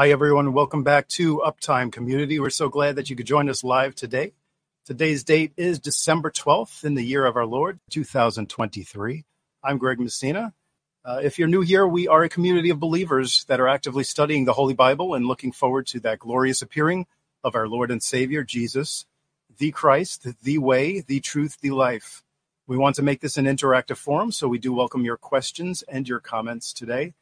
Hi, everyone. Welcome back to Uptime Community. We're so glad that you could join us live today. Today's date is December 12th in the year of our Lord, 2023. I'm Greg Messina. Uh, if you're new here, we are a community of believers that are actively studying the Holy Bible and looking forward to that glorious appearing of our Lord and Savior, Jesus, the Christ, the way, the truth, the life. We want to make this an interactive forum, so we do welcome your questions and your comments today.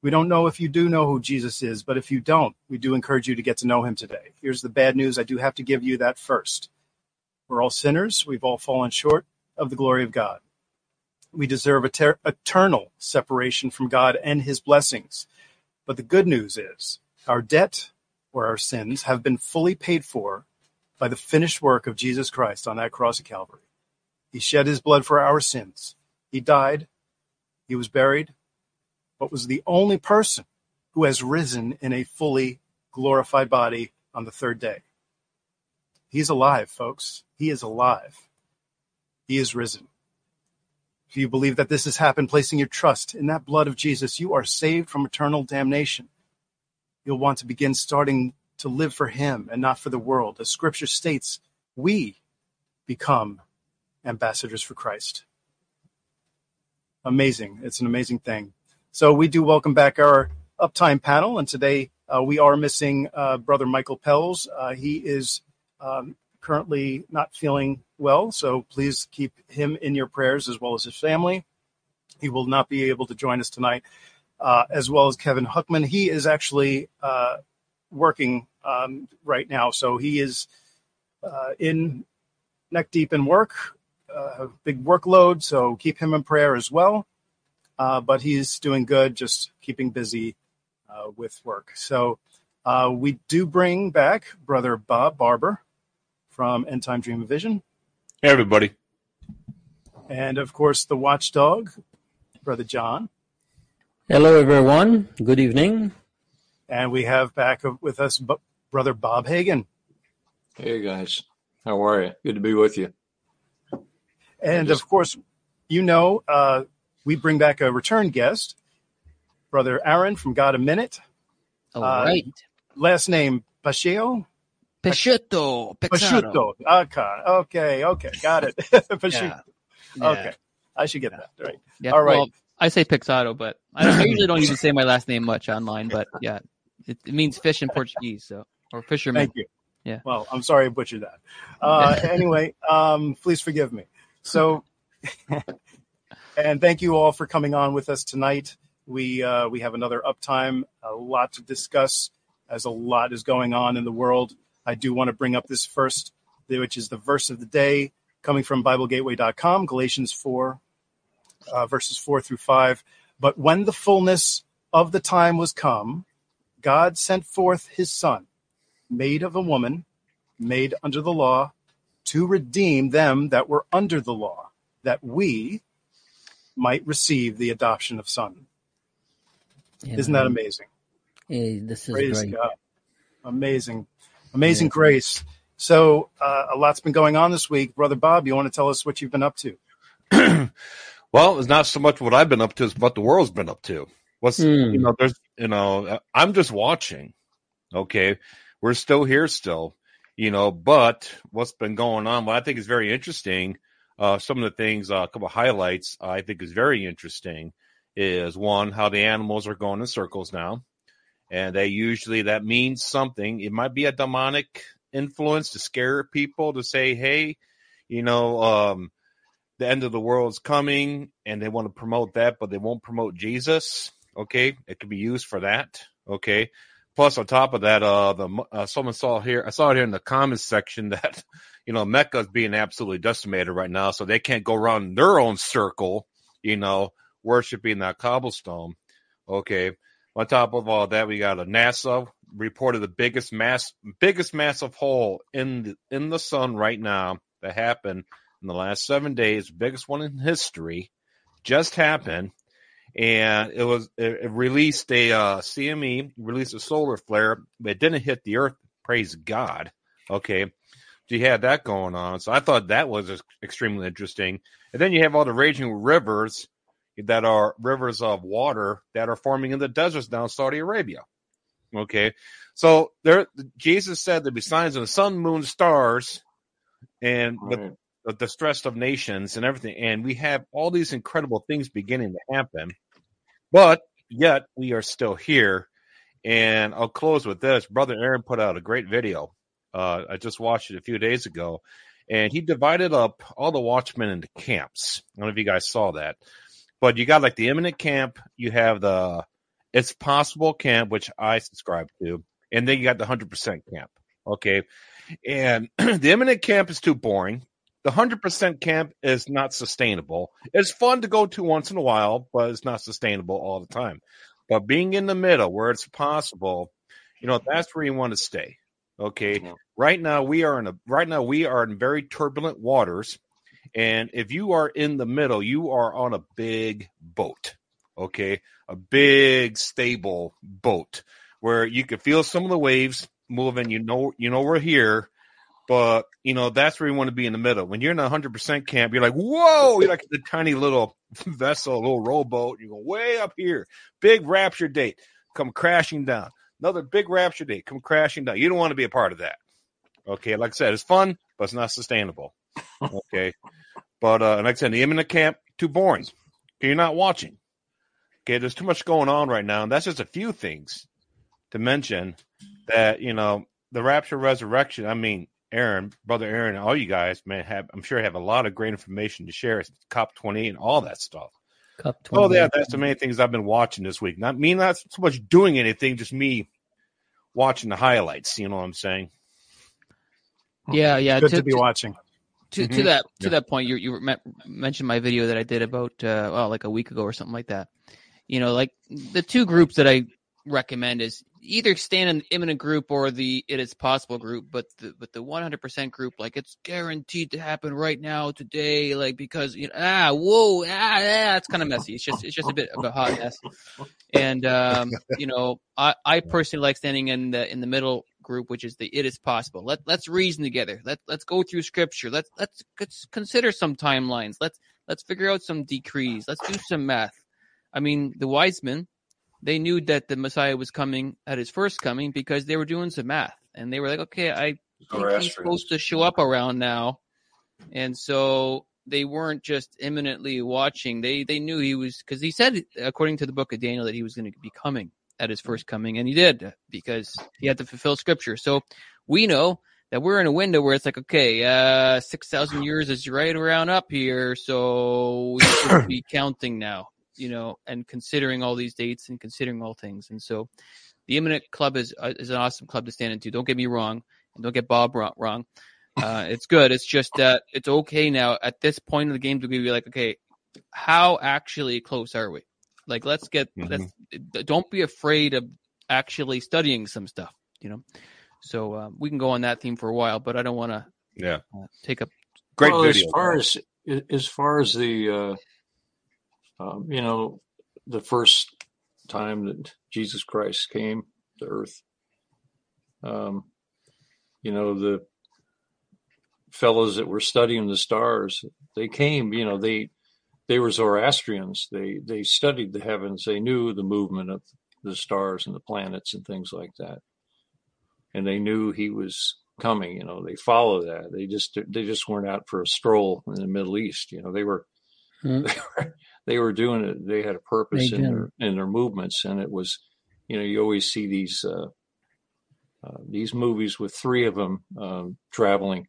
We don't know if you do know who Jesus is, but if you don't, we do encourage you to get to know him today. Here's the bad news. I do have to give you that first. We're all sinners. We've all fallen short of the glory of God. We deserve ter- eternal separation from God and his blessings. But the good news is our debt or our sins have been fully paid for by the finished work of Jesus Christ on that cross of Calvary. He shed his blood for our sins. He died. He was buried but was the only person who has risen in a fully glorified body on the third day. He's alive, folks. He is alive. He is risen. If you believe that this has happened, placing your trust in that blood of Jesus, you are saved from eternal damnation. You'll want to begin starting to live for Him and not for the world. As Scripture states, we become ambassadors for Christ. Amazing. It's an amazing thing. So we do welcome back our uptime panel, and today uh, we are missing uh, Brother Michael Pels. Uh, he is um, currently not feeling well, so please keep him in your prayers as well as his family. He will not be able to join us tonight, uh, as well as Kevin Huckman. He is actually uh, working um, right now, so he is uh, in neck deep in work, a big workload. So keep him in prayer as well uh, but he's doing good, just keeping busy uh, with work. So uh, we do bring back brother Bob Barber from End Time Dream Vision. Hey, everybody. And of course, the watchdog, brother John. Hello, everyone. Good evening. And we have back with us brother Bob Hagan. Hey, guys. How are you? Good to be with you. And just... of course, you know, uh, we bring back a return guest, Brother Aaron from God a Minute. All uh, right. Last name Pacheco. Peixoto. Peixoto. Okay. Okay. Okay. Got it. Peixoto. Yeah. Okay. I should get yeah. that right. Yeah. All right. Well, I say Pixado, but I, I, usually don't even say my last name much online. But yeah, it, it means fish in Portuguese, so or fisherman. Thank you. Yeah. Well, I'm sorry I butchered that. Uh, anyway, um, please forgive me. So, and thank you all for coming on with us tonight. We uh, we have another uptime, a lot to discuss, as a lot is going on in the world. I do want to bring up this first, which is the verse of the day, coming from BibleGateway.com, Galatians four, uh, verses four through five. But when the fullness of the time was come, God sent forth His Son, made of a woman, made under the law, to redeem them that were under the law, that we might receive the adoption of son. Yeah. Isn't that amazing? Hey, this is Praise great. God. Amazing, amazing yeah. grace. So uh, a lot's been going on this week, brother Bob. You want to tell us what you've been up to? well, it's not so much what I've been up to; it's what the world's been up to. What's mm. you know, there's you know, I'm just watching. Okay, we're still here, still, you know, but what's been going on? What I think is very interesting uh, some of the things, uh, a couple of highlights I think is very interesting is one, how the animals are going in circles now. And they usually, that means something. It might be a demonic influence to scare people to say, hey, you know, um, the end of the world is coming and they want to promote that, but they won't promote Jesus. Okay. It could be used for that. Okay. Plus, on top of that, uh, the uh, someone saw here, I saw it here in the comments section that you know, Mecca is being absolutely decimated right now, so they can't go around their own circle, you know, worshiping that cobblestone. Okay. On top of all that, we got a NASA reported the biggest mass, biggest massive hole in the, in the sun right now that happened in the last seven days, biggest one in history, just happened, and it was it, released a uh, CME released a solar flare, but it didn't hit the Earth. Praise God. Okay, you had that going on. So I thought that was extremely interesting. And then you have all the raging rivers that are rivers of water that are forming in the deserts down Saudi Arabia. Okay, so there, Jesus said there'd be signs of the sun, moon, stars, and right. the, the distress of nations and everything. And we have all these incredible things beginning to happen, but yet we are still here. And I'll close with this. Brother Aaron put out a great video. Uh, I just watched it a few days ago, and he divided up all the watchmen into camps. I don't know if you guys saw that, but you got like the imminent camp. You have the it's possible camp, which I subscribe to, and then you got the hundred percent camp. Okay, and the imminent camp is too boring. The hundred percent camp is not sustainable. It's fun to go to once in a while, but it's not sustainable all the time. But being in the middle where it's possible, you know, that's where you want to stay. Okay. Yeah. Right now we are in a right now we are in very turbulent waters. And if you are in the middle, you are on a big boat. Okay. A big stable boat where you can feel some of the waves moving. You know, you know, we're here, but you know, that's where you want to be in the middle. When you're in a hundred percent camp, you're like, whoa, you're like the tiny little vessel, a little rowboat. You go way up here, big rapture date, come crashing down. Another big rapture date, come crashing down. You don't want to be a part of that. Okay, like I said, it's fun, but it's not sustainable. Okay, but uh, like I said, the imminent camp too boring. You're not watching. Okay, there's too much going on right now, and that's just a few things to mention. That you know, the rapture, resurrection. I mean, Aaron, brother Aaron, all you guys, man, have I'm sure have a lot of great information to share. It's COP 20 and all that stuff. COP 20. Oh, yeah, that's the main things I've been watching this week. Not me, not so much doing anything, just me watching the highlights. You know what I'm saying? Yeah, yeah. Good to, to be to, watching. To mm-hmm. to that to yeah. that point, you you mentioned my video that I did about uh, well, like a week ago or something like that. You know, like the two groups that I recommend is either stand in the imminent group or the it is possible group, but the but the 100% group, like it's guaranteed to happen right now today, like because you know ah whoa ah, ah it's kind of messy. It's just it's just a bit of a hot mess, and um, you know I I personally like standing in the in the middle group, which is the it is possible. Let let's reason together. Let let's go through scripture. Let's let's, let's consider some timelines. Let's let's figure out some decrees. Let's do some math. I mean, the wise men they knew that the Messiah was coming at his first coming because they were doing some math and they were like, okay, I think he's supposed to show up around now. And so they weren't just imminently watching. They they knew he was because he said, according to the book of Daniel, that he was going to be coming at his first coming, and he did because he had to fulfill scripture. So we know that we're in a window where it's like, okay, uh, six thousand years is right around up here, so we should be counting now you know, and considering all these dates and considering all things. And so the Imminent Club is uh, is an awesome club to stand into. Don't get me wrong, and don't get Bob wrong. Uh, it's good. It's just that it's okay now at this point in the game to be like, okay, how actually close are we? Like, let's get mm-hmm. let's don't be afraid of actually studying some stuff, you know. So uh, we can go on that theme for a while, but I don't want to yeah uh, take up. Great well, video. As far as as far as the uh, um, you know, the first time that Jesus Christ came to earth, um, you know, the fellows that were studying the stars, they came, you know, they, they were Zoroastrians. They, they studied the heavens. They knew the movement of the stars and the planets and things like that. And they knew he was coming, you know, they follow that. They just, they just weren't out for a stroll in the Middle East. You know, they were, mm-hmm. they were they were doing it. They had a purpose in their in their movements, and it was, you know, you always see these uh, uh, these movies with three of them um, traveling.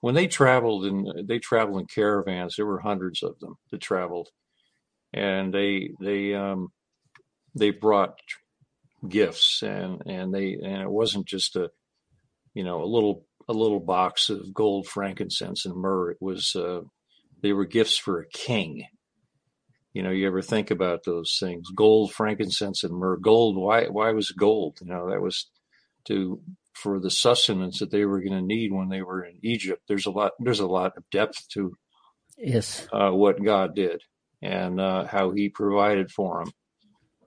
When they traveled and they traveled in caravans, there were hundreds of them that traveled, and they they um, they brought gifts and and they and it wasn't just a you know a little a little box of gold frankincense and myrrh it was uh, they were gifts for a king you know, you ever think about those things? Gold, frankincense, and myrrh. Gold. Why? Why was gold? You know, that was to for the sustenance that they were going to need when they were in Egypt. There's a lot. There's a lot of depth to yes uh, what God did and uh, how He provided for them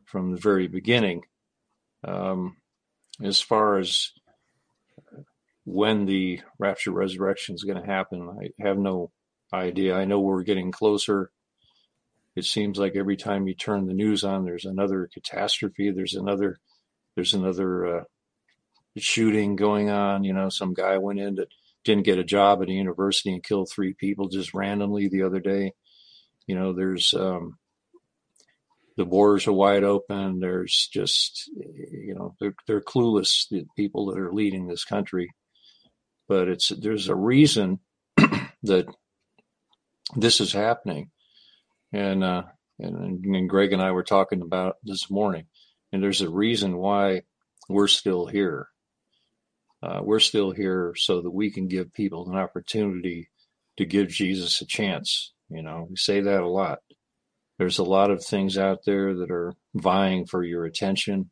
from the very beginning. Um, as far as when the rapture resurrection is going to happen, I have no idea. I know we're getting closer it seems like every time you turn the news on, there's another catastrophe, there's another there's another uh, shooting going on. You know, some guy went in that didn't get a job at a university and killed three people just randomly the other day. You know, there's um, the borders are wide open. There's just, you know, they're, they're clueless, the people that are leading this country. But it's there's a reason that this is happening. And, uh, and, and Greg and I were talking about this morning, and there's a reason why we're still here. Uh, we're still here so that we can give people an opportunity to give Jesus a chance. You know, we say that a lot. There's a lot of things out there that are vying for your attention.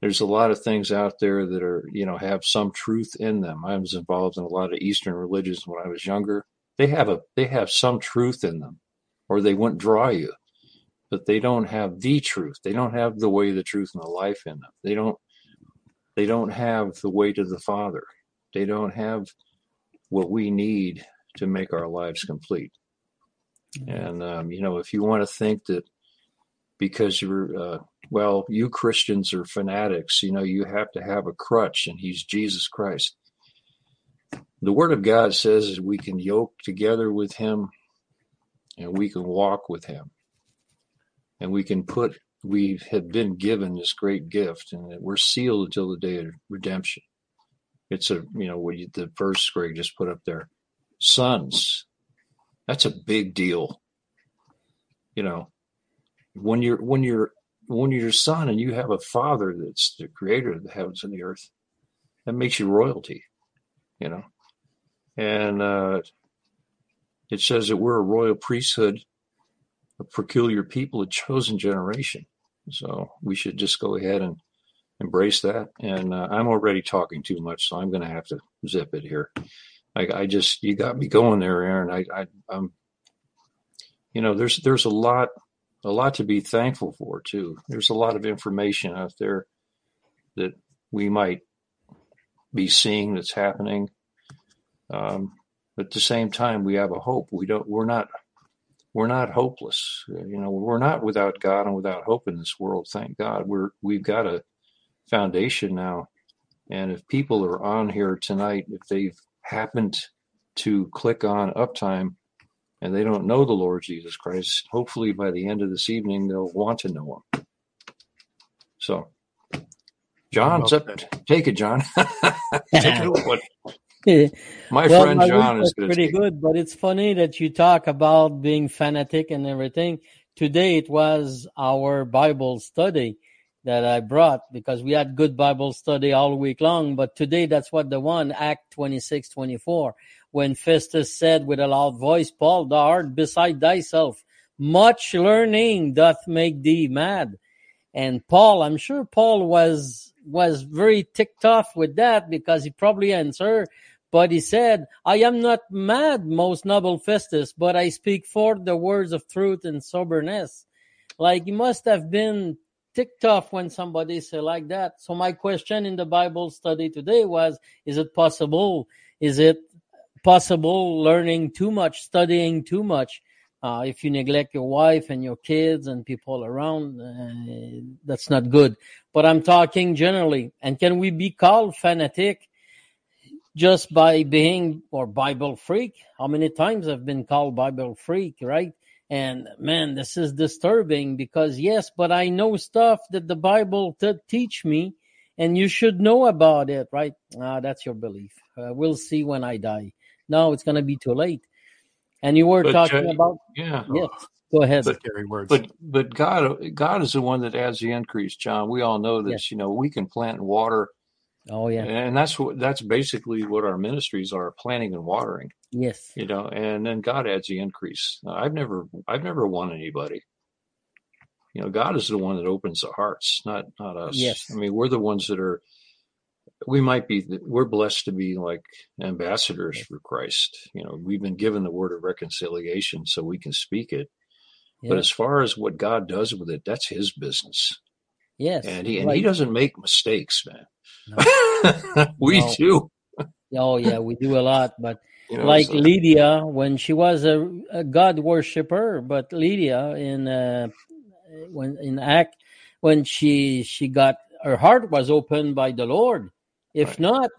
There's a lot of things out there that are, you know, have some truth in them. I was involved in a lot of Eastern religions when I was younger. They have a they have some truth in them, or they wouldn't draw you. But they don't have the truth. They don't have the way, the truth, and the life in them. They don't they don't have the way to the Father. They don't have what we need to make our lives complete. And um, you know, if you want to think that because you're uh, well, you Christians are fanatics, you know, you have to have a crutch, and He's Jesus Christ. The Word of God says we can yoke together with Him, and we can walk with Him, and we can put. We have been given this great gift, and we're sealed until the day of redemption. It's a you know you, the verse Greg just put up there, sons that's a big deal. You know, when you're when you're when you're a son and you have a father that's the creator of the heavens and the earth, that makes you royalty. You know, and uh, it says that we're a royal priesthood, a peculiar people, a chosen generation. So we should just go ahead and embrace that. And uh, I'm already talking too much, so I'm going to have to zip it here. I, I just you got me going there, Aaron. I, I I'm you know there's there's a lot a lot to be thankful for too. There's a lot of information out there that we might be seeing that's happening. Um, but at the same time, we have a hope. We don't. We're not. We're not hopeless. You know, we're not without God and without hope in this world. Thank God. We're we've got a foundation now. And if people are on here tonight, if they've happened to click on uptime and they don't know the Lord Jesus Christ, hopefully by the end of this evening they'll want to know him. So, John, take it, John. take it My well, friend John is pretty good, but it's funny that you talk about being fanatic and everything. Today it was our Bible study that I brought because we had good Bible study all week long. But today, that's what the one, Act 26, 24, when Festus said with a loud voice, Paul, thou art beside thyself. Much learning doth make thee mad. And Paul, I'm sure Paul was, was very ticked off with that because he probably answered, but he said, I am not mad, most noble Festus, but I speak forth the words of truth and soberness. Like he must have been ticked off when somebody say like that. So my question in the Bible study today was, is it possible? Is it possible learning too much, studying too much? Uh, if you neglect your wife and your kids and people around, uh, that's not good. But I'm talking generally. And can we be called fanatic just by being or Bible freak? How many times I've been called Bible freak, right? And man, this is disturbing because yes, but I know stuff that the Bible t- teach me, and you should know about it, right? Ah, that's your belief. Uh, we'll see when I die. No, it's going to be too late. And you were but, talking uh, about yeah, yes. Go ahead. But, words. but but God God is the one that adds the increase, John. We all know this. Yes. You know, we can plant and water Oh yeah, and that's what that's basically what our ministries are: planting and watering. Yes, you know, and then God adds the increase. I've never I've never won anybody. You know, God is the one that opens the hearts, not not us. Yes, I mean we're the ones that are. We might be we're blessed to be like ambassadors for Christ. You know, we've been given the word of reconciliation, so we can speak it. Yeah. But as far as what God does with it, that's His business. Yes, and he and he doesn't make mistakes, man. No. we no. do. Oh yeah, we do a lot, but you know, like so. Lydia, when she was a, a, God worshiper, but Lydia in uh, when in Act when she she got her heart was opened by the Lord. If right. not,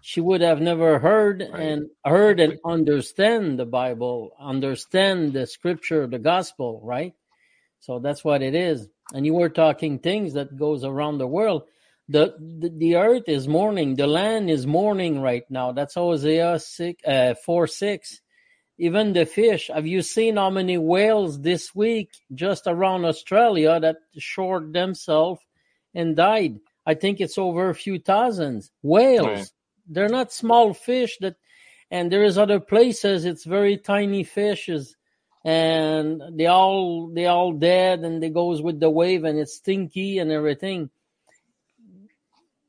she would have never heard right. and heard and understand the Bible, understand the scripture, the gospel, right? So that's what it is. And you were talking things that goes around the world. The, the, the earth is mourning. The land is mourning right now. That's Hosea six, uh, 4 6. Even the fish. Have you seen how many whales this week just around Australia that shored themselves and died? I think it's over a few thousands. Whales. Right. They're not small fish that, and there is other places it's very tiny fishes and they all they all dead and they goes with the wave and it's stinky and everything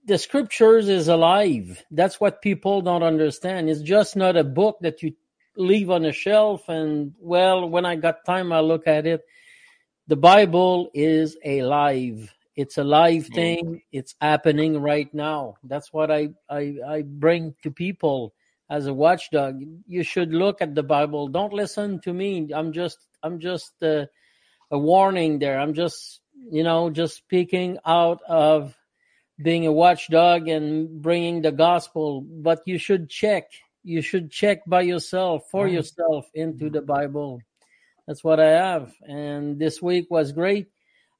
the scriptures is alive. That's what people don't understand. It's just not a book that you leave on a shelf and well when i got time i look at it. The bible is alive. It's a live thing. It's happening right now. That's what i i, I bring to people as a watchdog. You should look at the bible. Don't listen to me. I'm just i'm just uh, a warning there. I'm just you know just speaking out of being a watchdog and bringing the gospel but you should check you should check by yourself for right. yourself into the bible that's what i have and this week was great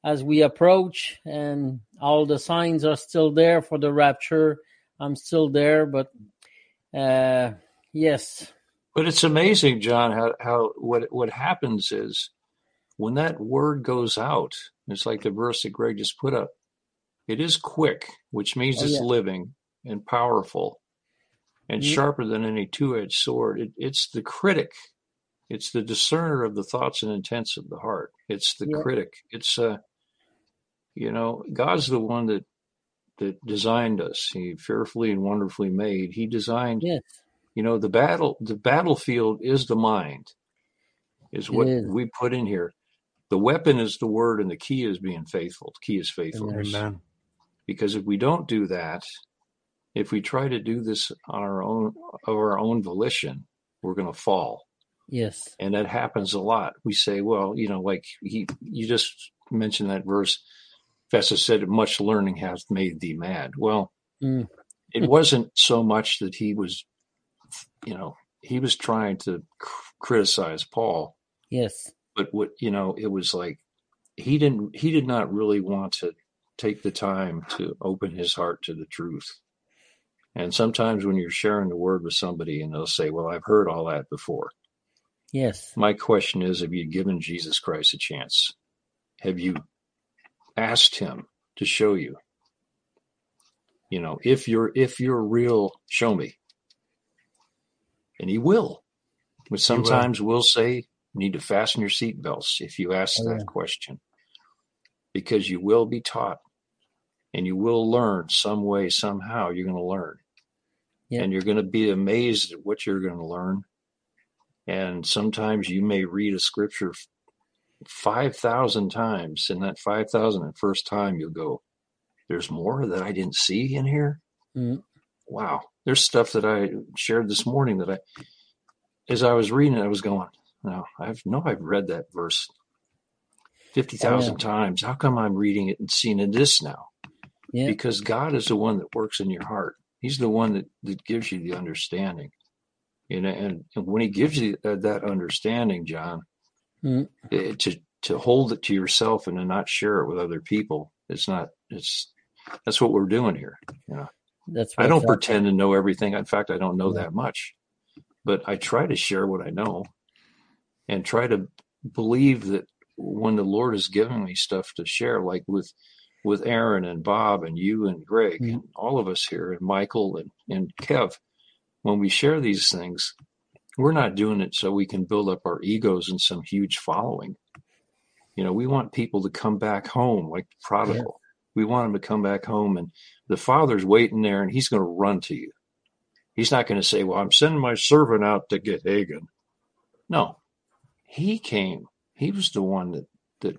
as we approach and all the signs are still there for the rapture i'm still there but uh, yes. But it's amazing, John, how, how what what happens is when that word goes out, it's like the verse that Greg just put up. It is quick, which means oh, it's yeah. living and powerful and yeah. sharper than any two-edged sword. It, it's the critic. It's the discerner of the thoughts and intents of the heart. It's the yeah. critic. It's uh, you know, God's the one that that designed us. He fearfully and wonderfully made. He designed. Yes. You know the battle. The battlefield is the mind. Is what is. we put in here. The weapon is the word, and the key is being faithful. The key is faithfulness. Amen. Because if we don't do that, if we try to do this on our own of our own volition, we're going to fall. Yes. And that happens a lot. We say, well, you know, like he, you just mentioned that verse Festus said, much learning hath made thee mad. Well, mm. it wasn't so much that he was, you know, he was trying to criticize Paul. Yes. But what, you know, it was like he didn't, he did not really want to take the time to open his heart to the truth. And sometimes when you're sharing the word with somebody and they'll say, well, I've heard all that before. Yes. My question is, have you given Jesus Christ a chance? Have you asked him to show you. You know, if you're if you're real, show me. And he will. But sometimes will. we'll say, need to fasten your seatbelts if you ask oh, that yeah. question. Because you will be taught and you will learn some way, somehow, you're going to learn. Yeah. And you're going to be amazed at what you're going to learn. And sometimes you may read a scripture 5,000 times. and that 5,000 and first time, you'll go, there's more that I didn't see in here. Mm. Wow. There's stuff that I shared this morning that I, as I was reading it, I was going, no, I've no, I've read that verse 50,000 oh, times. How come I'm reading it and seeing it this now? Yeah. Because God is the one that works in your heart. He's the one that, that gives you the understanding. You know, and, and when he gives you that, that understanding, John, mm. to to hold it to yourself and to not share it with other people it's not it's that's what we're doing here you know that's i don't pretend to know everything in fact i don't know yeah. that much but i try to share what i know and try to believe that when the lord has given me stuff to share like with with aaron and bob and you and greg mm. and all of us here and michael and, and kev when we share these things we're not doing it so we can build up our egos and some huge following. You know, we want people to come back home like the prodigal. Yeah. We want them to come back home and the father's waiting there and he's going to run to you. He's not going to say, Well, I'm sending my servant out to get Hagin. No. He came. He was the one that that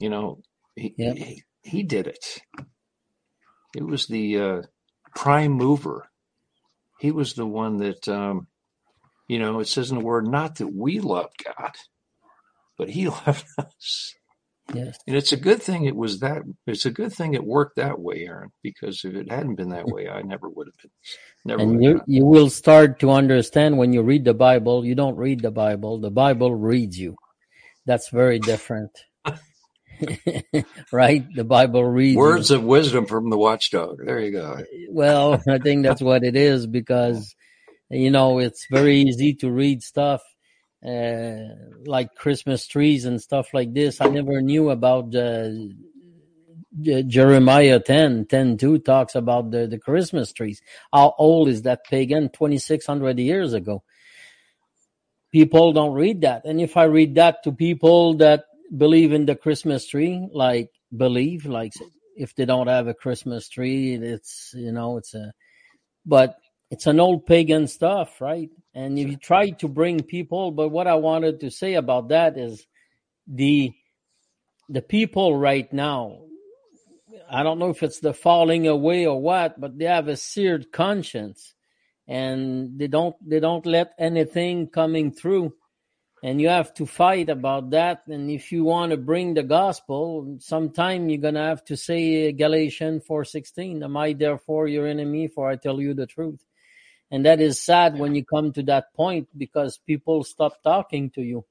you know, he yeah. he, he, did it. It was the uh, prime mover. He was the one that um, you know, it says in the word, not that we loved God, but He loved us. Yes. And it's a good thing it was that. It's a good thing it worked that way, Aaron. Because if it hadn't been that way, I never would have been. Never. And you you will start to understand when you read the Bible. You don't read the Bible. The Bible reads you. That's very different. right? The Bible reads words of wisdom from the watchdog. There you go. Well, I think that's what it is because you know it's very easy to read stuff uh, like Christmas trees and stuff like this. I never knew about uh, Jeremiah 10, 10 2 talks about the, the Christmas trees. How old is that pagan? 2600 years ago. People don't read that. And if I read that to people that believe in the Christmas tree, like believe, like if they don't have a Christmas tree, it's, you know, it's a, but it's an old pagan stuff, right? And if you try to bring people, but what I wanted to say about that is the, the people right now, I don't know if it's the falling away or what, but they have a seared conscience and they don't they don't let anything coming through and you have to fight about that. And if you want to bring the gospel sometime you're gonna have to say galatians 4.16 am i therefore your enemy for i tell you the truth? And that is sad when you come to that point because people stop talking to you.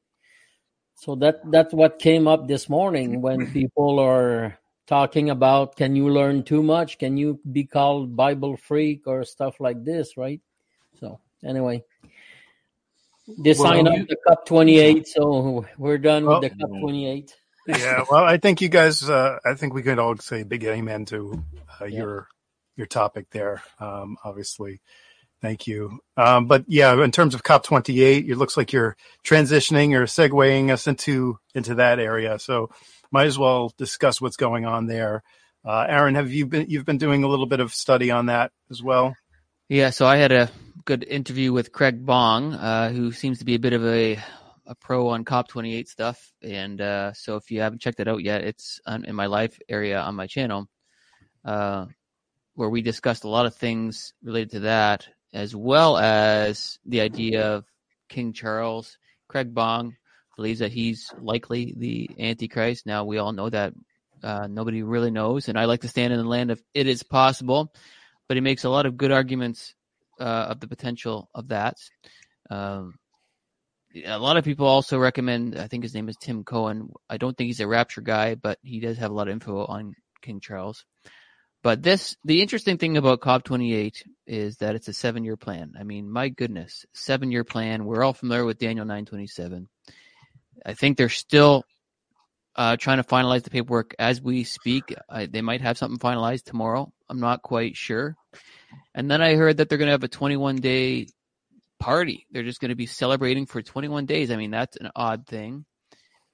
So that that's what came up this morning when people are talking about can you learn too much? Can you be called bible freak or stuff like this right? So anyway they Well, sign up you- the COP 28 so we're done Well- with the COP 28 yeah, well, I think you guys. Uh, I think we could all say big amen to uh, Yeah. your your topic there. Um, obviously, thank you. Um, but yeah, in terms of COP twenty eight, it looks like you're transitioning or segueing us into into that area. So, might as well discuss what's going on there. Uh, Aaron, have you been you've been doing a little bit of study on that as well? Yeah, so I had a good interview with Craig Bong, uh, who seems to be a bit of a a pro on COP28 stuff. And uh, so if you haven't checked it out yet, it's on, in my life area on my channel, uh, where we discussed a lot of things related to that, as well as the idea of King Charles. Craig Bong believes that he's likely the Antichrist. Now we all know that uh, nobody really knows, and I like to stand in the land of it is possible, but he makes a lot of good arguments uh, of the potential of that. Um, a lot of people also recommend. I think his name is Tim Cohen. I don't think he's a rapture guy, but he does have a lot of info on King Charles. But this, the interesting thing about COP28 is that it's a seven-year plan. I mean, my goodness, seven-year plan. We're all familiar with Daniel 927. I think they're still uh, trying to finalize the paperwork as we speak. I, they might have something finalized tomorrow. I'm not quite sure. And then I heard that they're going to have a 21 day party. They're just going to be celebrating for 21 days. I mean, that's an odd thing.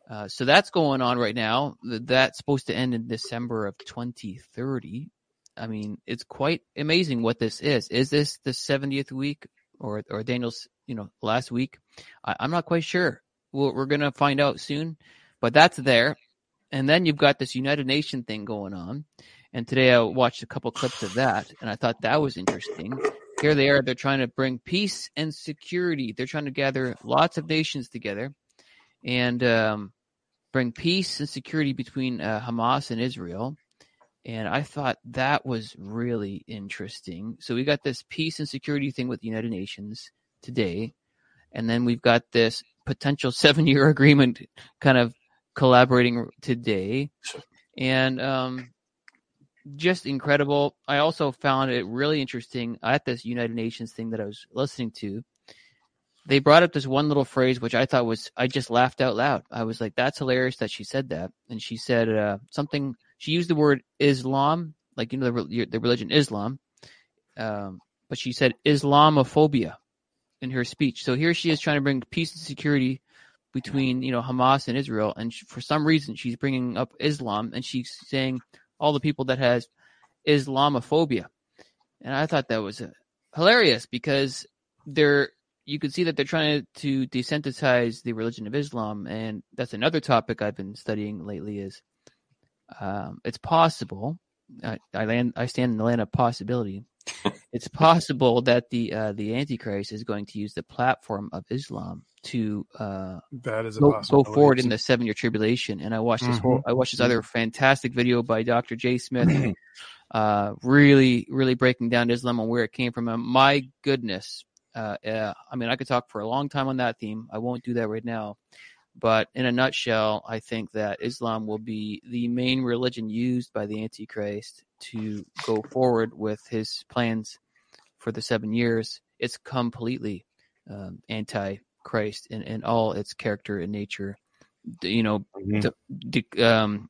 Uh, so that's going on right now. That's supposed to end in December of 2030. I mean, it's quite amazing what this is. Is this the 70th week or or Daniel's, you know, last week? I, I'm not quite sure. We're, we're going to find out soon, but that's there. And then you've got this United Nation thing going on. And today I watched a couple clips of that, and I thought that was interesting. Here they are, they're trying to bring peace and security. They're trying to gather lots of nations together and um, bring peace and security between uh, Hamas and Israel. And I thought that was really interesting. So we got this peace and security thing with the United Nations today. And then we've got this potential seven year agreement kind of collaborating today. And um, just incredible. I also found it really interesting at this United Nations thing that I was listening to. They brought up this one little phrase, which I thought was, I just laughed out loud. I was like, that's hilarious that she said that. And she said uh, something, she used the word Islam, like, you know, the, the religion Islam. Um, but she said Islamophobia in her speech. So here she is trying to bring peace and security between, you know, Hamas and Israel. And she, for some reason, she's bringing up Islam and she's saying all the people that has Islamophobia. And I thought that was uh, hilarious because they're you could see that they're trying to, to desensitize the religion of Islam, and that's another topic I've been studying lately. Is um, it's possible I, I land I stand in the land of possibility it's possible that the uh, the Antichrist is going to use the platform of Islam to uh, that is go, go, forward in the seven year tribulation. And I watched this mm-hmm. whole I watched this other fantastic video by Dr. Jay Smith, uh, really really breaking down Islam and where it came from. And my goodness, uh, I mean, I could talk for a long time on that theme. I won't do that right now. But in a nutshell, I think that Islam will be the main religion used by the Antichrist to go forward with his plans for the seven years. It's completely um, anti-Christ in, in all its character and nature. You know, mm-hmm. the, the, um,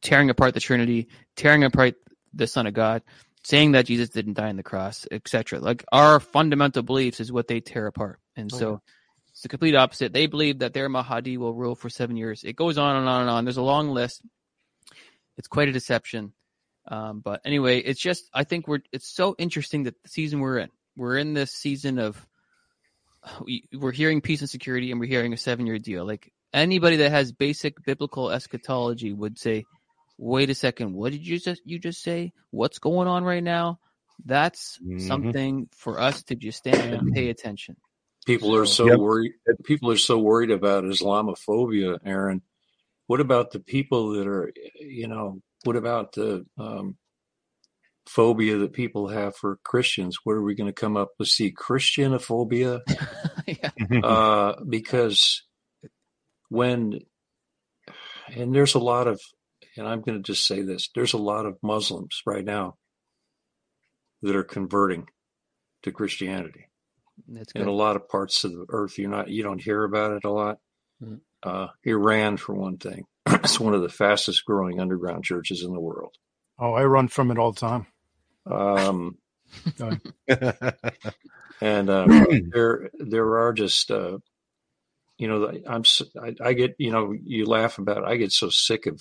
tearing apart the Trinity, tearing apart the Son of God, saying that Jesus didn't die on the cross, etc. Like our fundamental beliefs is what they tear apart, and okay. so it's the complete opposite. They believe that their Mahdi will rule for seven years. It goes on and on and on. There's a long list. It's quite a deception. Um, but anyway, it's just I think we're it's so interesting that the season we're in. We're in this season of we, we're hearing peace and security, and we're hearing a seven year deal. Like anybody that has basic biblical eschatology would say, "Wait a second, what did you just you just say? What's going on right now?" That's mm-hmm. something for us to just stand and pay attention. People are so yep. worried. People are so worried about Islamophobia, Aaron. What about the people that are, you know, what about the um, phobia that people have for Christians? What are we going to come up with? See, Christianophobia? yeah. uh, because when, and there's a lot of, and I'm going to just say this there's a lot of Muslims right now that are converting to Christianity. That's good. In a lot of parts of the earth, you're not you don't hear about it a lot. Mm. Uh, Iran, for one thing, it's one of the fastest growing underground churches in the world. Oh, I run from it all the time. Um, and uh, there there are just uh, you know I'm I, I, get you know you laugh about it. I get so sick of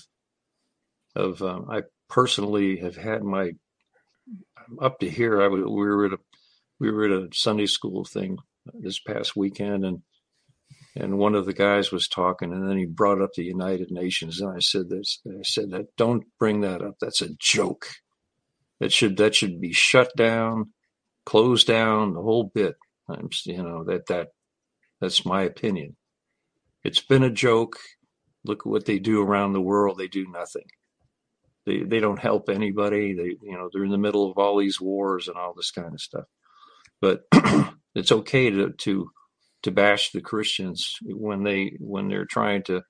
of um, I personally have had my up to here. I we were at a we were at a Sunday school thing this past weekend, and and one of the guys was talking, and then he brought up the United Nations, and I said this. I said that don't bring that up. That's a joke. That should that should be shut down, closed down, the whole bit. I'm you know that that that's my opinion. It's been a joke. Look at what they do around the world. They do nothing. They they don't help anybody. They you know they're in the middle of all these wars and all this kind of stuff but it's okay to to to bash the Christians when they when they're trying to,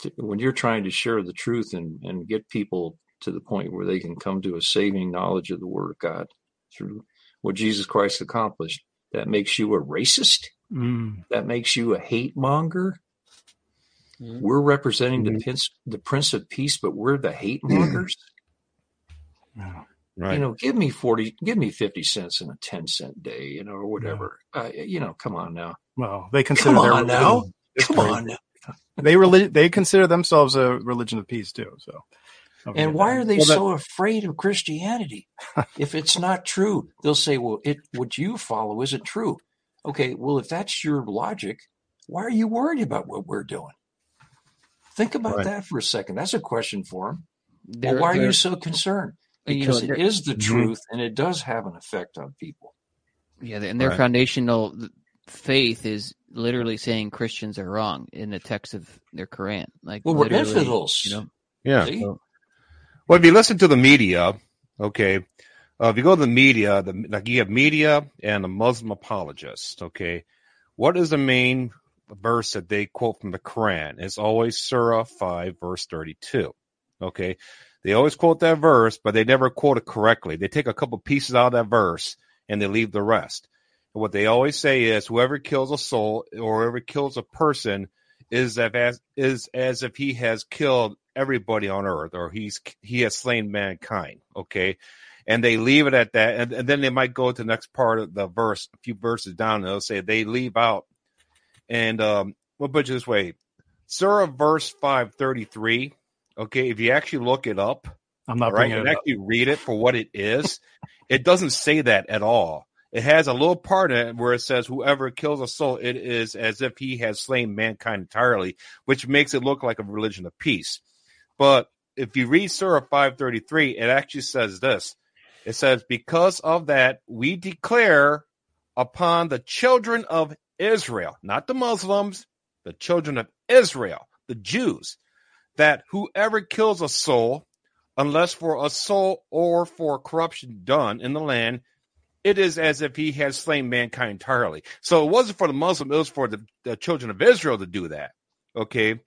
to, when you're trying to share the truth and and get people to the point where they can come to a saving knowledge of the Word of God through what Jesus Christ accomplished. That makes you a racist. Mm. That makes you a hate monger. Mm. We're representing mm. the, prince, the Prince of Peace, but we're the hate mongers. Right. You know, give me 40, give me 50 cents in a 10 cent day, you know, or whatever. Yeah. Uh, you know, come on now. Well, they consider come on now. Come on now. they really, they consider themselves a religion of peace too. So, and why are they well, so afraid of Christianity? if it's not true, they'll say, well, it, what you follow isn't true. Okay. Well, if that's your logic, why are you worried about what we're doing? Think about right. that for a second. That's a question for them. Well, why are you so concerned? Because you know, it is the mm-hmm. truth and it does have an effect on people. Yeah, and their right. foundational faith is literally saying Christians are wrong in the text of their Quran. Like, well, we're infidels. You know? Yeah. So, well, if you listen to the media, okay, uh, if you go to the media, the, like you have media and the Muslim apologists, okay, what is the main verse that they quote from the Quran? It's always Surah 5, verse 32. Okay. They always quote that verse, but they never quote it correctly. They take a couple pieces out of that verse and they leave the rest. And what they always say is whoever kills a soul or whoever kills a person is as is as if he has killed everybody on earth or he's he has slain mankind. Okay. And they leave it at that. And, and then they might go to the next part of the verse, a few verses down, and they'll say they leave out. And um, we'll put it this way Surah verse 533 Okay, if you actually look it up, I'm not right, and actually read it for what it is, it doesn't say that at all. It has a little part in it where it says, "Whoever kills a soul, it is as if he has slain mankind entirely," which makes it look like a religion of peace. But if you read Surah 533, it actually says this: It says, Because of that, we declare upon the children of Israel, not the Muslims, the children of Israel, the Jews, that whoever kills a soul, unless for a soul or for corruption done in the land, it is as if he had slain mankind entirely. So it wasn't for the Muslim, it was for the, the children of Israel to do that. Okay.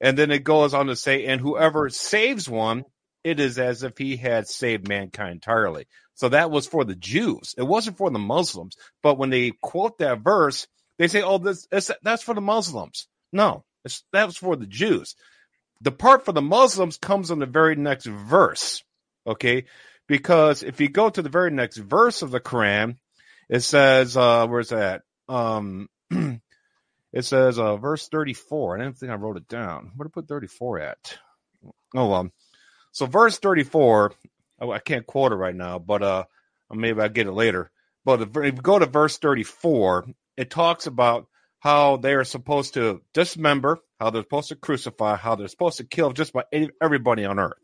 And then it goes on to say, and whoever saves one, it is as if he had saved mankind entirely. So that was for the Jews. It wasn't for the Muslims. But when they quote that verse, they say, "Oh, this that's for the Muslims." No, that was for the Jews. The part for the Muslims comes in the very next verse. Okay, because if you go to the very next verse of the Quran, it says, uh, "Where's that?" Um, it says, uh, verse thirty-four. I didn't think I wrote it down. Where to put thirty-four at? Oh, um, so verse 34, I can't quote it right now, but uh, maybe I'll get it later. But if you go to verse 34, it talks about how they are supposed to dismember, how they're supposed to crucify, how they're supposed to kill just about everybody on earth.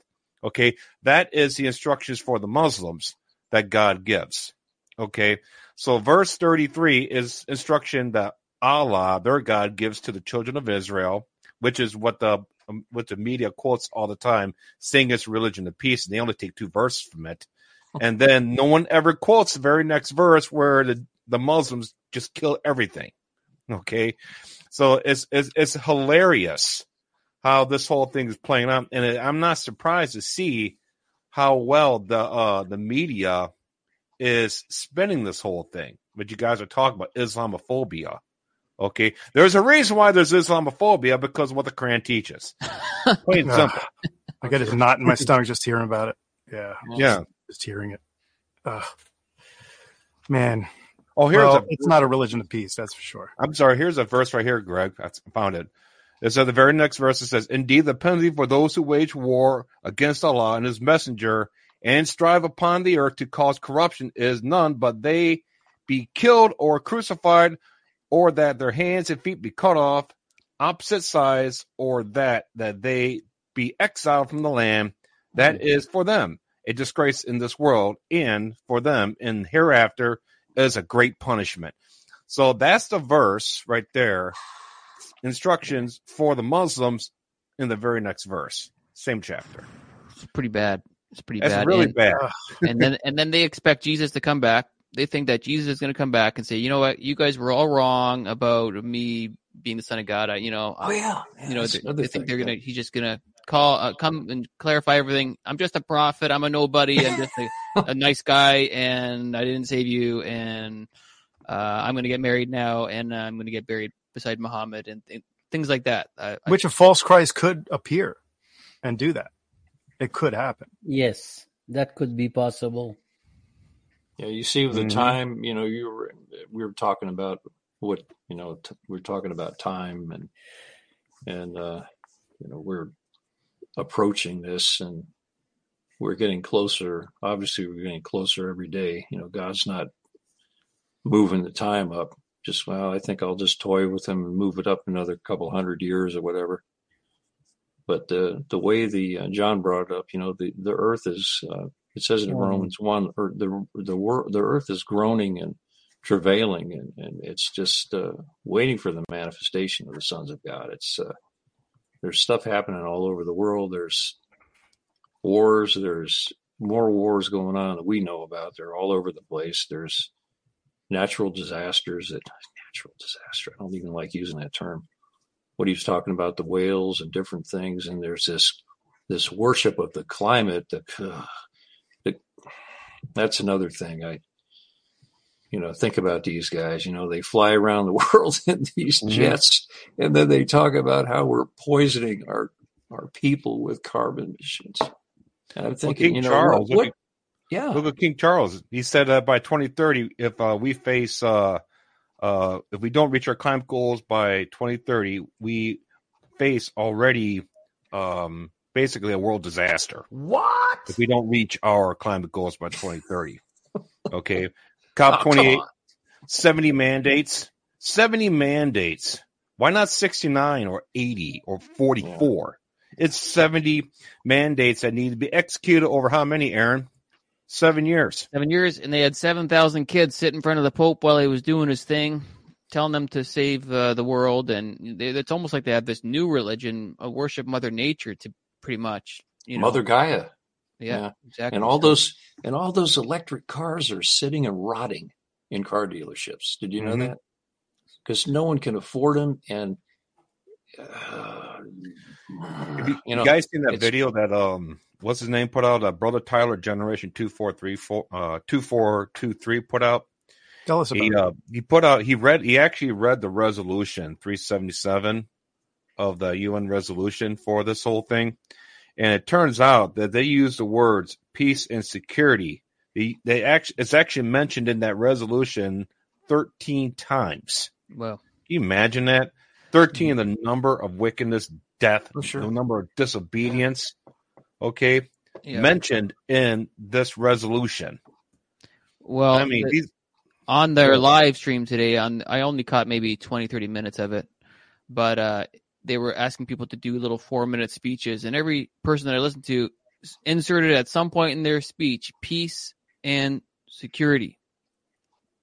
Okay, that is the instructions for the Muslims that God gives. Okay, so verse 33 is instruction that Allah, their God, gives to the children of Israel, which is what the um, what the media quotes all the time, saying it's religion of peace, and they only take two verses from it. And then no one ever quotes the very next verse where the, the Muslims just kill everything. Okay, so it's it's, it's hilarious how this whole thing is playing out, and I'm not surprised to see how well the uh, the media is spinning this whole thing. But you guys are talking about Islamophobia. Okay, there's a reason why there's Islamophobia because of what the Quran teaches. Plain simple. I get a knot in my stomach just hearing about it. Yeah, yeah, just hearing it. Ugh. Man, oh, here's well, a, it's not a religion of peace, that's for sure. I'm sorry. Here's a verse right here, Greg. I found it. It's at the very next verse. It says, "Indeed, the penalty for those who wage war against Allah and His Messenger and strive upon the earth to cause corruption is none, but they be killed or crucified." or that their hands and feet be cut off, opposite sides, or that that they be exiled from the land. That mm-hmm. for them a disgrace in this world, and for them in hereafter is a great punishment. So that's the verse right there. Instructions for the Muslims in the very next verse, same chapter. It's pretty bad. It's pretty That's bad. really and, bad. and then and then they expect Jesus to come back they think that Jesus is going to come back and say, you know what, you guys were all wrong about me being the son of God. I, you know, oh yeah, yeah you know, they, they think they're gonna. He's just gonna call, uh, come and clarify everything. I'm just a prophet. I'm a nobody. I'm just a, a nice guy, and I didn't save you. And uh, I'm gonna get married now, and I'm gonna get buried beside Muhammad, and th- things like that. I, Which a false Christ could appear and do that. It could happen. Yes, that could be possible. Yeah, you see the mm-hmm. time. You know, you were we were talking about what you know t- we are talking about time and and uh, you know we're approaching this and we're getting closer. Obviously, we're getting closer every day. You know, God's not moving the time up. Just well, I think I'll just toy with him and move it up another couple hundred years or whatever. But the the way the uh, John brought it up, you know, the the Earth is uh, it says in Romans one, or the the world, the earth is groaning and travailing, and, and it's just uh, waiting for the manifestation of the sons of God. It's uh, there's stuff happening all over the world. There's wars. There's more wars going on that we know about. They're all over the place. There's natural disasters. That natural disaster. I don't even like using that term. What he was talking about the whales and different things, and there's this this worship of the climate that uh, that's another thing. I, you know, think about these guys. You know, they fly around the world in these mm-hmm. jets, and then they talk about how we're poisoning our our people with carbon emissions. And I'm thinking, well, you know, Charles, what, what, yeah, look at King Charles. He said uh, by 2030, if uh, we face uh, uh, if we don't reach our climate goals by 2030, we face already um, basically a world disaster. What? If we don't reach our climate goals by 2030. Okay. COP28, oh, 70 mandates. 70 mandates. Why not 69 or 80 or 44? Yeah. It's 70 mandates that need to be executed over how many, Aaron? Seven years. Seven years, and they had seven thousand kids sit in front of the Pope while he was doing his thing, telling them to save uh, the world. And they, it's almost like they have this new religion, a worship Mother Nature, to pretty much, you know, Mother Gaia. Yeah, Yeah. exactly. And all those and all those electric cars are sitting and rotting in car dealerships. Did you know Mhm. that? Because no one can afford them, and uh, Have you, you know, you guys seen that video that um what's his name put out? Uh, Brother Tyler Generation two four three four uh two four two three put out. Tell us about He it. uh he put out he read he actually read the resolution three seventy seven of the UN resolution for this whole thing, and it turns out that they use the words peace and security. They, they actually it's actually mentioned in that resolution thirteen times. well, Can you imagine that? 13, the number of wickedness, death, sure. the number of disobedience, okay, yeah. mentioned in this resolution. well, I mean, the- these, on their live stream today on i only caught maybe 20 30 minutes of it but uh they were asking people to do little four minute speeches and every person that i listened to inserted at some point in their speech peace and security.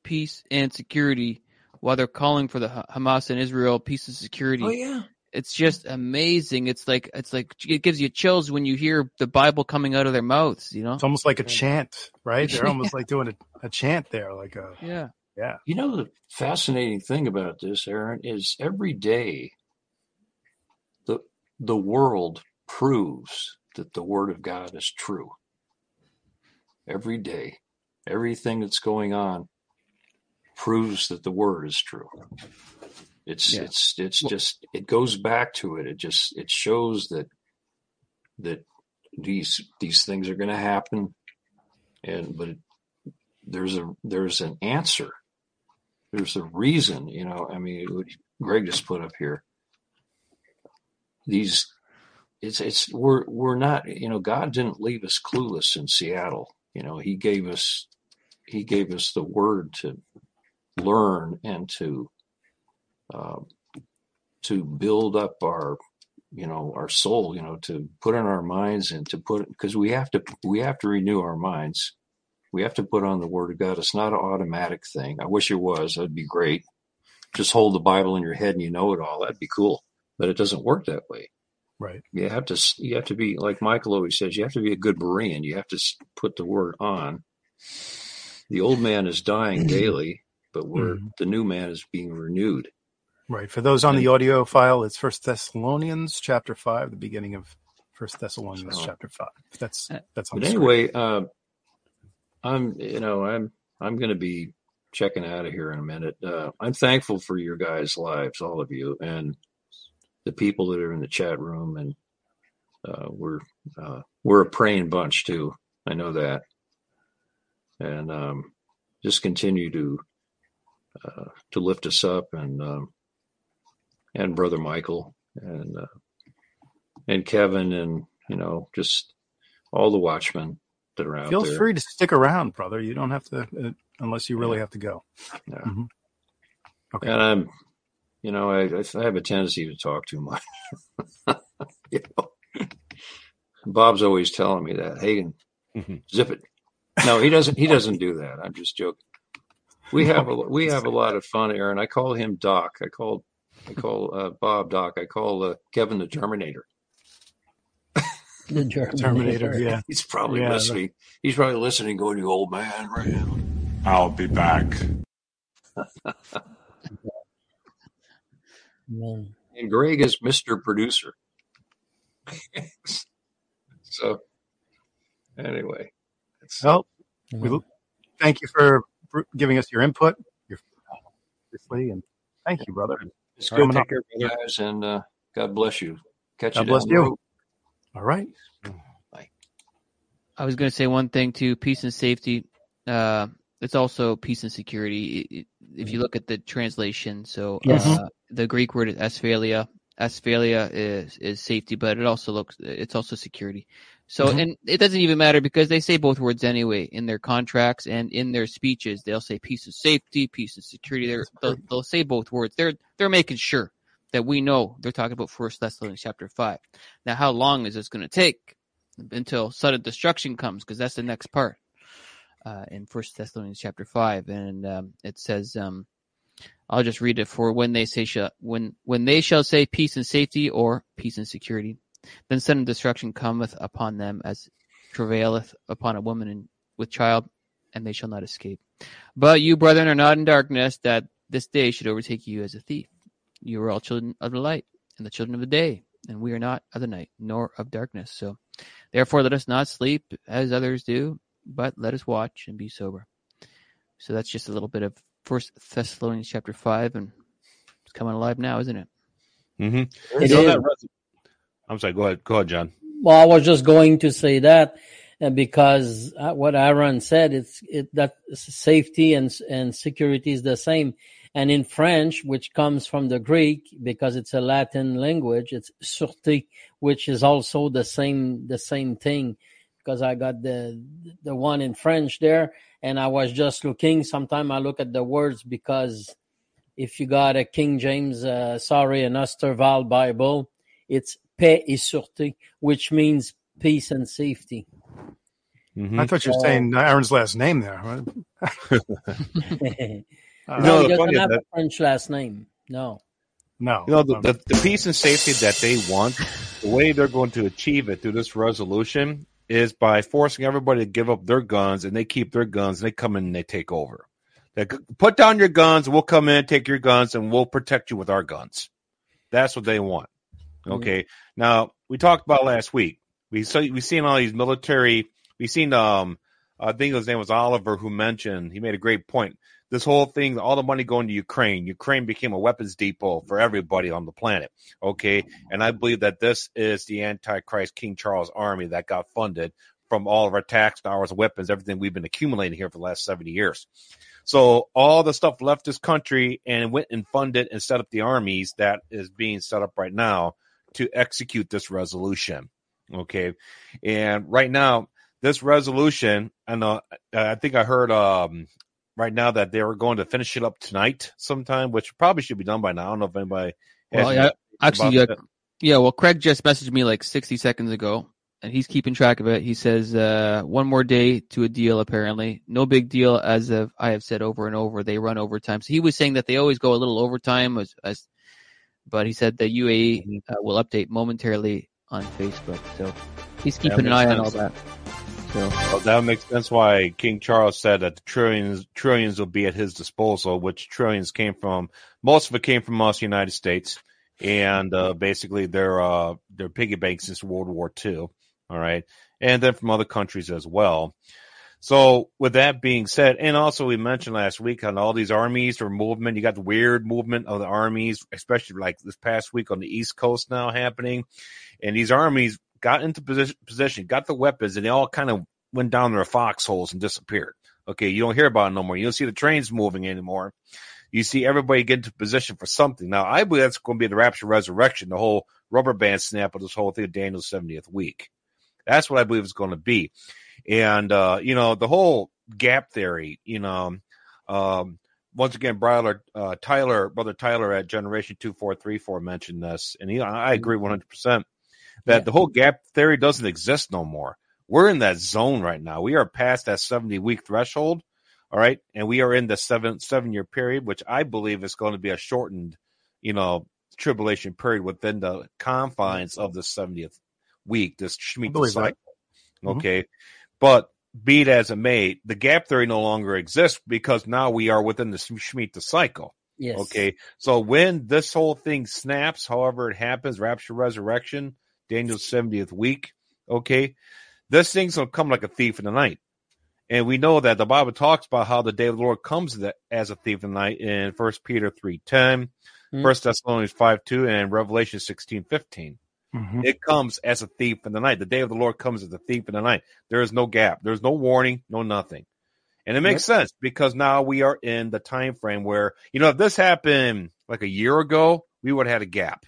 Peace and security. While they're calling for the hamas and israel peace and security. Oh yeah, it's just amazing. It's like it's like it gives you chills when you hear the bible coming out of their mouths you know? It's almost like a chant, right? They're almost like doing a, a chant there, like a yeah. yeah. You know the fascinating thing about this, Aaron, is every day the world proves that the word of God is true. Every day, everything that's going on proves that the word is true. It's Yeah. it's it's just it goes back to it. It just it shows that that these these things are going to happen, and but it, there's a there's an answer there's a reason, you know. I mean, Greg just put up here. These, it's it's we're we're not, you know. God didn't leave us clueless in Seattle. You know, He gave us He gave us the word to learn and to uh, to build up our you know our soul you know to put in our minds and to put because we have to we have to renew our minds. We have to put on the word of god. It's not an automatic thing. I wish it was. That'd be great. Just hold the bible in your head and you know it all. That'd be cool but it doesn't work that way Right. you have to you have to be like michael always says you have to be a good berean you have to put the word on the old man is dying daily but we're Mhm. the new man is being renewed Right. For those on the audio file, it's First Thessalonians chapter five, the beginning of First Thessalonians So- chapter five. That's that's on But the anyway, uh, I'm you know I'm I'm going to be checking out of here in a minute. Uh, I'm thankful for your guys' lives, all of you, and the people that are in the chat room, and uh, we're uh, we're a praying bunch too. I know that, and um, just continue to uh, to lift us up, and um, and brother Michael, and uh, and Kevin, and you know just all the watchmen that are out Feel there. free to stick around, brother. You don't have to uh, unless you really have to go. Yeah. Mhm. Okay. And I'm, you know, I, I have a tendency to talk too much. you know, Bob's always telling me that. Hagen, Mhm. zip it. No, he doesn't. He doesn't do that. I'm just joking. We have a we have a lot of fun, Aaron. I call him Doc. I call I call uh, Bob Doc. I call uh, Kevin the Terminator. The German Terminator. Yeah. He's probably Yeah, listening. He's probably listening, going, "You old man." Right now. I'll be back. Man. And Greg is Mister Producer. so, anyway, it's, Well, we thank you for for giving us your input. Your obviously, and thank you, brother. it's All right, good take talking to you guys, and uh, God bless you. Catch God you bless you. road. All right. I was going to say one thing too: peace and safety. Uh, it's also peace and security. If you look at the translation, so Yes. uh, the Greek word is asphalia. Asphalia is is safety, but it also looks it's also security. So, Mhm. and it doesn't even matter because they say both words anyway in their contracts and in their speeches. They'll say peace and safety, peace and security. They're, they'll, they'll say both words. They're they're making sure that we know they're talking about First Thessalonians chapter five. Now, how long is this going to take? until sudden destruction comes because that's the next part uh, in First Thessalonians chapter five, and um, it says, um, "I'll just read it for when they say shall, when when they shall say peace and safety or peace and security, then sudden destruction cometh upon them as travaileth upon a woman in, with child, and they shall not escape. But you, brethren, are not in darkness, that this day should overtake you as a thief. You are all children of the light and the children of the day, and we are not of the night, nor of darkness. So, therefore, let us not sleep as others do, but let us watch and be sober. So that's just a little bit of First Thessalonians chapter five, and it's coming alive now, isn't it? Mm-hmm. It You know is. that res- I'm sorry. Go ahead. Go ahead, John. Well, I was just going to say that uh, because uh, what Aaron said, it's it that safety and and security is the same. And in French, which comes from the Greek because it's a Latin language, it's sûreté, which is also the same the same thing. Because I got the the one in French there, and I was just looking. Sometimes I look at the words because if you got a King James, uh, sorry, an Ostervald Bible, it's paix et sûreté, which means peace and safety. Mhm. I thought you were Oh. saying Aaron's last name there. right? Uh, no, No, he the doesn't have that- a French last name. No. no. You know, the, the, the peace and safety that they want, the way they're going to achieve it through this resolution is by forcing everybody to give up their guns and they keep their guns and they come in and they take over. They put down your guns, we'll come in, take your guns, and we'll protect you with our guns. That's what they want. Okay. Now we talked about last week. We saw we seen all these military. We seen um I think his name was Oliver who mentioned he made a great point. This whole thing, all the money going to Ukraine. Ukraine became a weapons depot for everybody on the planet. Okay, and I believe that this is the Antichrist King Charles army that got funded from all of our tax dollars, weapons, everything we've been accumulating here for the last seventy years. So all the stuff left this country and went and funded and set up the armies that is being set up right now to execute this resolution. Okay. And right now, this resolution, and uh, I think I heard um, right now that they were going to finish it up tonight sometime, which probably should be done by now. I don't know if anybody. Well, yeah, actually, uh. Yeah, well, Craig just messaged me like 60 seconds ago, and he's keeping track of it. He says, uh, one more day to a deal, apparently. No big deal, as of, I have said over and over. They run overtime. So he was saying that they always go a little overtime, as, as but he said the UAE Mhm. uh, will update momentarily on Facebook. So he's keeping an eye on all that. Well, that makes sense why King Charles said that the trillions trillions will be at his disposal, which trillions came from most of it came from us, United States, and uh, basically their uh, their piggy banks since World War II. All right, and then from other countries as well. So, with that being said, and also we mentioned last week on all these armies or movement, you got the weird movement of the armies, especially like this past week on the East Coast now happening, and these armies got into position, position got the weapons, and they all kind of went down their foxholes and disappeared. Okay, you don't hear about it no more. You don't see the trains moving anymore. You see everybody get into position for something. Now, I believe that's going to be the rapture resurrection, the whole rubber band snap of this whole thing of Daniel's 70th week. That's what I believe it's going to be. And, uh, you know, the whole gap theory, you know, um, once again, brother, uh, Tyler, brother Tyler at Generation 2434 mentioned this, and he, I agree 100% that Yeah. the whole gap theory doesn't exist no more. We're in that zone right now. We are past that 70 week threshold. All right. And we are in the seven, seven year period, which I believe is going to be a shortened, you know, tribulation period within the confines of the 70th week, this Shemitah cycle. Mhm. Okay. But be it as it may, the gap theory no longer exists because now we are within the Shemitah cycle. Yes. Okay. So when this whole thing snaps, however it happens, rapture, resurrection, Daniel's 70th week, okay, this thing's going to come like a thief in the night. And we know that the Bible talks about how the day of the Lord comes as a thief in the night in 1 Peter 3.10, Hmm. 1 Thessalonians 5.2, and Revelation 16.15. Mhm. It comes as a thief in the night. The day of the Lord comes as a thief in the night. There is no gap. There's no warning, no nothing. And it makes sense because now we are in the time frame where, you know, if this happened like a year ago, we would have had a gap.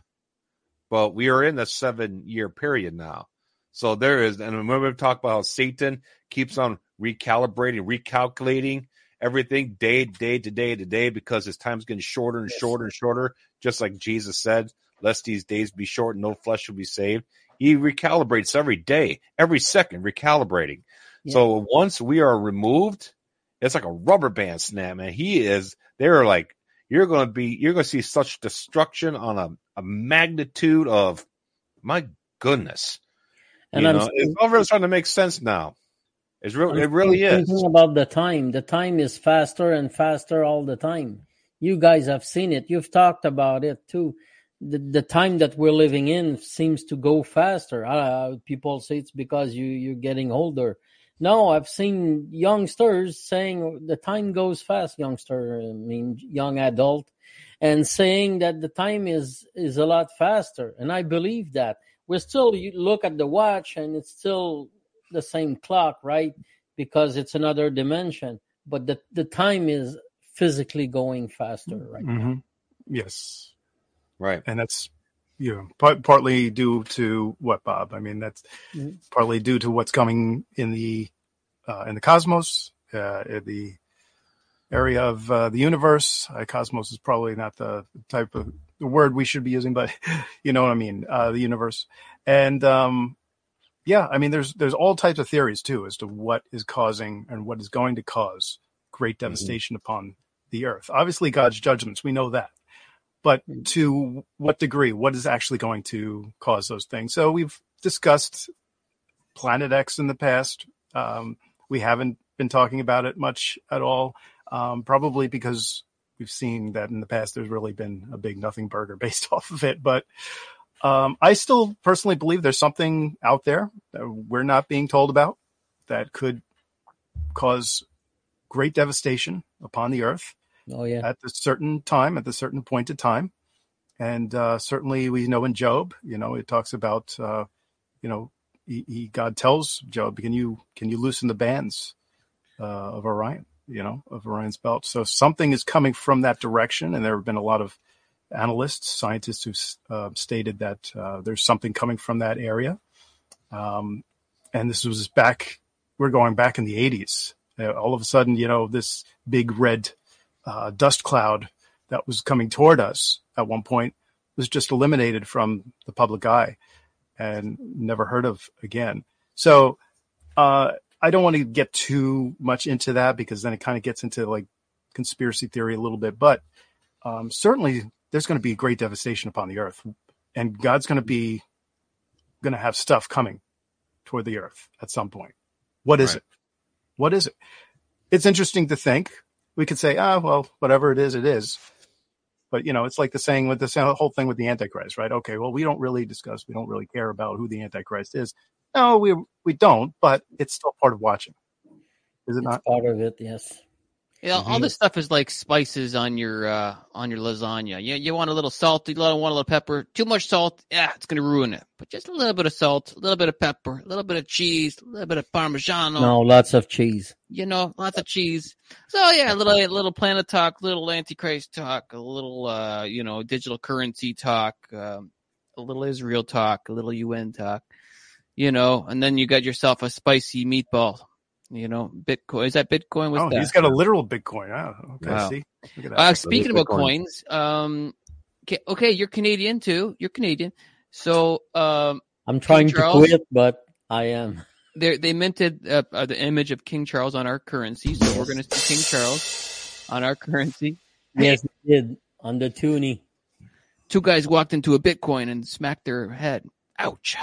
But we are in the seven year period now. So there is, and remember we talked about how Satan keeps on recalibrating, recalculating everything day, day to day to day because his time's getting shorter and Yes. shorter and shorter, just like Jesus said, lest these days be short, and no flesh will be saved. He recalibrates every day, every second, recalibrating. Yeah. So once we are removed, it's like a rubber band snap, man. He is. They're like you're going to be. You're going to see such destruction on a, a magnitude of my goodness. And you I'm know, still- it's all really starting to make sense now. It's real. I'm It really is. About the time, the time is faster and faster all the time. You guys have seen it. You've talked about it too. The the time that we're living in seems to go faster. Uh, people say it's because you you're getting older. No, I've seen youngsters saying the time goes fast. Youngster, I mean young adult, and saying that the time is is a lot faster. And I believe that. We're still you look at the watch and it's still the same clock, right? Because it's another dimension, but the the time is physically going faster, right? Mhm. Yes, Right. and that's you know part, partly due to what Bob. I mean, that's Mhm. partly due to what's coming in the uh, in the cosmos, uh, in the area of uh, the universe. Uh, cosmos is probably not the type of the word we should be using, but you know what I mean. Uh, the universe, and um, yeah, I mean, there's there's all types of theories too as to what is causing and what is going to cause great devastation upon the earth. Obviously, God's judgments, we know that. But Mm. to what degree? What is actually going to cause those things? So we've discussed Planet X in the past. Um, we haven't been talking about it much at all, um, probably because we've seen that in the past there's really been a big nothing burger based off of it. But um, I still personally believe there's something out there that we're not being told about that could cause great devastation upon the earth Oh yeah, at a certain time, at a certain point in time. And uh, certainly, we know in Job, you know, it talks about, uh, you know, he, he, God tells Job, "Can you can you loosen the bands uh, of Orion, you know, of Orion's belt?" So something is coming from that direction, and there have been a lot of analysts, scientists who've uh, stated that uh, there's something coming from that area. Um, and this was back, we're going back in the 80s. Uh, all of a sudden, you know, this big red uh, dust cloud that was coming toward us at one point was just eliminated from the public eye and never heard of again. So uh, I don't want to get too much into that because then it kind of gets into like conspiracy theory a little bit. But um, certainly there's going to be great devastation upon the earth, and God's going to be going to have stuff coming toward the earth at some point. What is Right. it? What is it? It's interesting to think. We could say, ah, well, whatever it is, it is. But you know, it's like the saying with the whole thing with the Antichrist, right? Okay, well, we don't really discuss, we don't really care about who the Antichrist is. No, we we don't, but it's still part of watching, is it it's not? part of it. Yes. Yeah, all Mhm. this stuff is like spices on your uh on your lasagna. You you want a little salt, you don't want a little pepper. Too much salt, yeah, it's gonna ruin it. But just a little bit of salt, a little bit of pepper, a little bit of cheese, a little bit of parmigiano. No, lots of cheese. You know, lots of cheese. So yeah, a little a little planet talk, little antichrist talk, a little uh you know digital currency talk, um, a little Israel talk, a little UN talk. You know, and then you got yourself a spicy meatball. You know, Bitcoin is that Bitcoin? What's oh, that? he's got a literal Bitcoin. Oh, okay, Wow. see, look at that. Uh, speaking about Bitcoin. coins, um, okay, okay, you're Canadian too. You're Canadian, so um, I'm trying to quit, but I am. they they minted uh, uh, the image of King Charles on our currency, so we're going to see King Charles on our currency. Yes, it did on the toonie. Two guys walked into a Bitcoin and smacked their head. Ouch.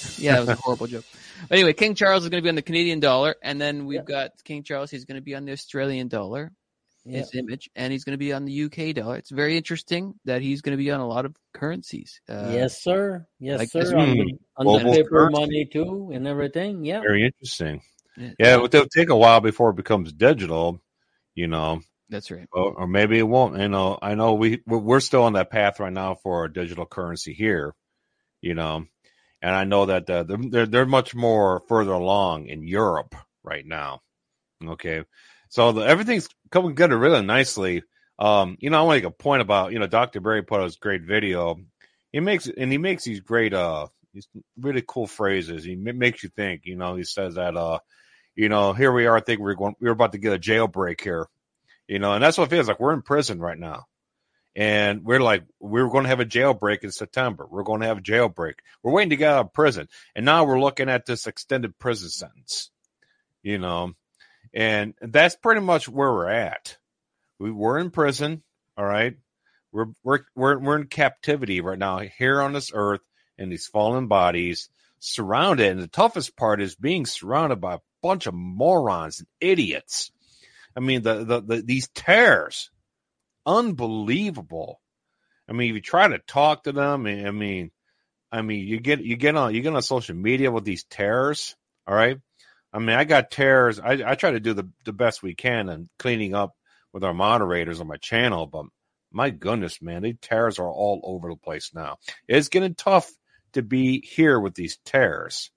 Yeah, that was a horrible joke. But anyway, King Charles is going to be on the Canadian dollar, and then we've got King Charles. He's going to be on the Australian dollar. Yeah. his image, and he's going to be on the UK dollar. It's very interesting that he's going to be on a lot of currencies. Uh, yes, sir. Yes, like sir. this- On the, on the paper currency. money too, and everything. Yeah. Very interesting. yeah, Yeah, but it'll take a while before it becomes digital, you know, that's right. or, or maybe it won't. You know, I know we we're we're still on that path right now for a digital currency here, you know, and I know that uh, they're, they're much more further along in Europe right now. Okay, so the, everything's coming together really nicely. Um, you know, I want to make a point about you know Dr. Barry put out his great video. He makes and he makes these great uh these really cool phrases. He ma- makes you think. You know, he says that uh, you know, here we are. I think we're going we're about to get a jailbreak here. You know, and that's what it feels like. We're in prison right now. And we're like, we we're going to have a jailbreak in September. We're going to have a jailbreak. We're waiting to get out of prison, and now we're looking at this extended prison sentence. You know, and that's pretty much where we're at. We were in prison, all right. We're we're we're we're in captivity right now here on this earth in these fallen bodies, surrounded. And the toughest part is being surrounded by a bunch of morons and idiots. I mean, the the, the these terrors, unbelievable. I mean, if you try to talk to them, I mean, I mean, you get you get on you get on social media with these terrors, all right. I mean, I got terrors. I, I try to do the, the best we can and cleaning up with our moderators on my channel, but my goodness, man, these terrors are all over the place now. It's getting tough to be here with these terrors.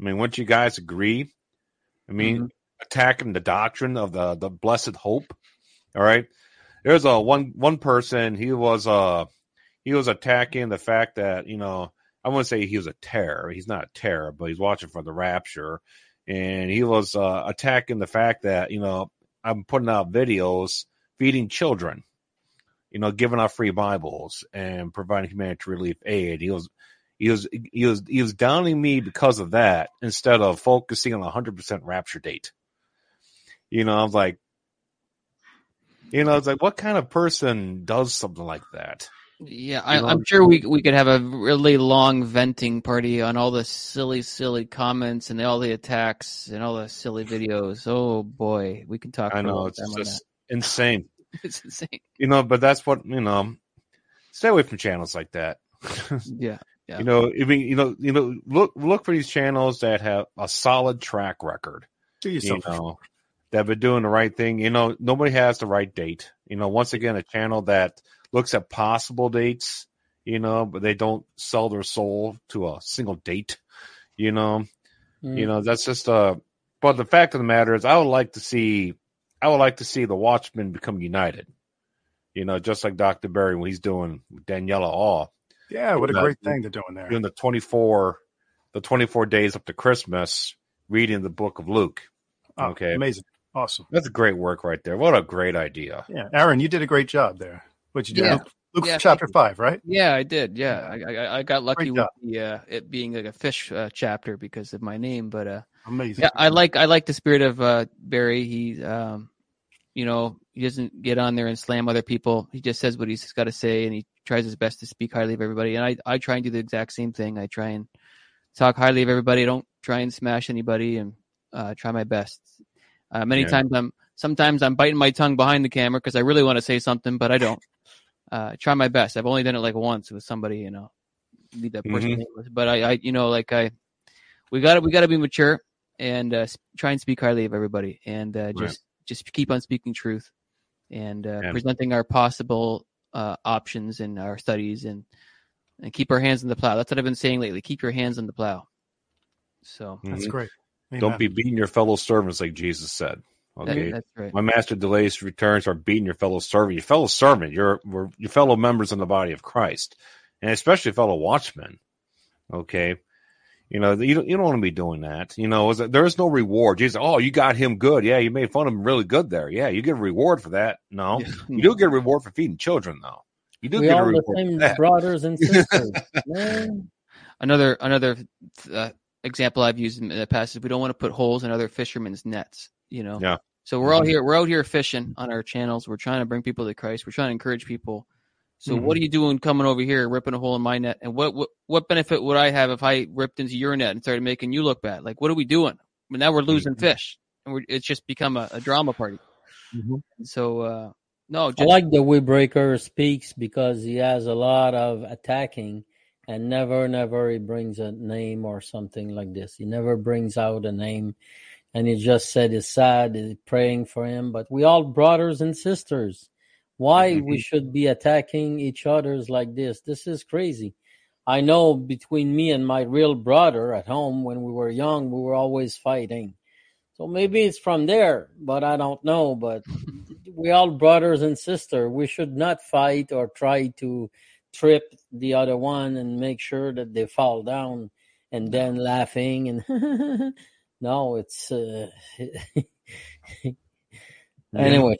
I mean, wouldn't you guys agree? I mean, mm-hmm. attacking the doctrine of the the blessed hope. All right, there's a one one person. He was uh he was attacking the fact that you know I wouldn't say he was a terror. He's not a terror, but he's watching for the rapture and he was uh, attacking the fact that you know I'm putting out videos feeding children, you know, giving out free Bibles and providing humanitarian relief aid. He was he was he was he was downing me because of that instead of focusing on a hundred percent rapture date. You know, I was like, you know, it's like what kind of person does something like that? Yeah, I, am sure we we could have a really long venting party on all the silly, silly comments and all the attacks and all the silly videos. Oh boy, we can talk. I know it's just insane. it's insane. You know, but that's what you know. Stay away from channels like that. yeah, yeah. You know, I mean, you know, you know, look look for these channels that have a solid track record. Do yourself. You know, that have been doing the right thing. You know, nobody has the right date. You know, once again, a channel that looks at possible dates, you know, but they don't sell their soul to a single date, you know. Mm. You know, that's just uh but the fact of the matter is I would like to see I would like to see the Watchmen become united. You know, just like Dr. Barry when he's doing Daniela All. Yeah, what a great thing they're doing there. Doing the twenty four the twenty four days up to Christmas, reading the book of Luke. Oh, okay. Amazing. Awesome. That's great work right there. What a great idea. Yeah. Aaron, you did a great job there. What you do? Yeah. Luke, Luke yeah, chapter five, right? Yeah, I did. Yeah, I, I, I got lucky with the, uh, it being like a fish uh, chapter because of my name. But uh, amazing. Yeah, I like I like the spirit of uh, Barry. He, um, you know, he doesn't get on there and slam other people. He just says what he's got to say, and he tries his best to speak highly of everybody. And I I try and do the exact same thing. I try and talk highly of everybody. I don't try and smash anybody, and uh, try my best. Uh, many yeah. times I'm sometimes I'm biting my tongue behind the camera because I really want to say something, but I don't uh, try my best. I've only done it like once with somebody, you know, leave that person mm-hmm. But I, I, you know, like I, we got to, we got to be mature and uh, try and speak highly of everybody, and uh, just, right. just keep on speaking truth and uh, presenting our possible uh, options and our studies, and and keep our hands in the plow. That's what I've been saying lately. Keep your hands in the plow. So that's mm-hmm. great. Amen. Don't be beating your fellow servants like Jesus said. Okay, that, that's right. My master delays returns are beating your fellow servant, your fellow servant, your your fellow members in the body of Christ, and especially fellow watchmen. Okay, you know you don't you don't want to be doing that. You know, there is no reward. Jesus, oh, you got him good. Yeah, you made fun of him really good there. Yeah, you get a reward for that. No, you do get a reward for feeding children, though. You do we get a reward the same brothers and sisters. another another uh, example I've used in the past is we don't want to put holes in other fishermen's nets. You know, yeah. So we're all mm-hmm. here. We're out here fishing on our channels. We're trying to bring people to Christ. We're trying to encourage people. So mm-hmm. what are you doing coming over here, ripping a hole in my net? And what, what what benefit would I have if I ripped into your net and started making you look bad? Like, what are we doing? But now we're losing mm-hmm. fish, and it's just become a, a drama party. Mm-hmm. So uh, no, just, I like the way Breaker speaks because he has a lot of attacking, and never, never he brings a name or something like this. He never brings out a name and he just said he's sad, he's praying for him. But we all brothers and sisters. Why mm-hmm. we should be attacking each others like this? This is crazy. I know between me and my real brother at home when we were young, we were always fighting. So maybe it's from there, but I don't know. But we all brothers and sisters. We should not fight or try to trip the other one and make sure that they fall down and then laughing and No, it's uh, anyway.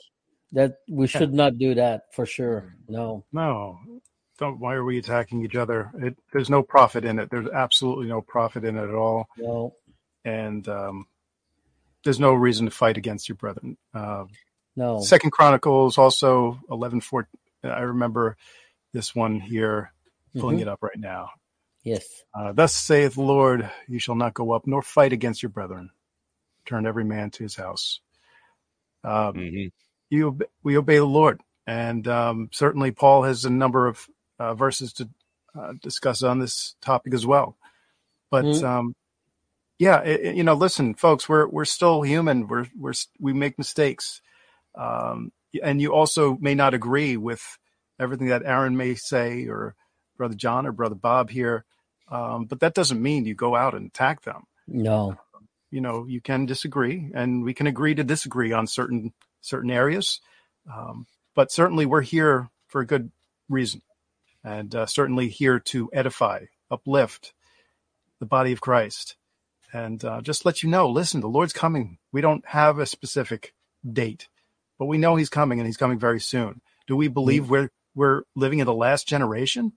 That we should not do that for sure. No. No. Don't, why are we attacking each other? It, there's no profit in it. There's absolutely no profit in it at all. No. And um, there's no reason to fight against your brethren. Uh, No. Second Chronicles also eleven four. I remember this one here, pulling Mhm. it up right now. Yes. Uh, Thus saith the Lord, you shall not go up nor fight against your brethren. Turn every man to his house. Uh, Mhm. you we obey the Lord, and um, certainly Paul has a number of uh, verses to uh, discuss on this topic as well. But Mhm. um, yeah, it, it- you know, listen, folks, we're we're still human. We're we're we make mistakes, um, and you also may not agree with everything that Aaron may say or Brother John or Brother Bob here, um, but that doesn't mean you go out and attack them. No. you know you can disagree and we can agree to disagree on certain certain areas um, but certainly we're here for a good reason and uh, certainly here to edify uplift the body of christ. And uh, just let you know listen the lord's coming. We don't have a specific date but we know he's coming and he's coming very soon. Do we believe we're we're living in the last generation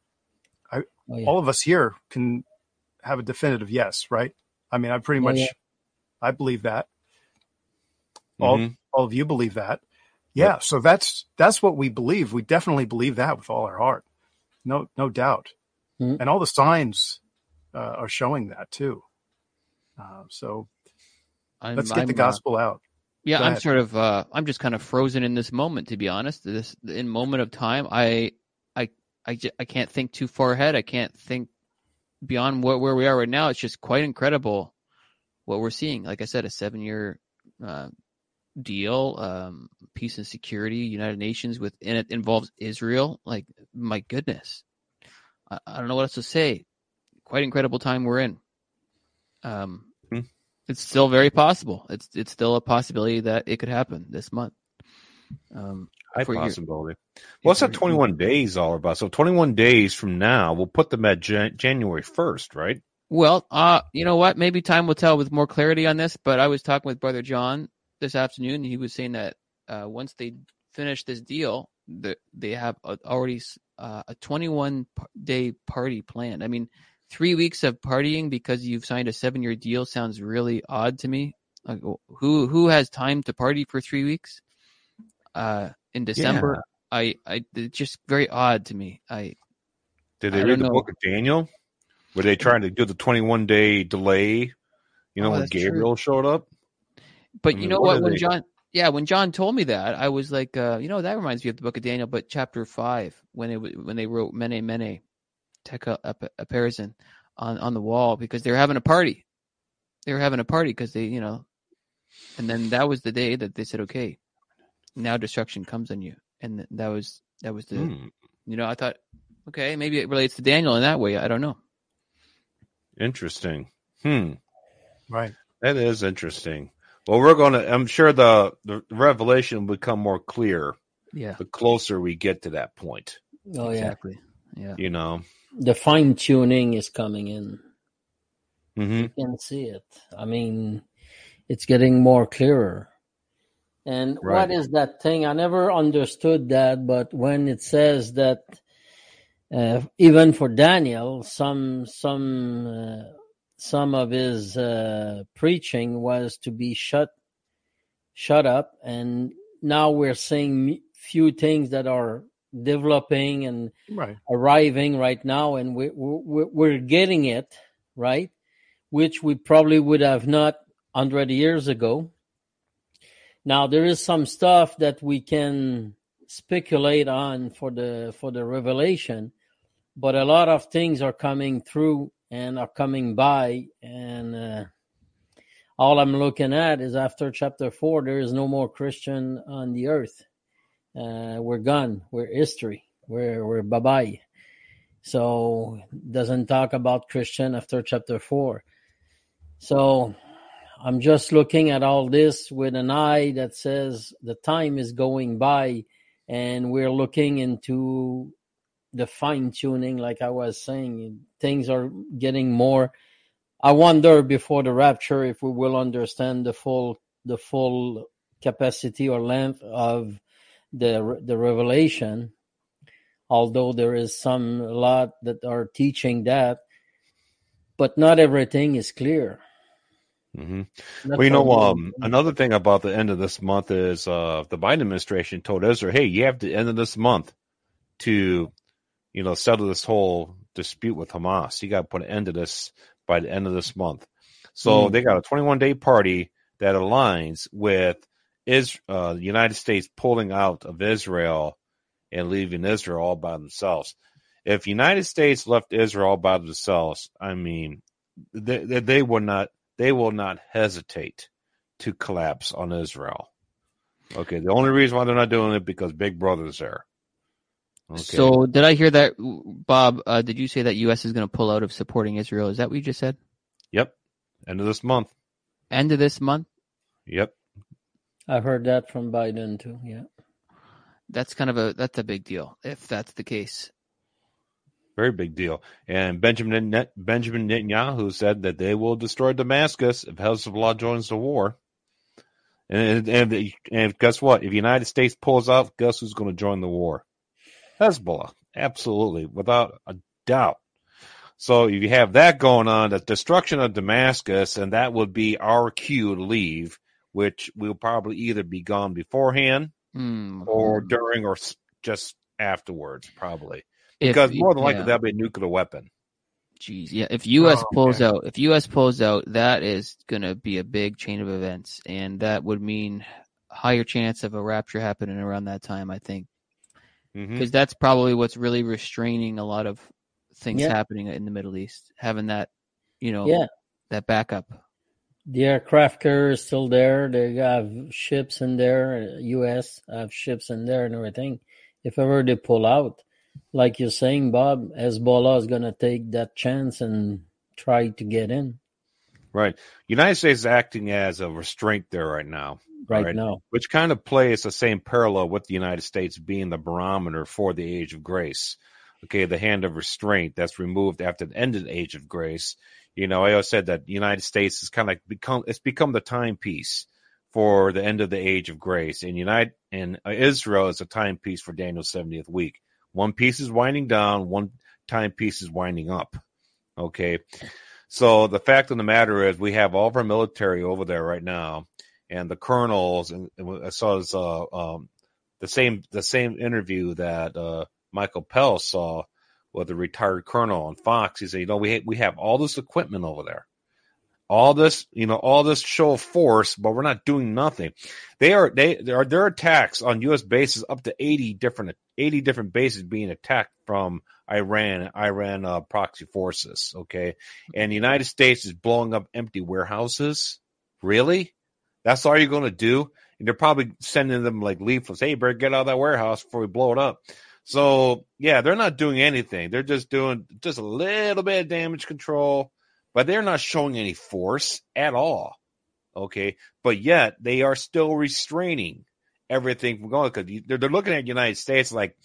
Oh, yeah. all of us here can have a definitive yes right? I mean i pretty Oh, much yeah. i believe that. All Mhm. all of you believe that. Yeah so that's that's what we believe. We definitely believe that with all our heart. No no doubt. Mhm. and all the signs uh, are showing that too. Uh, so I'm, let's get I'm, the uh, gospel out Yeah, I'm sort of uh I'm just kind of frozen in this moment to be honest. This in moment of time, I I I, j- I can't think too far ahead. I can't think beyond what where we are right now. It's just quite incredible what we're seeing. Like I said, a 7-year uh, deal, um peace and security, United Nations with and it involves Israel. Like my goodness. I, I don't know what else to say. Quite incredible time we're in. Um. It's still very possible. It's it's still a possibility that it could happen this month. Um, High your- possibility. What's that for- 21 days all about? So 21 days from now, we'll put them at Jan- January 1st, right? well, uh, you know what? Maybe time will tell with more clarity on this. But I was talking with Brother John this afternoon. And he was saying that uh, once they finish this deal, that they have a, already uh, a 21 day party planned. I mean, three weeks of partying because you've signed a seven year deal sounds really odd to me. Like, who who has time to party for three weeks? Uh, in December, I, I it's just very odd to me. I Did they don't read the know. book of Daniel? Were they trying to do the 21 day delay? You know, Oh, when that's true. Gabriel showed up? But I you know what what? When they- John, yeah, when John told me that, I was like, uh, you know, that reminds me of the Book of Daniel, but chapter five, when it when they wrote Mene Mene, Tekel Upharsin on on the wall because they were having a party. They were having a party because they, you know, and then that was the day that they said, okay, now destruction comes on you, and that was that was the, Hmm, you know, I thought, okay, maybe it relates to Daniel in that way. I don't know. interesting. Hmm. right That is interesting. Well, we're going to, I'm sure the, the revelation will become more clear Yeah, the closer we get to that point, Oh yeah. exactly. Yeah. you know? The fine tuning is coming in. hmm You can see it. I mean, it's getting more clearer. And Right. what is that thing? I never understood that, but when it says that uh, even for Daniel, some some uh, some of his uh, preaching was to be shut shut up, and now we're seeing few things that are developing and right arriving right now, and we, we we're getting it right, which we probably would have not hundred years ago. Now there is some stuff that we can speculate on for the for the revelation, but a lot of things are coming through and are coming by, and uh, all I'm looking at is after chapter four, there is no more Christian on the earth. Uh, we're gone. We're history. We're we're bye bye. So doesn't talk about Christian after chapter four. So I'm just looking at all this with an eye that says the time is going by and we're looking into the fine tuning, like I was saying. Things are getting more. I wonder before the rapture if we will understand the full the full capacity or length of the the revelation. Although there is some a lot that are teaching that, but not everything is clear. hmm Well, you know, um, another thing about the end of this month is uh, the Biden administration told Israel "Hey, you have to end of this month to, you know, settle this whole dispute with Hamas. You got to put an end to this by the end of this month." So Mm. they got a 21 day party that aligns with is uh, the United States pulling out of Israel and leaving Israel all by themselves. If United States left Israel all by themselves, I mean, they, they, will not they will not hesitate to collapse on Israel. Okay, the only reason why they're not doing it because Big Brother's there. Okay. So did I hear that, Bob? Uh, did you say that U.S. is going to pull out of supporting Israel? Is that what you just said? yep, end of this month. End of this month? Yep. I heard that from Biden too. Yeah. That's kind of a that's a big deal if that's the case. Very big deal. And Benjamin Net, Benjamin Netanyahu said that they will destroy Damascus if Hezbollah joins the war. And and, and guess what? If the United States pulls out, guess who's going to join the war? Hezbollah, absolutely, without a doubt. So if you have that going on, the destruction of Damascus, and that would be our cue to leave, which will probably either be gone beforehand Hmm. or during or just afterwards, probably. If- Because more than likely yeah. that'll be a nuclear weapon. Jeez, yeah. If U.S. Oh, pulls okay. out, if U.S. pulls out, that is going to be a big chain of events, and that would mean higher chance of a rapture happening around that time. I think because that's probably what's really restraining a lot of things Yeah. happening in the Middle East. Having that, you know, Yeah. that backup. The aircraft carrier is still there. They have ships in there. U.S. have ships in there and everything. If ever they pull out, like you're saying, Bob, Hezbollah is going to take that chance and try to get in Right. United States is acting as a restraint there right now, right, Right. now. which kind of plays the same parallel with the United States being the barometer for the age of grace. Okay, the hand of restraint that's removed after the end of the age of grace. You know, I always said that United States has kind of like become it's become the timepiece for the end of the age of grace, and United and Israel is a timepiece for Daniel's seventieth week. One piece is winding down, one timepiece is winding up. Okay, so the fact of the matter is, we have all of our military over there right now, and the colonels. And, and I saw this, uh, um, the same the same interview that uh, Michael Pell saw with a retired colonel on Fox. He said, "You know, we ha- we have all this equipment over there, all this, you know, all this show of force, but we're not doing nothing. They are they there are their attacks on U.S. bases up to eighty different eighty different bases being attacked from Iran, Iran uh, proxy forces. Okay, and the United States is blowing up empty warehouses. Really? That's all you're going to do? And they're probably sending them like leaflets. Hey, better get out of that warehouse before we blow it up. So yeah, they're not doing anything. They're just doing just a little bit of damage control, but they're not showing any force at all. Okay, but yet they are still restraining everything from going because they're, they're looking at the United States like,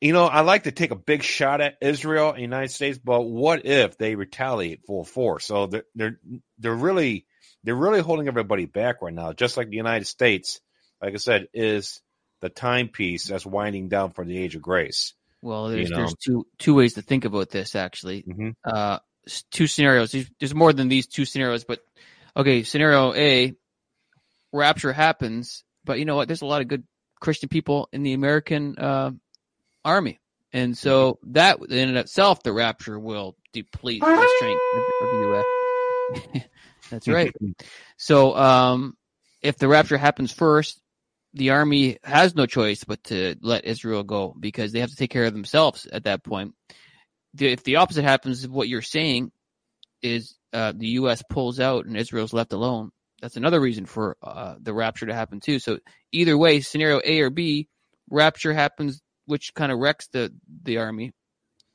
you know, I like to take a big shot at Israel and United States, but what if they retaliate full force? So they're they're they're really they're really holding everybody back right now, just like the United States, like I said, is the timepiece that's winding down for the age of grace. Well, there's You know. there's two two ways to think about this actually. Mhm. Uh, two scenarios. There's, more than these two scenarios, but okay. Scenario A, rapture happens, but you know what? There's a lot of good Christian people in the American uh, army, and so Mm-hmm. that in and of itself, the rapture will deplete the strength of, of the U.S. That's right. So, um, if the rapture happens first, the army has no choice but to let Israel go because they have to take care of themselves at that point. The, if the opposite happens, what you're saying is uh, the U.S. pulls out and Israel's left alone. That's another reason for uh, the rapture to happen too. So either way, scenario A or B, rapture happens, which kind of wrecks the the army,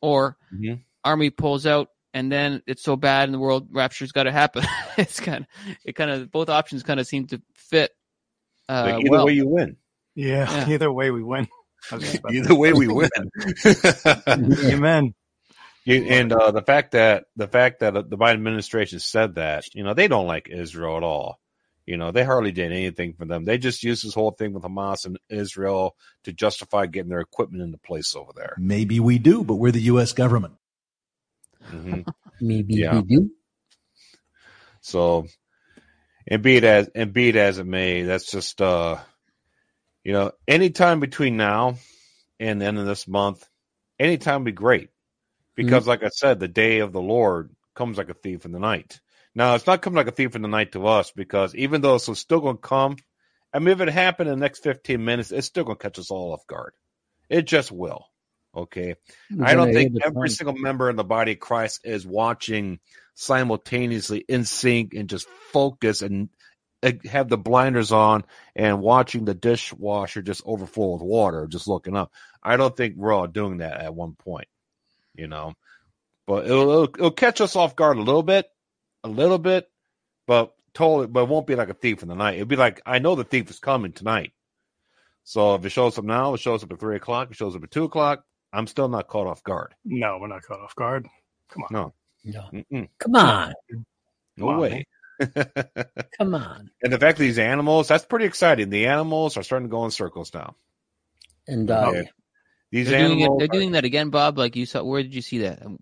or Mhm. army pulls out and then it's so bad in the world, rapture's got to happen. it's kind of it kind of both options kind of seem to fit. Uh, Like, either well. way, you win. Yeah, Yeah. either way we win. I was just about to- Either way, we win. Amen. You, and uh, the fact that the fact that the Biden administration said that, you know, they don't like Israel at all. You know, they hardly did anything for them. They just used this whole thing with Hamas and Israel to justify getting their equipment into place over there. Maybe we do, but we're the U.S. government. hmm Maybe Yeah. we do. So, and be it as and be it as it may, that's just uh, you know, anytime between now and the end of this month, anytime would be great, because like I said, the day of the Lord comes like a thief in the night. Now, it's not coming like a thief in the night to us because even though it's still going to come, I mean, if it happened in the next fifteen minutes, it's still going to catch us all off guard. It just will. Okay. I don't think every single member in the body of Christ is watching simultaneously in sync and just focus and have the blinders on and watching the dishwasher just overflow with water, just looking up. I don't think we're all doing that at one point, you know. But it'll, it'll, it'll catch us off guard a little bit, a little bit, but totally, but it won't be like a thief in the night. It'll be like I know the thief is coming tonight. So if it shows up now, it shows up at three o'clock, it shows up at two o'clock. I'm still not caught off guard. No, we're not caught off guard. Come on. No, No. Mm-mm. Come on. no Come on, way. Come on. and the fact that these animals, that's pretty exciting. The animals are starting to go in circles now. And uh, Okay. These They're doing, it, animals, they're doing that again, Bob. Like you saw, where did you see that? Um,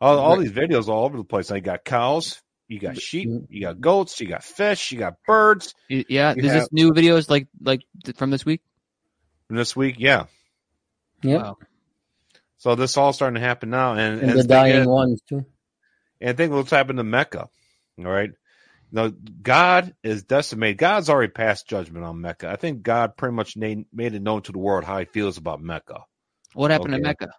all, all Right. these videos all over the place. Now you got cows, you got sheep, you got goats, you got fish, you got birds. yeah, You is have- this new videos like like th- from this week? And this week, yeah. Yep. Wow. So this all starting to happen now, and, and and the dying is- ones too. And think what's happened to Mecca. All right. Now, God is decimated. God's already passed judgment on Mecca. I think God pretty much made, made it known to the world how he feels about Mecca. What happened Okay. to Mecca?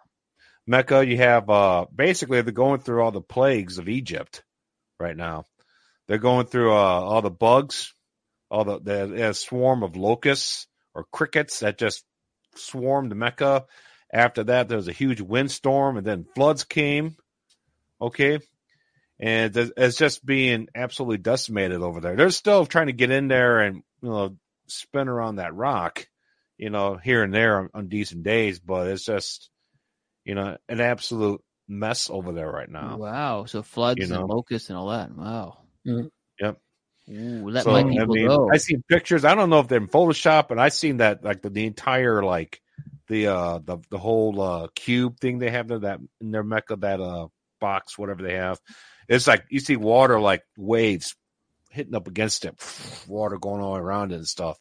Mecca, you have uh basically they're going through all the plagues of Egypt right now. They're going through uh, all the bugs, all the the a swarm of locusts or crickets that just swarmed Mecca. After that, there was a huge windstorm, and then floods came. Okay, and it's- it's just being absolutely decimated over there. They're still trying to get in there and you know spin around that rock, you know, here and there on, on decent days, but it's just you know an absolute mess over there right now. Wow. So floods You know. and locusts and all that. Wow. Mm. Yep. Ooh, let so my I people mean, go. I seen pictures. I don't know if they're in Photoshop, and I seen that like the, the entire like the uh the the whole uh cube thing they have there that in their Mecca that uh box whatever they have. It's like you see water like waves hitting up against it, water going all around it and stuff.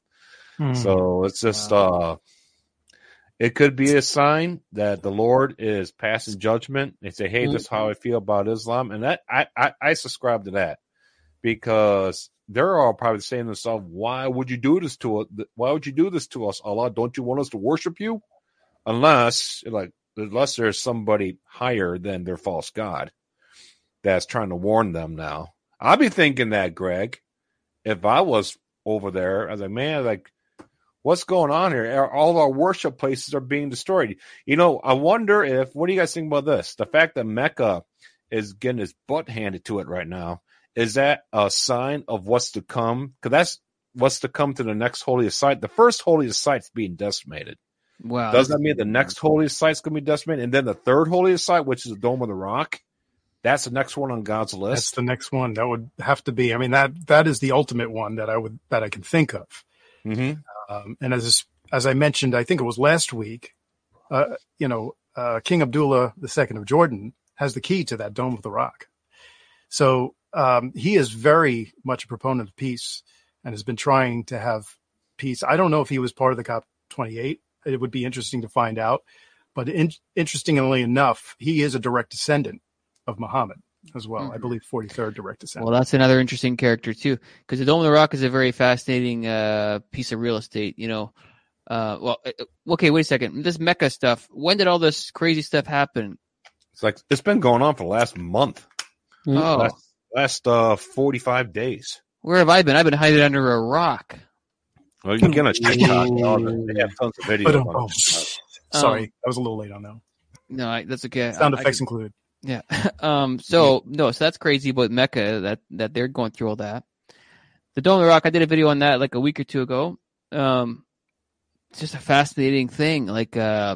Hmm. So it's just uh it could be a sign that the Lord is passing judgment. They say, Hey, this is how I feel about Islam. And that I, I, I subscribe to that because they're all probably saying to themselves, Why would you do this to us? Why would you do this to us, Allah? Don't you want us to worship you? Unless like unless there's somebody higher than their false God that's trying to warn them now. I'll be thinking that, Greg, if I was over there, I was like, man, like what's going on here? All our worship places are being destroyed. You know, I wonder if what do you guys think about this? The fact that Mecca is getting his butt handed to it right now is that a sign of what's to come? Because that's what's to come to the next holiest site. The first holiest site's being decimated. Wow. Does that mean the next holiest site's going to be decimated, and then the third holiest site, which is the Dome of the Rock, that's the next one on God's list. That's the next one. That would have to be. I mean that that is the ultimate one that I would that I can think of. hmm Um, and as as I mentioned, I think it was last week. Uh, you know, uh, King Abdullah II of Jordan has the key to that Dome of the Rock. So um, he is very much a proponent of peace and has been trying to have peace. I don't know if he was part of the COP 28. It would be interesting to find out. But in, interestingly enough, he is a direct descendant of Muhammad as well. I Mhm. believe 43rd direct descendant. Well, that's another interesting character too, because the Dome of the Rock is a very fascinating uh, piece of real estate. You know, uh, well, uh, okay, wait a second. This Mecca stuff. When did all this crazy stuff happen? It's like it's been going on for the last month. Oh, last, last uh, forty-five days. where have I been? I've been hiding under a rock. Well, you can get on TikTok. and all that. They have tons of videos. But, um, on oh, TikTok. sorry, Um, I was a little late on that. No, I, that's okay. Sound I- I effects can- included. Yeah. Um. So no. So that's crazy But Mecca that that they're going through all that. The Dome of the Rock. I did a video on that like a week or two ago. Um, it's just a fascinating thing. Like, uh,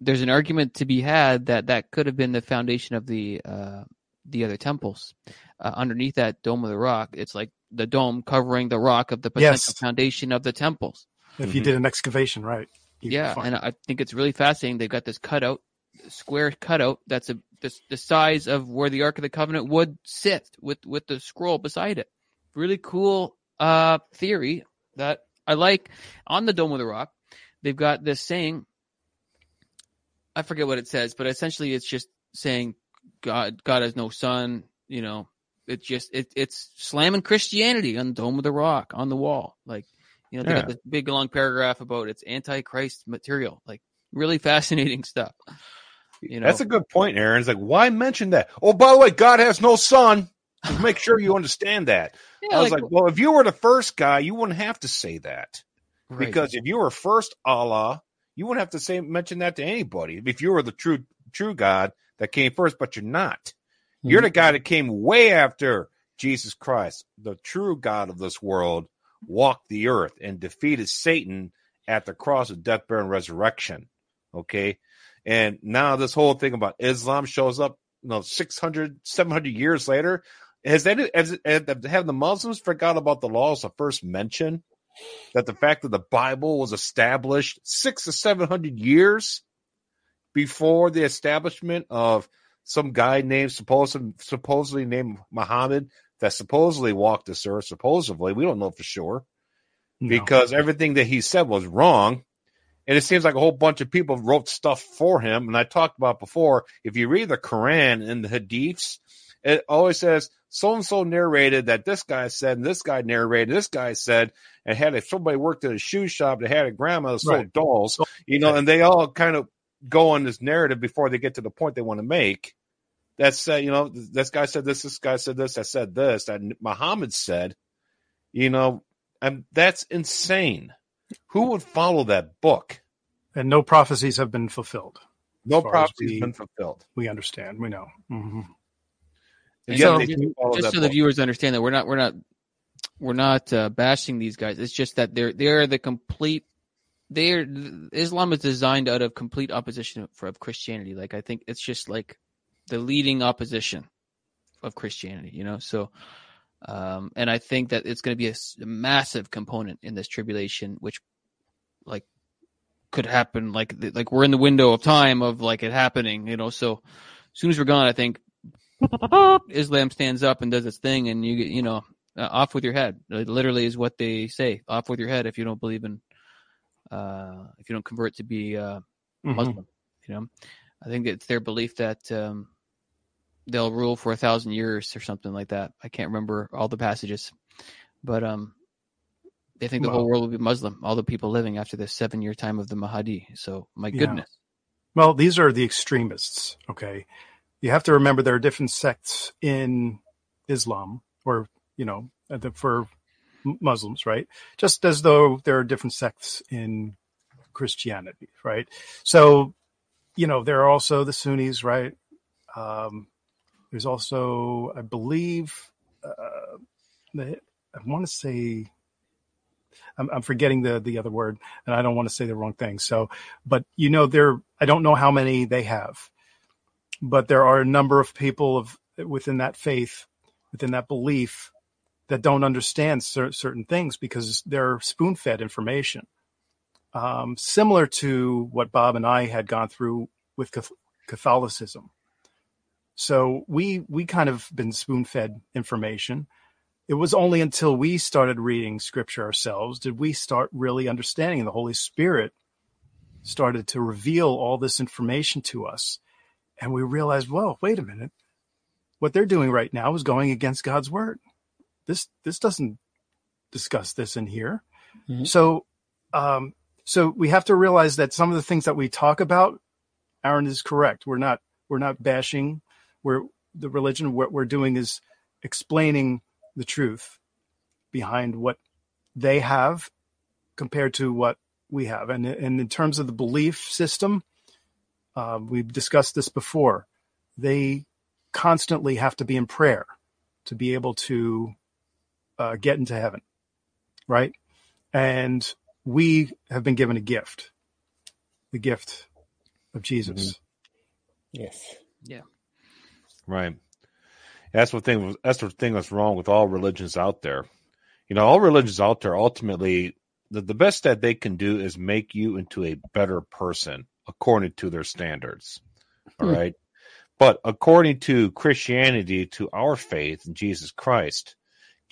there's an argument to be had that that could have been the foundation of the uh the other temples. Uh, underneath that Dome of the Rock, it's like the dome covering the rock of the potential Yes. foundation of the temples. If you Mhm. did an excavation, right? Yeah, find and. I think it's really fascinating. They've got this cutout, square cutout that's a this, the size of where the Ark of the Covenant would sit with with the scroll beside it. Really cool uh theory that I like. On the Dome of the Rock, they've got this saying. I forget what it says, but essentially it's just saying God God has no son. You know, it's just it, it's slamming Christianity on the Dome of the Rock on the wall, like. You know, they Yeah. got this big long paragraph about it's antichrist material, like really fascinating stuff. You know, That's a good point, Aaron. It's like, why mention that? Oh, by the way, God has no son. Just make sure you understand that. Yeah, I was like, well, if you were the first guy, you wouldn't have to say that. right. Because if you were first Allah, you wouldn't have to say mention that to anybody. If you were the true true God that came first, but you're not. You're mm-hmm. the guy that came way after Jesus Christ, the true God of this world, walked the earth and defeated Satan at the cross of death, burial, and resurrection. Okay. And now this whole thing about Islam shows up, you know, 600, 700 years later. Has that, has, have the Muslims forgot about the laws of first mention? That the fact that the Bible was established six to seven hundred years before the establishment of some guy named supposed, supposedly named Muhammad that supposedly walked this earth. Supposedly, we don't know for sure No. because everything that he said was wrong. And it seems like a whole bunch of people wrote stuff for him. And I talked about before, if you read the Quran and the Hadiths, it always says so and so narrated that this guy said, and this guy narrated, this guy said, and had if somebody worked at a shoe shop that had a grandma that sold Right. dolls, you know, and they all kind of go on this narrative before they get to the point they want to make. That's uh, you know, this guy said this, this guy said this, I said this, that Muhammad said, you know, and that's insane. Who would follow that book? and no prophecies have been fulfilled. No As far as prophecy we- been fulfilled. We understand. We know. hmm And And yet so just- still follow just so the book. viewers understand that we're not we're not we're not uh, bashing these guys. It's just that they're they're the complete. They're Islam is designed out of complete opposition for of Christianity. Like I think it's just like the leading opposition of Christianity. You know, so um, and I think that it's going to be a massive component in this tribulation, which like could happen. Like like we're in the window of time of like it happening. You know, so as soon as we're gone, I think Islam stands up and does its thing, and you get you know uh, off with your head. It literally is what they say. Off with your head if you don't believe in, uh, if you don't convert to be uh, Mhm. Muslim. You know, I think it's their belief that um, they'll rule for a thousand years or something like that. I can't remember all the passages, but um, they think the whole world will be Muslim. All the people living after the seven-year time of the Mahdi. So my Yeah. goodness, Well, these are the extremists. Okay, you have to remember there are different sects in Islam, or you know, for Muslims, right? Just as though there are different sects in Christianity, right? So, you know, there are also the Sunnis, right? Um, there's also, I believe, uh, the, I want to say, I'm, I'm forgetting the the other word, and I don't want to say the wrong thing. So, but you know, there, I don't know how many they have, but there are a number of people of within that faith, within that belief, that don't understand cer- certain things because they're spoon fed information. Um, similar to what Bob and I had gone through with Catholicism. So we we kind of been spoon fed information. It was only until we started reading scripture ourselves did we start really understanding the Holy Spirit started to reveal all this information to us. And we realized, whoa, wait a minute. What they're doing right now is going against God's word. This this doesn't discuss this in here. Mhm. So um so we have to realize that some of the things that we talk about, Aaron is correct. We're not we're not bashing. We're the religion. What we're doing is explaining the truth behind what they have compared to what we have. And, and in terms of the belief system, uh, we've discussed this before. They constantly have to be in prayer to be able to uh, get into heaven, right? And we have been given a gift, the gift of Jesus. Yes. Yeah. Right. That's what thing. That's the thing that's wrong with all religions out there. you know, all religions out there ultimately the, the best that they can do is make you into a better person according to their standards. All Hmm. right. But according to Christianity, to our faith in Jesus Christ,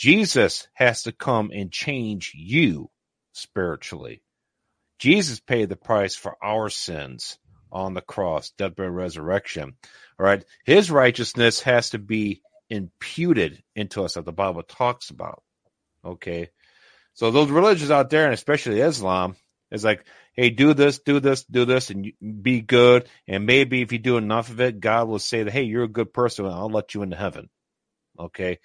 Jesus has to come and change you spiritually. Jesus paid the price for our sins on the cross, death, burial, resurrection. All right. His righteousness has to be imputed into us that the Bible talks about. Okay. So those religions out there, and especially Islam, is like, hey, do this, do this, do this, and be good. And maybe if you do enough of it, God will say that, hey, you're a good person, and I'll let you into heaven. Okay.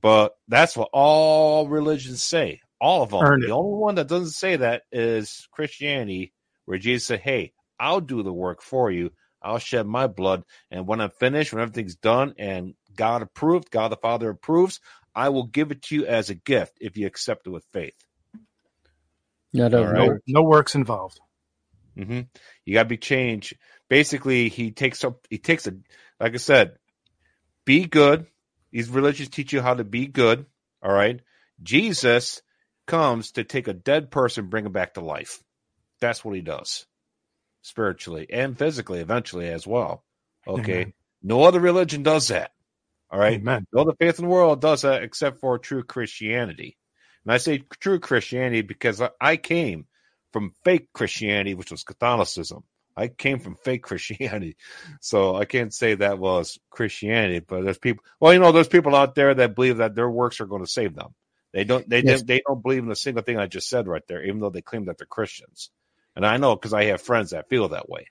But that's what all religions say. All of them. Earn it. The only one that doesn't say that is Christianity, where Jesus said, hey, I'll do the work for you. I'll shed my blood. And when I'm finished, when everything's done and God approved, God the Father approves, I will give it to you as a gift if you accept it with faith. Not All right. right. No, no works involved. Mm-hmm. You got to be changed. Basically, he takes up. He takes a. Like I said, be good. These religions teach you how to be good. All right. Jesus comes to take a dead person, bring him back to life. That's what he does, spiritually and physically, eventually as well. Okay. Amen. No other religion does that. All right. Amen. No other faith in the world does that except for true Christianity. And I say true Christianity because I- I came from fake Christianity, which was Catholicism. I came from fake Christianity. So I can't say that was Christianity, but there's people, well, you know, there's people out there that believe that their works are going to save them. They don't, they, Yes. don't they don't believe in a single thing I just said right there, even though they claim that they're Christians. And I know because I have friends that feel that way.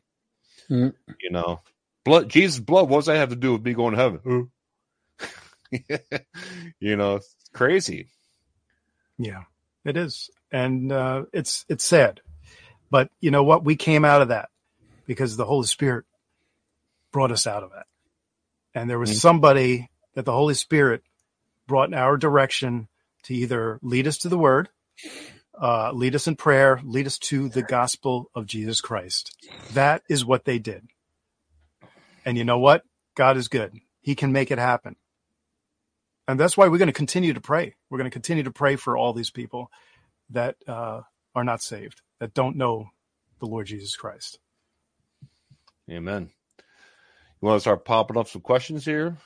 Mm. You know, blood, Jesus' blood, what does that have to do with me going to heaven? you know, it's crazy. Yeah, it is, and uh, it's it's sad, but you know what? We came out of that because the Holy Spirit brought us out of that, and there was Mhm. somebody that the Holy Spirit brought in our direction to either lead us to the Word, uh, lead us in prayer, lead us to the gospel of Jesus Christ. That is what they did, and you know what? God is good; He can make it happen. And that's why we're going to continue to pray. We're going to continue to pray for all these people that uh, are not saved, that don't know the Lord Jesus Christ. Amen. You want to start popping up some questions here?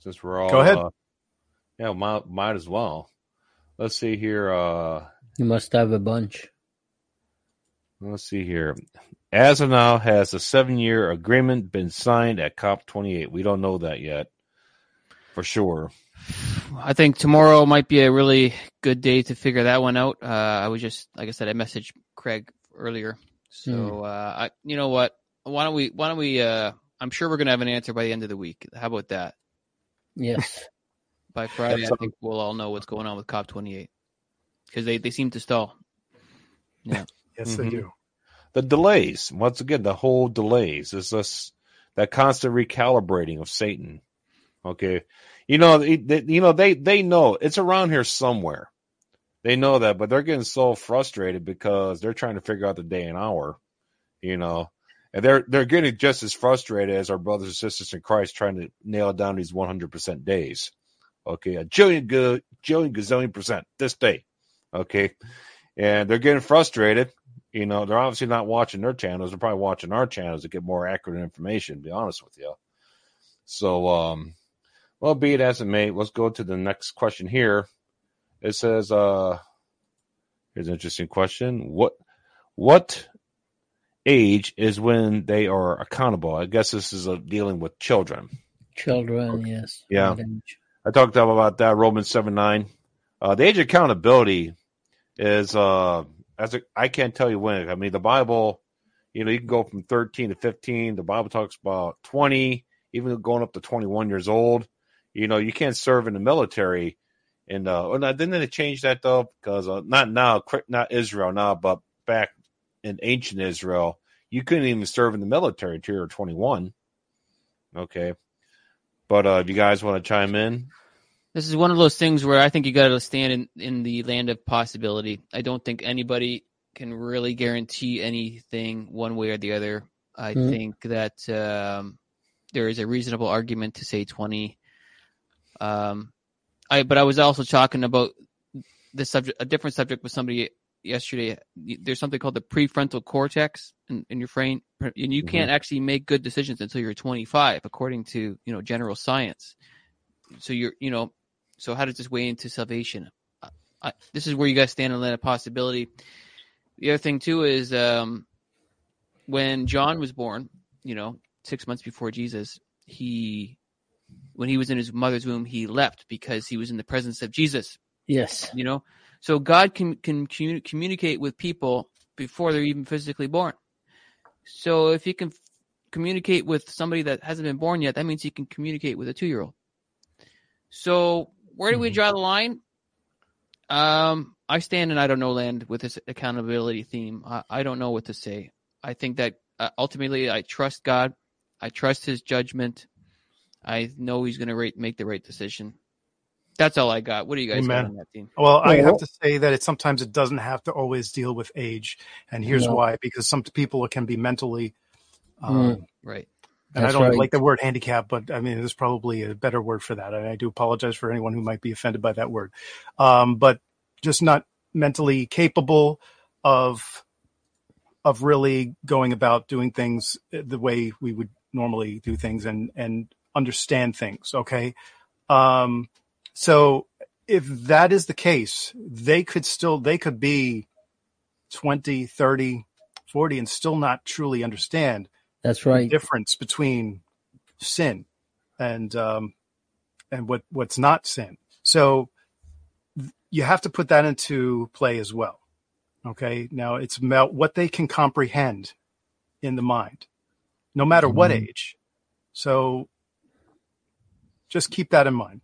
Since we're all Go ahead. Uh, yeah, might, might as well. Let's see here. Uh, You must have a bunch. let's see here. As of now, has a seven-year agreement been signed at COP 28? We don't know that yet, for sure. I think tomorrow might be a really good day to figure that one out. Uh, I was just, like I said, I messaged Craig earlier. So, uh, I, you know what? Why don't we, why don't we, uh, I'm sure we're going to have an answer by the end of the week. How about that? Yes. By Friday, I think we'll all know what's going on with COP28 because they, they seem to stall. Yeah. yes, they Mhm. do. The delays, once again, the whole delays is this that constant recalibrating of Satan. Okay, you know, they, they- you know they they know it's around here somewhere. They know that, but they're getting so frustrated because they're trying to figure out the day and hour. You know, and they're they're getting just as frustrated as our brothers and sisters in Christ trying to nail down these one hundred percent days. Okay, a jillion jillion gazillion percent this day. Okay, and they're getting frustrated. You know, they're obviously not watching their channels. They're probably watching our channels to get more accurate information. To be honest with you. So, um, well, be it as it may, let's go to the next question here. It says, uh, here's an interesting question. What, what age is when they are accountable? I guess this is uh dealing with children. Children, yes. Yeah. I talked about that Romans seven nine. Uh, the age of accountability is uh, as a, I can't tell you when. I mean, the Bible, you know, you can go from thirteen to fifteen. The Bible talks about twenty, even going up to twenty one years old. You know, you can't serve in the military. And uh, well, didn't they change that though? Because uh, not now, not Israel now, but back in ancient Israel, you couldn't even serve in the military until you were twenty one. Okay, but uh, if you guys want to chime in, This is one of those things where I think you got to stand in, in the land of possibility. I don't think anybody can really guarantee anything one way or the other. I Hmm. think that um, there is a reasonable argument to say 20. Um, I, but I was also talking about this subject, a different subject with somebody yesterday. There's something called the prefrontal cortex in, in your brain, and you Mhm. can't actually make good decisions until you're 25, according to you know general science. So you're, you know, so how does this weigh into salvation? I, I, this is where you guys stand on that possibility. The other thing too is um, when John was born, you know, six months before Jesus, he when he was in his mother's womb, he left because he was in the presence of Jesus. Yes. You know, so God can can commu- communicate with people before they're even physically born. So if he can communicate with somebody that hasn't been born yet, that means he can communicate with a two year old. So where do we Mhm. draw the line? Um, I stand in I don't know land with this accountability theme. I, I don't know what to say. I think that uh, ultimately I trust God. I trust His judgment. I know He's going to make the right decision. That's all I got. What do you guys got Amen. on that theme? Well, I have to say that it sometimes it doesn't have to always deal with age, and here's No. why: because some people can be mentally, um, Right. and I don't right. like the word handicap, but I mean there's probably a better word for that, and I do apologize for anyone who might be offended by that word, um, but just not mentally capable of of really going about doing things the way we would normally do things and and understand things. Okay, um, so if that is the case, they could still they could be 20, 30, 40 and still not truly understand That's the right. difference between sin and um and what what's not sin. So you have to put that into play as well. Okay? Now it's about what they can comprehend in the mind no matter what Mhm. age. So just keep that in mind.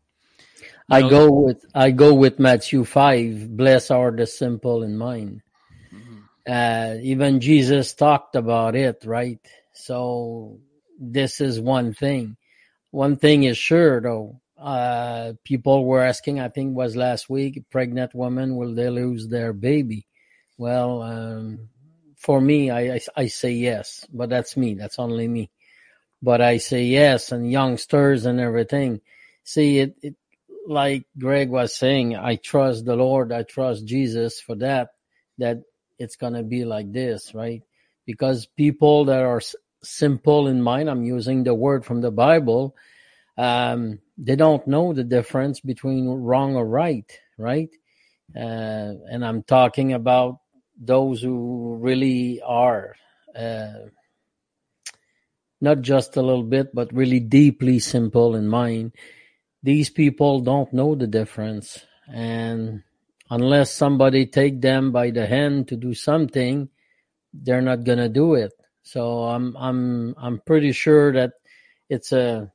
I No. go with I go with Matthew five. Bless are the simple in mind. Mhm. Uh, even Jesus talked about it, right? So this is one thing. One thing is sure though. Uh, people were asking, I think it was last week, pregnant women, will they lose their baby? Well, um, for me, I, I, I say yes, but that's me. That's only me. But I say yes and youngsters and everything. See it, it, like Greg was saying, I trust the Lord. I trust Jesus for that, that it's going to be like this, right? Because people that are simple in mind, I'm using the word from the Bible, um, they don't know the difference between wrong or right, right? Uh, and I'm talking about those who really are, uh, not just a little bit, but really deeply simple in mind. These people don't know the difference. And unless somebody take them by the hand to do something, they're not gonna do it. So I'm I'm I'm pretty sure that it's a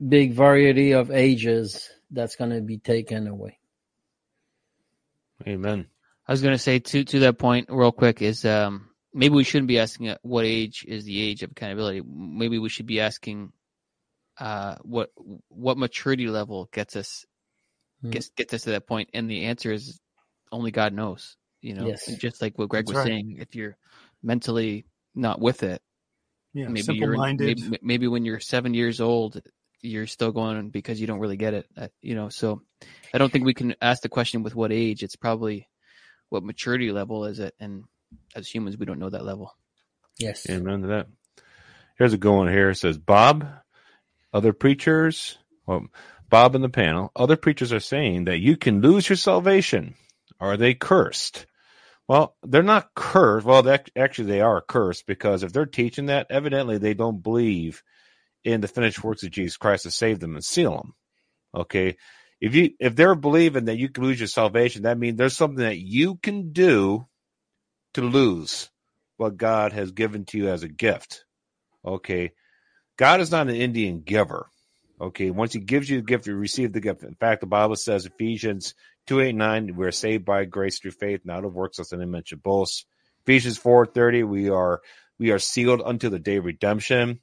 big variety of ages that's gonna be taken away. Amen. I was going to say to to that point real quick is um, maybe we shouldn't be asking uh, what age is the age of accountability. Maybe we should be asking uh, what what maturity level gets us Hmm. gets gets us to that point? point, and the answer is only God knows. You know, Yes. just like what Greg That's was right. saying, if you're mentally not with it, Yeah, maybe you're maybe, maybe when you're seven years old, you're still going because you don't really get it. Uh, you know, so I don't think we can ask the question with what age. It's probably what maturity level is it, and as humans, we don't know that level. Yes. Amen to that. Here's a good one here. It says, Bob, other preachers, well, Bob in the panel, other preachers are saying that you can lose your salvation. Are they cursed? Well, they're not cursed. Well, actually, they are cursed because if they're teaching that, evidently they don't believe in the finished works of Jesus Christ to save them and seal them. Okay. If you if they're believing that you can lose your salvation, that means there's something that you can do to lose what God has given to you as a gift. Okay. God is not an Indian giver. Okay. Once he gives you the gift, you receive the gift. In fact, the Bible says Ephesians 2 8 9, we're saved by grace through faith, not of works, as I mentioned both. Ephesians 4 30, we are we are sealed unto the day of redemption.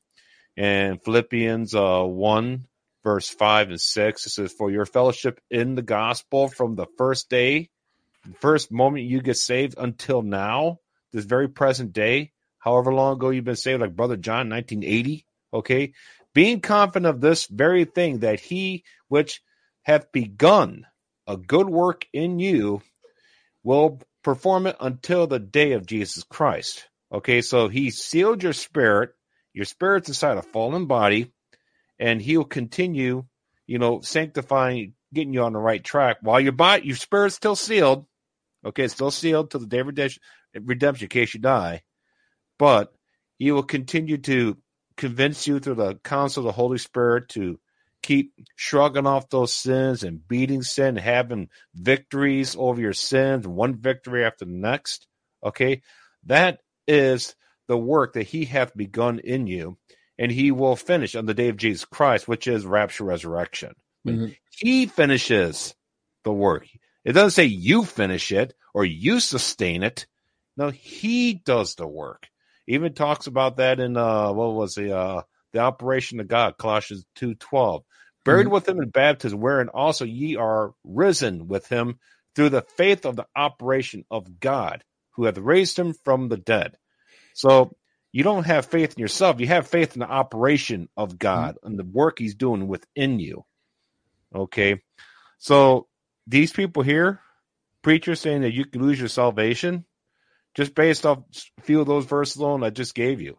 And Philippians uh, 1, verse 5 and 6, it says, For your fellowship in the gospel from the first day, the first moment you get saved until now, this very present day, however long ago you've been saved, like Brother John, 1980, okay? Being confident of this very thing that he which hath begun a good work in you will perform it until the day of Jesus Christ. Okay, so he sealed your spirit. Your spirit's inside a fallen body, and he'll continue, you know, sanctifying, getting you on the right track while your body, your spirit's still sealed. Okay, it's still sealed till the day of redemption, redemption in case you die. But he will continue to convince you through the counsel of the Holy Spirit to keep shrugging off those sins and beating sin, having victories over your sins, one victory after the next. Okay, that is the work that he hath begun in you, and he will finish on the day of Jesus Christ, which is rapture resurrection. Mhm. He finishes the work. It doesn't say you finish it or you sustain it. No, he does the work. Even talks about that in uh what was the uh the operation of God, Colossians two twelve. Buried Mhm. with him in baptism, wherein also ye are risen with him through the faith of the operation of God, who hath raised him from the dead. So you don't have faith in yourself, you have faith in the operation of God and the work he's doing within you. Okay. So these people here, preachers saying that you can lose your salvation, just based off a few of those verses alone I just gave you.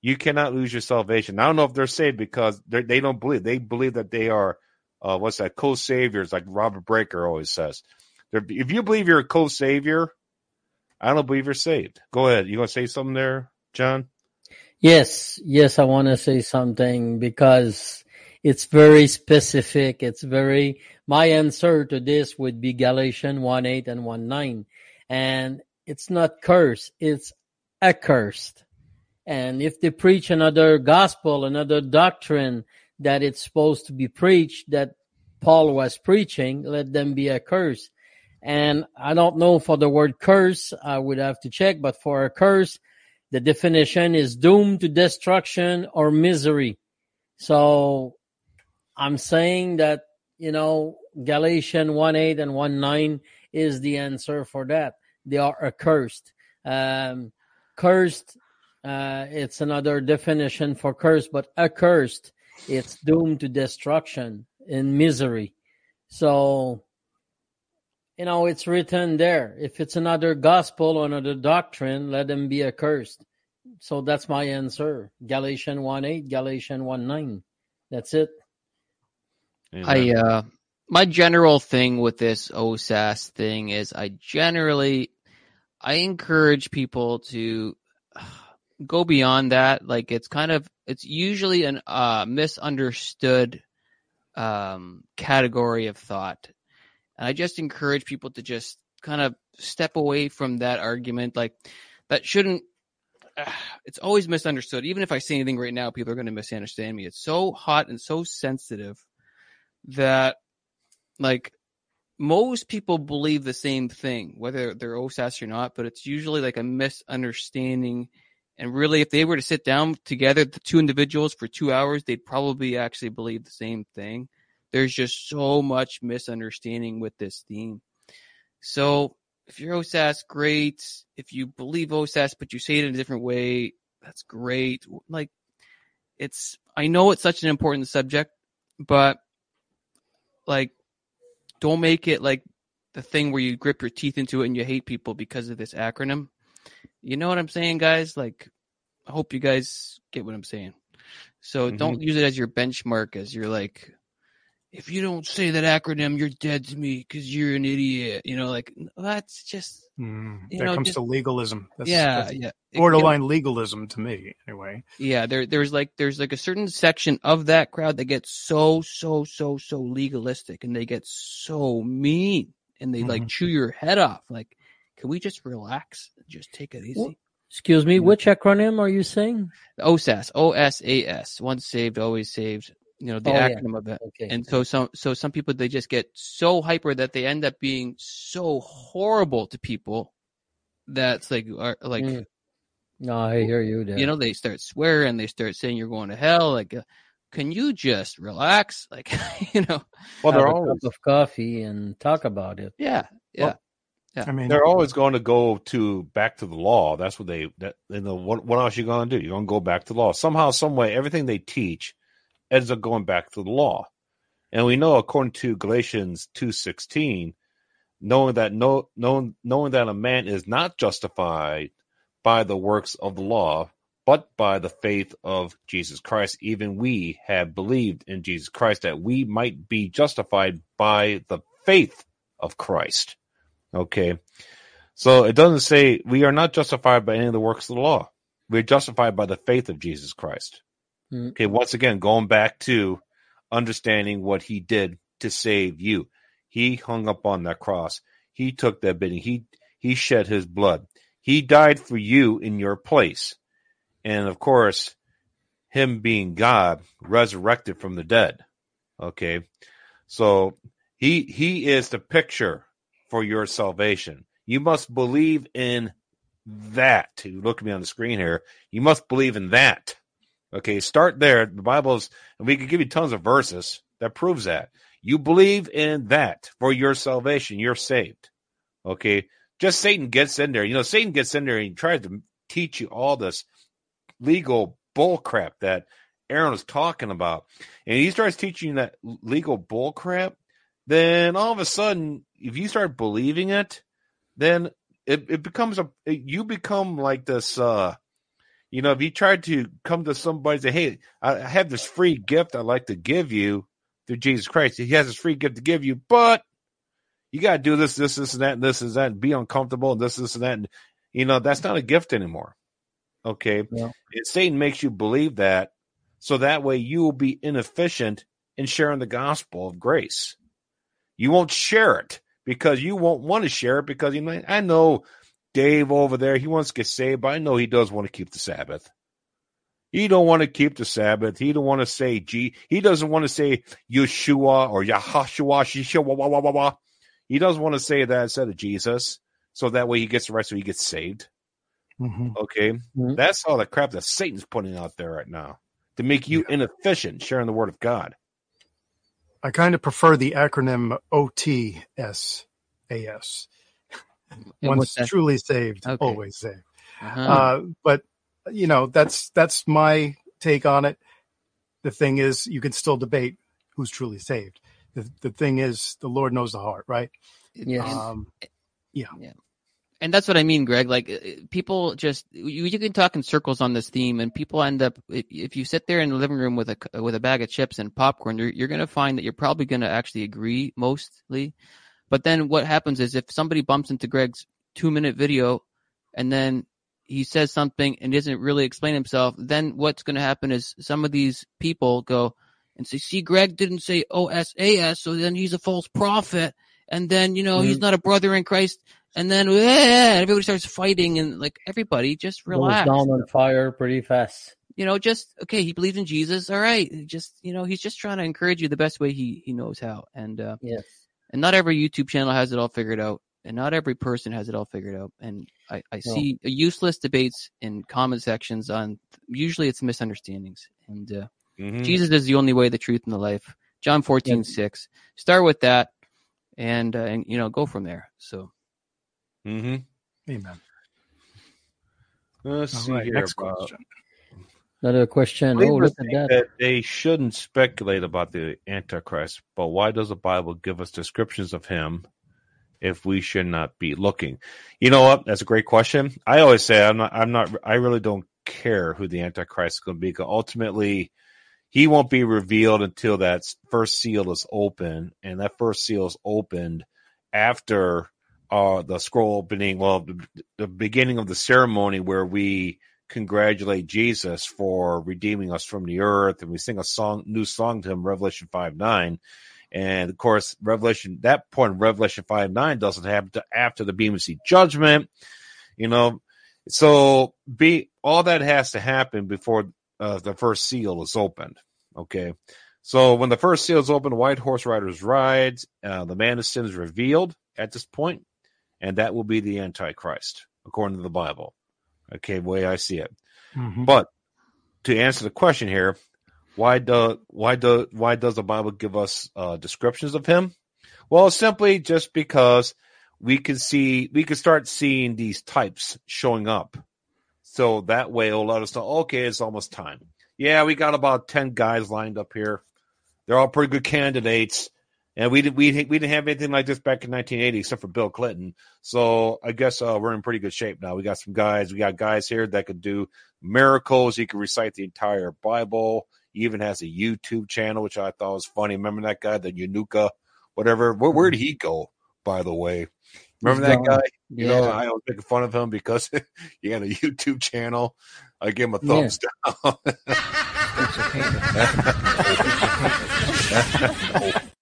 You cannot lose your salvation. I don't know if they're saved because they're, they don't believe. They believe that they are, uh, what's that, co-saviors, like Robert Breaker always says. They're, if you believe you're a co-savior, I don't believe you're saved. Go ahead. You want to say something there, John? Yes, yes, I want to say something because it's very specific. It's very, my answer to this would be Galatians 1 8 and 1 9. And it's not curse, it's accursed. And if they preach another gospel, another doctrine that it's supposed to be preached that Paul was preaching, let them be accursed. And I don't know for the word curse, I would have to check, but for a curse, the definition is doomed to destruction or misery. So I'm saying that, you know, Galatians 1 8 and 1 9 is the answer for that. They are accursed. Um, cursed, uh, it's another definition for cursed, but accursed, it's doomed to destruction and misery. So, you know, it's written there. If it's another gospel or another doctrine, let them be accursed. So that's my answer. Galatians 1 8, Galatians 1 9. That's it. I uh my general thing with this OSAS thing is I generally I encourage people to go beyond that. Like it's kind of it's usually an uh misunderstood um category of thought. And I just encourage people to just kind of step away from that argument. Like that shouldn't it's always misunderstood. Even if I say anything right now, people are going to misunderstand me. It's so hot and so sensitive that like most people believe the same thing, whether they're OSAS or not, but it's usually like a misunderstanding. And really, if they were to sit down together, the two individuals for two hours, they'd probably actually believe the same thing. There's just so much misunderstanding with this theme. So if you're OSAS, great. If you believe OSAS, but you say it in a different way, that's great. Like it's, I know it's such an important subject, but like don't make it like the thing where you grip your teeth into it and you hate people because of this acronym. You know what I'm saying, guys? Like, I hope you guys get what I'm saying. So Mhm. don't use it as your benchmark, as you're like, if you don't say that acronym, you're dead to me because you're an idiot. You know, like that's just Mm, You that know, comes just- to legalism. That's, yeah, that's yeah. It- borderline legalism to me, anyway. Yeah, there there's like there's like a certain section of that crowd that gets so so so so legalistic and they get so mean and they like Mhm. chew your head off. Like, can we just relax and just take it easy? What? Excuse me, which acronym are you saying? OSAS, O S A S, once saved, always saved. You know the Oh, yeah. acronym of it. Okay. And so some so some people they just get so hyper that they end up being so horrible to people that's like are like Mm. no, I hear you there. you know they start swearing they start saying you're going to hell like uh, can you just relax like you know well, they're a always cup of coffee and talk about it. yeah yeah yeah. I mean, they're always going to go to back to the law. That's what they that you know what what else you going to do? You're going to go back to law somehow, some way. Everything they teach ends up going back to the law, And we know according to Galatians 2:16, knowing that no knowing, knowing that a man is not justified by the works of the law, but by the faith of Jesus Christ, even we have believed in Jesus Christ that we might be justified by the faith of Christ. Okay. So it doesn't say we are not justified by any of the works of the law. We're justified by the faith of Jesus Christ. Mm. Okay. Once again, going back to understanding what he did to save you. He hung up on that cross. He took that bidding. He he shed his blood. He died for you in your place. And of course, him being God resurrected from the dead. Okay. So he he is the picture for your salvation. You must believe in that. You look at me on the screen here. You must believe in that. Okay, start there. The Bible's and we could give you tons of verses that proves that. You believe in that for your salvation, you're saved. Okay. Just Satan gets in there. You know, Satan gets in there and he tries to teach you all this legal bull crap that Aaron was talking about. And he starts teaching you that legal bull crap, then all of a sudden, if you start believing it, then it, it becomes a you become like this uh you know, if you try to come to somebody and say, Hey, I have this free gift I'd like to give you through Jesus Christ. He has this free gift to give you, but you gotta do this, this, this, and that, and this, and that, and be uncomfortable, and this, this, and that. And, you know, that's not a gift anymore. Okay. Yeah. Satan makes you believe that so that way you will be inefficient in sharing the gospel of grace. You won't share it because you won't want to share it because you know, I know Dave over there, he wants to get saved, but I know he does want to keep the Sabbath. He don't want to keep the Sabbath. He don't want to say G. He doesn't want to say Yeshua or Yahashua. Shishua, wah, wah, wah, wah. He doesn't want to say that instead of Jesus. So that way he gets the right, so he gets saved. Mhm. Okay. Mhm. That's all the crap that Satan's putting out there right now to make you inefficient sharing the word of God. I kind of prefer the acronym OTSAS. Once truly saved, Okay. always saved. Uh-huh. Uh, but you know, that's that's my take on it. The thing is, you can still debate who's truly saved. The the thing is, the Lord knows the heart, right? Yes. Um, and that's what I mean, Greg. Like uh, people just you, you can talk in circles on this theme, and people end up if if you sit there in the living room with a with a bag of chips and popcorn, you're you're going to find that you're probably going to actually agree mostly. But then what happens is if somebody bumps into Greg's two minute video, and then he says something and doesn't really explain himself, then what's going to happen is some of these people go and say, "See, Greg didn't say O S A S, so then he's a false prophet." And then, you know, he's not a brother in Christ. And then eh, everybody starts fighting and like everybody just Goes relax. down on fire pretty fast. you know just okay he believes in jesus. All right. Just you know he's just trying to encourage you the best way he he knows how. And uh Yes. And not every youtube channel has it all figured out and not every person has it all figured out and i i No. see useless debates in comment sections on usually it's misunderstandings and uh Mhm. jesus is the only way the truth and the life john 14 6 start with that and uh, and you know go from there so Mhm. amen. Let's All see right, here. next about- question. Another question. Oh, look at think that. they shouldn't speculate about the Antichrist, but why does the Bible give us descriptions of him if we should not be looking? You know what? That's a great question. I always say I'm not. I'm not. I really don't care who the Antichrist is going to be. Because ultimately, he won't be revealed until that first seal is open, and that first seal is opened after uh, the scroll opening. Well, the, the beginning of the ceremony where we congratulate Jesus for redeeming us from the earth, and we sing a song, new song to him, Revelation five nine. And of course, Revelation that point, Revelation five nine doesn't happen to after the Bema judgment. You know, so be all that has to happen before uh, the first seal is opened. Okay, so when the first seal is opened, white horse riders ride. Uh, the man of sin is revealed at this point, and that will be the Antichrist according to the Bible. Okay, way I see it. Mhm. But to answer the question here, why do why do why does the Bible give us uh, descriptions of him? Well, simply just because we can see we can start seeing these types showing up. So that way it'll let us know, okay, it's almost time. Yeah, we got about ten guys lined up here. They're all pretty good candidates. And we didn't we we didn't have anything like this back in 1980 except for Bill Clinton. So I guess uh, we're in pretty good shape now. We got some guys. We got guys here that could do miracles. He could recite the entire Bible. He even has a YouTube channel, which I thought was funny. Remember that guy, the Yanuka, whatever. Where, where did he go? By the way, remember He's that gone. guy? You know, I was making fun of him because he had a YouTube channel. I give him a thumbs down.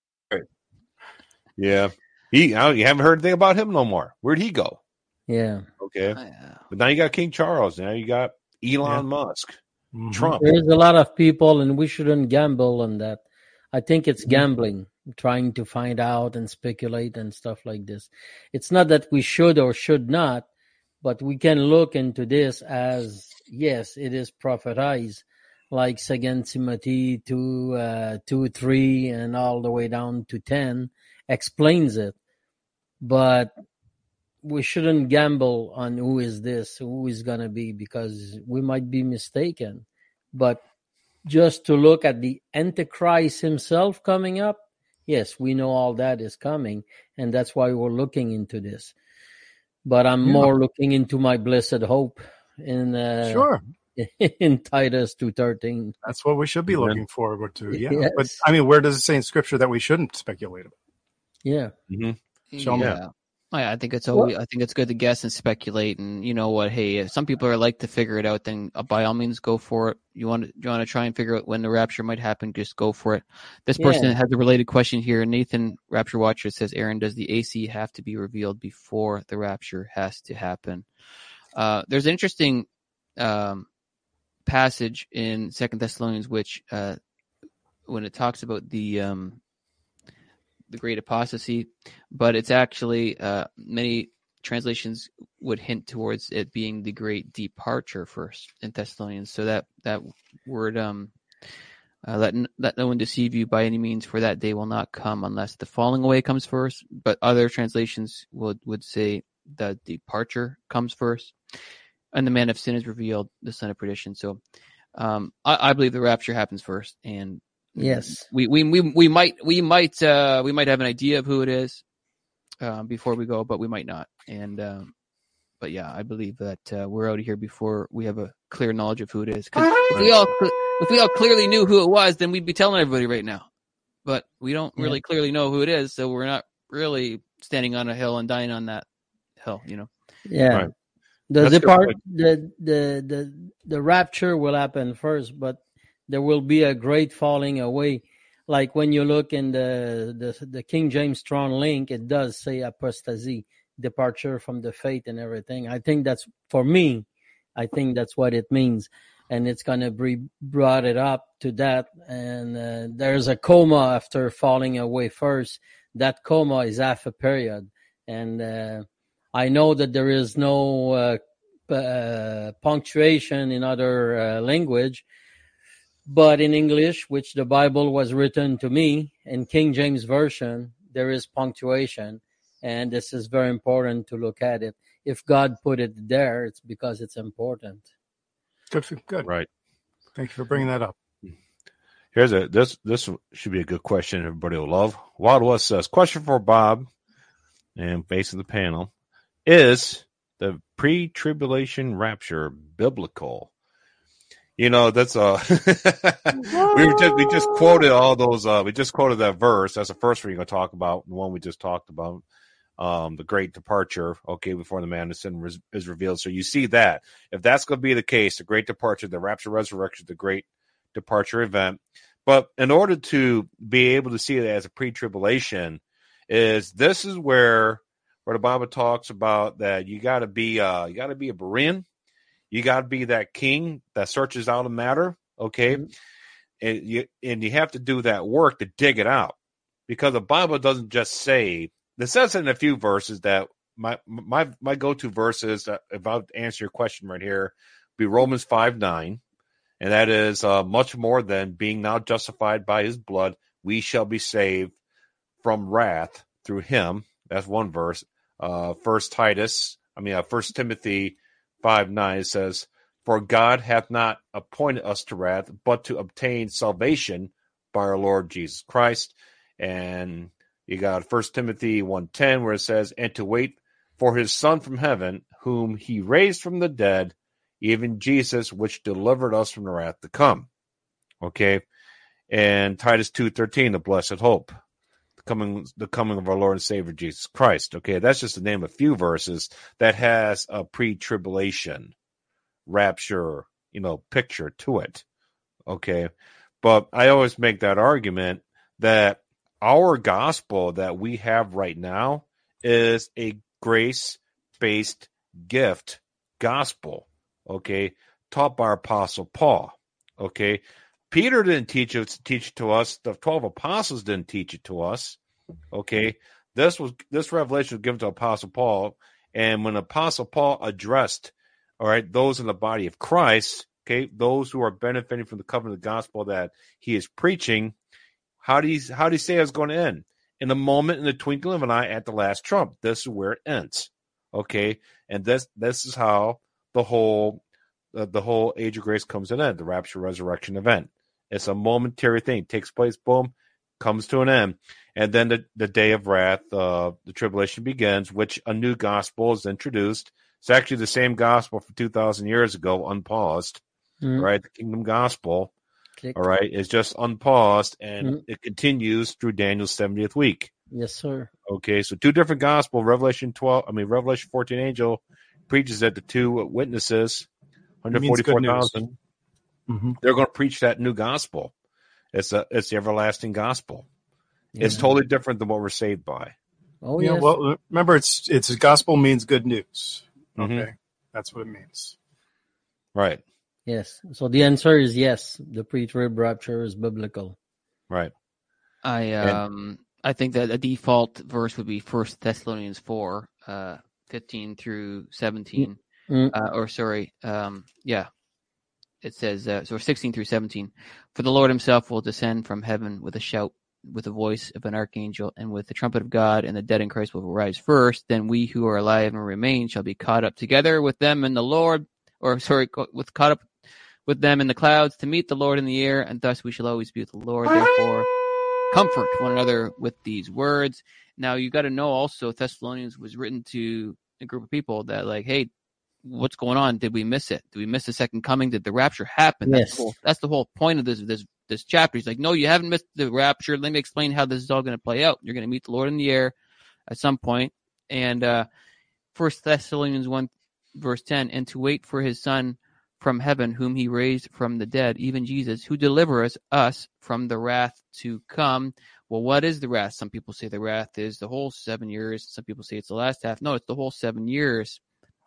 yeah, he. You haven't heard anything about him no more. Where'd he go? Yeah. Okay, Yeah. but now you got King Charles. Now you got Elon Yeah. Musk, Mhm. Trump. There's a lot of people, and we shouldn't gamble on that. I think it's Mm-hmm. gambling, trying to find out and speculate and stuff like this. It's not that we should or should not, but we can look into this as yes, it is prophetized, like Second Timothy two, uh, two, three, and all the way down to ten explains it. But we shouldn't gamble on who is this, who is gonna be, because we might be mistaken. But just to look at the Antichrist himself coming up, yes, we know all that is coming, and that's why we're looking into this. But I'm Yeah. more looking into my blessed hope in uh, Sure. in Titus two thirteen. That's what we should be looking forward to. Yeah. But I mean, where does it say in scripture that we shouldn't speculate about? Yeah, Show yeah. Oh, I think it's always, I think it's good to guess and speculate, and you know what? Hey, if some people are like to figure it out, then uh, by all means go for it. You want to, you want to try and figure out when the rapture might happen, just go for it. This person Yeah. has a related question here. Nathan Rapture Watcher says, "Aaron, does the AC have to be revealed before the rapture has to happen?" Uh, there's an interesting um, passage in Second Thessalonians, which uh, when it talks about the um, the great apostasy, but it's actually uh, many translations would hint towards it being the great departure first in Thessalonians. So that that word um uh, let n- let no one deceive you by any means, for that day will not come unless the falling away comes first. But other translations would would say the departure comes first, and the man of sin is revealed, the son of perdition. So um, I, I believe the rapture happens first, and yes, we we we, we might we might uh we might have an idea of who it is um, before we go, but we might not. And um, but yeah, I believe that uh, we're out of here before we have a clear knowledge of who it is. 'Cause if we all if we all clearly knew who it was, then we'd be telling everybody right now. But we don't Yeah. really clearly know who it is, so we're not really standing on a hill and dying on that hill. You know. yeah. Right. The That's a good depart point. the the the the rapture will happen first, but there will be a great falling away. Like when you look in the the, the King James Strong link, it does say apostasy, departure from the faith and everything. I think that's for me. I think that's what it means, and it's gonna be brought it up to that. And uh, there's a coma after falling away first. That coma is half a period, and uh, I know that there is no uh, uh, punctuation in other uh, language, but in English, which the Bible was written to me in King James version, there is punctuation, and this is very important to look at it. If God put it there, it's because it's important. Good. Good. Right. Thank you for bringing that up. Here's a this this should be a good question. Everybody will love. Wild West says question for Bob and face of the panel is the pre-tribulation rapture biblical? You know that's uh we were just we just quoted all those uh we just quoted that verse. That's the first one you're gonna talk about. The one we just talked about. Um, the great departure, okay, before the man of sin is revealed. So you see that if that's going to be the case, the great departure, the rapture, resurrection, the great departure event. But in order to be able to see it as a pre-tribulation, is this is where where the Bible talks about that you got to be uh you got to be a Berean, you got to be that king that searches out a matter, okay, Mhm. and you and you have to do that work to dig it out because the Bible doesn't just say it says in a few verses that my my my go-to verses uh, if I'll answer your question right here be Romans five nine and that is uh, much more than being now justified by his blood we shall be saved from wrath through him that's one verse uh first titus i mean uh, first timothy 5 9 says for god hath not appointed us to wrath but to obtain salvation by our Lord Jesus Christ. And you got First Timothy 1.10 where it says, and to wait for his son from heaven, whom he raised from the dead, even Jesus, which delivered us from the wrath to come. Okay. And Titus 2.13, the blessed hope, coming, the coming of our Lord and Savior Jesus Christ. Okay. That's just to name of a few verses that has a pre-tribulation rapture, you know, picture to it. Okay. But I always make that argument that our gospel that we have right now is a grace based gift gospel. Okay. Taught by apostle Paul. Okay. Peter didn't teach it, teach it to us. The 12 apostles didn't teach it to us. Okay. This was, this revelation was given to apostle Paul. And when apostle Paul addressed, all right, those in the body of Christ, okay, those who are benefiting from the covenant of the gospel that he is preaching, how do you how do you say it's going to end? In a moment, in the twinkling of an eye, at the last trump. This is where it ends. Okay, and this this is how the whole the whole age of grace comes to an end. The rapture resurrection event. It's a momentary thing. It takes place. Boom, comes to an end, and then the the day of wrath, uh, the tribulation begins, which a new gospel is introduced. It's actually the same gospel from two thousand years ago, unpaused. Mm. Right, the kingdom gospel Click. All right. It's just unpaused and mm-hmm. it continues through Daniel's 70th week. Yes, sir. Okay. So two different gospel, Revelation 12, I mean, Revelation 14 angel preaches that the two witnesses, 144,000, mm-hmm. they're going to preach that new gospel. It's a, it's the everlasting gospel. Yeah. It's totally different than what we're saved by. Oh, yeah. Yes. Well, remember, it's, it's gospel means good news. Mm-hmm. Okay. Mm-hmm. That's what it means. Right. Yes. So the answer is yes. The pre-trib rapture is biblical. Right. I um and, I think that a default verse would be First Thessalonians four, uh, fifteen through seventeen, mm-hmm. uh, or sorry, um, yeah, it says uh, so sixteen through seventeen. For the Lord Himself will descend from heaven with a shout, with the voice of an archangel, and with the trumpet of God, and the dead in Christ will rise first. Then we who are alive and remain shall be caught up together with them in the Lord, or sorry, with caught up with them in the clouds to meet the Lord in the air, and thus we shall always be with the Lord. Therefore, comfort one another with these words. Now, you got to know also, Thessalonians was written to a group of people that, like, hey, what's going on? Did we miss it? Did we miss the second coming? Did the rapture happen? Yes. That's, the whole, that's the whole point of this this this chapter. He's like, no, you haven't missed the rapture. Let me explain how this is all going to play out. You're going to meet the Lord in the air at some point. And uh, First Thessalonians one verse ten, and to wait for His Son from heaven, whom he raised from the dead, even Jesus, who delivers us from the wrath to come. Well, what is the wrath? Some people say the wrath is the whole seven years. Some people say it's the last half. No, it's the whole seven years.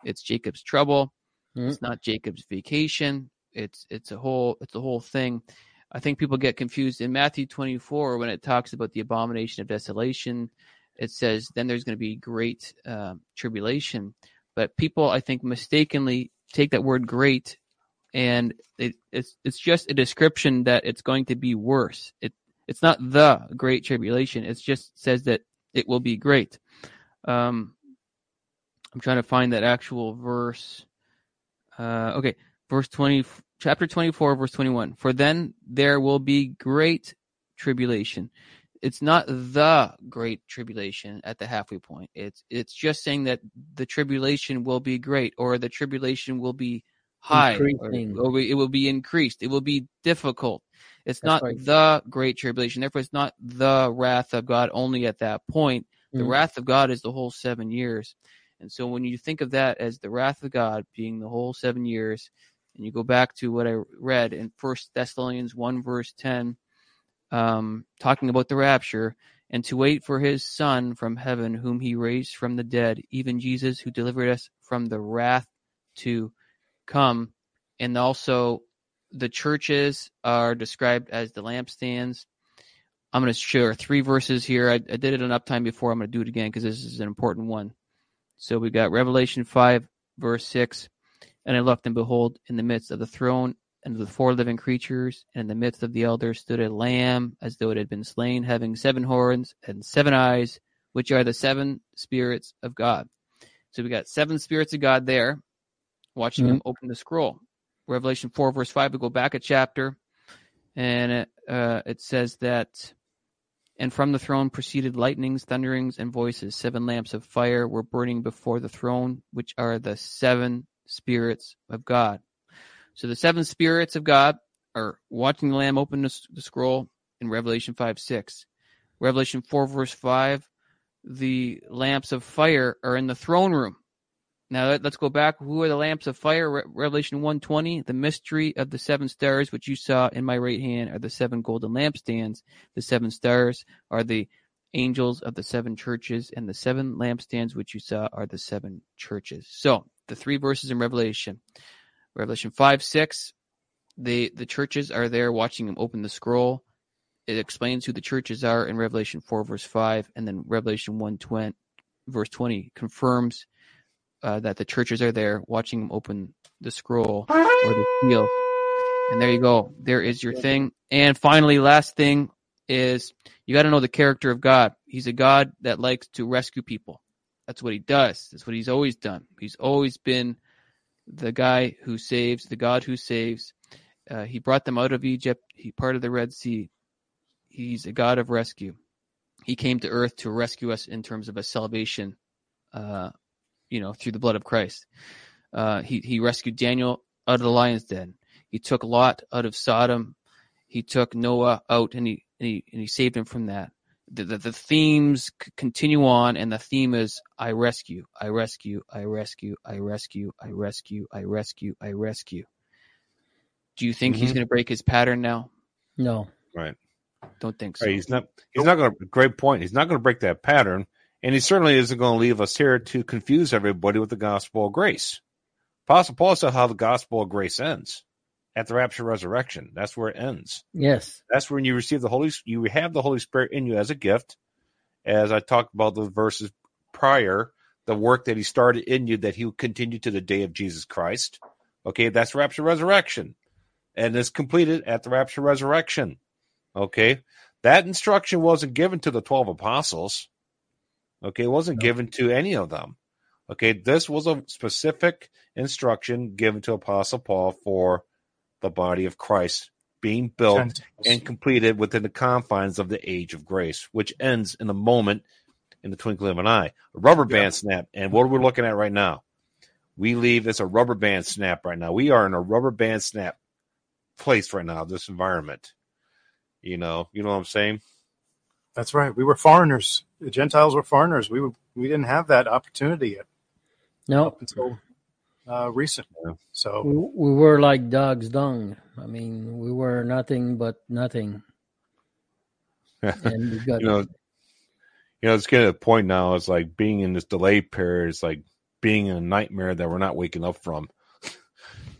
It's Jacob's trouble. Mm-hmm. It's not Jacob's vacation. It's it's a whole it's a whole thing. I think people get confused in Matthew 24 when it talks about the abomination of desolation. It says then there's going to be great uh, tribulation, but people I think mistakenly take that word great and it, it's it's just a description that it's going to be worse. It it's not the great tribulation. It just says that it will be great. Um, I'm trying to find that actual verse. Uh, okay, verse twenty, chapter twenty-four, verse twenty-one. For then there will be great tribulation. It's not the great tribulation at the halfway point. It's it's just saying that the tribulation will be great, or the tribulation will be high, or, or, it will be increased. It will be difficult. It's That's not right. the great tribulation. Therefore, it's not the wrath of God only at that point. The mm wrath of God is the whole seven years. And so when you think of that as the wrath of God being the whole seven years, and you go back to what I read in First Thessalonians 1, verse 10, um, talking about the rapture, and to wait for his Son from heaven, whom he raised from the dead, even Jesus, who delivered us from the wrath to come. And also, the churches are described as the lampstands. I'm going to share three verses here. I, I did it on uptime before. I'm going to do it again because this is an important one. So we got Revelation 5, verse 6. And I looked, and behold, in the midst of the throne and of the four living creatures, and in the midst of the elders stood a lamb as though it had been slain, having seven horns and seven eyes, which are the seven spirits of God. So we got seven spirits of God there watching mm-hmm. him open the scroll. Revelation 4, verse 5, we go back a chapter, and it, uh, it says that, and from the throne proceeded lightnings, thunderings, and voices. Seven lamps of fire were burning before the throne, which are the seven spirits of God. So the seven spirits of God are watching the Lamb open the, scroll in Revelation 5 6. Revelation 4, verse 5, the lamps of fire are in the throne room. Now let- let's go back. Who are the lamps of fire? Re- Revelation 120, the mystery of the seven stars, which you saw in my right hand, are the seven golden lampstands. The seven stars are the angels of the seven churches, and the seven lampstands, which you saw, are the seven churches. So the three verses in Revelation. Revelation 5, 6, the, the churches are there watching him open the scroll. It explains who the churches are in Revelation 4, verse 5, and then Revelation 1, 20, verse 20 confirms uh, that the churches are there watching him open the scroll or the seal. And there you go. There is your thing. And finally, last thing is you got to know the character of God. He's a God that likes to rescue people. That's what he does. That's what he's always done. He's always been the guy who saves, the God who saves. Uh, he brought them out of Egypt. He parted the Red Sea. He's a God of rescue. He came to earth to rescue us in terms of a salvation, uh, you know, through the blood of Christ. Uh, he he rescued Daniel out of the lion's den. He took Lot out of Sodom. He took Noah out and he and he, and he saved him from that. The, the, the themes c- continue on, and the theme is I rescue, I rescue, I rescue, I rescue, I rescue, I rescue, I rescue. Do you think he's Mhm. going to break his pattern now? No. Right. Don't think so. Right, he's not. He's not going to. Great point. He's not going to break that pattern, and he certainly isn't going to leave us here to confuse everybody with the gospel of grace. Apostle Paul said how the gospel of grace ends at the rapture resurrection. That's where it ends. Yes. That's when you receive the Holy. You have the Holy Spirit in you as a gift, as I talked about the verses prior. The work that He started in you, that He will continue to the day of Jesus Christ. Okay, that's rapture resurrection, and it's completed at the rapture resurrection. Okay, that instruction wasn't given to the twelve apostles. Okay, it wasn't given to any of them. Okay, this was a specific instruction given to Apostle Paul for the body of Christ being built Gentiles. and completed within the confines of the age of grace, which ends in a moment in the twinkling of an eye. A rubber band snap. And what are we looking at right now? We leave as a rubber band snap right now. We are in a rubber band snap place right now, this environment. You know, you know what I'm saying? That's right. We were foreigners. The Gentiles were foreigners. We were, we didn't have that opportunity yet No. up until uh, recent. Yeah. So We, we were like dog's dung. I mean, we were nothing but nothing. And we got you know, you know, it's getting to the point now. It's like being in this delay period. It's like being in a nightmare that we're not waking up from.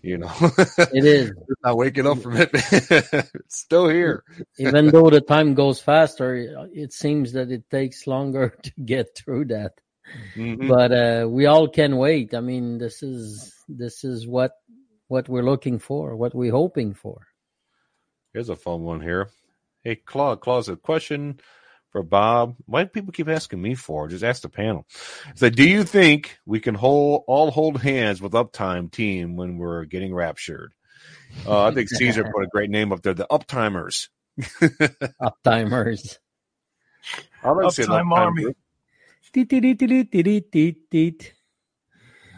You know, it is. not waking up from it. it's still here. Even though the time goes faster, it seems that it takes longer to get through that. Mhm. But uh, we all can wait. I mean, this is this is what what we're looking for, what we're hoping for. Here's a fun one here. Hey, Claude, Claude's a question for Bob. Why do people keep asking me for? Just ask the panel. So, do you think we can hold all hold hands with Uptime team when we're getting raptured? Uh, I think Caesar put a great name up there, the Uptimers. Uptimers. I like seeing Uptime Uptime Army. teet, teet, teet.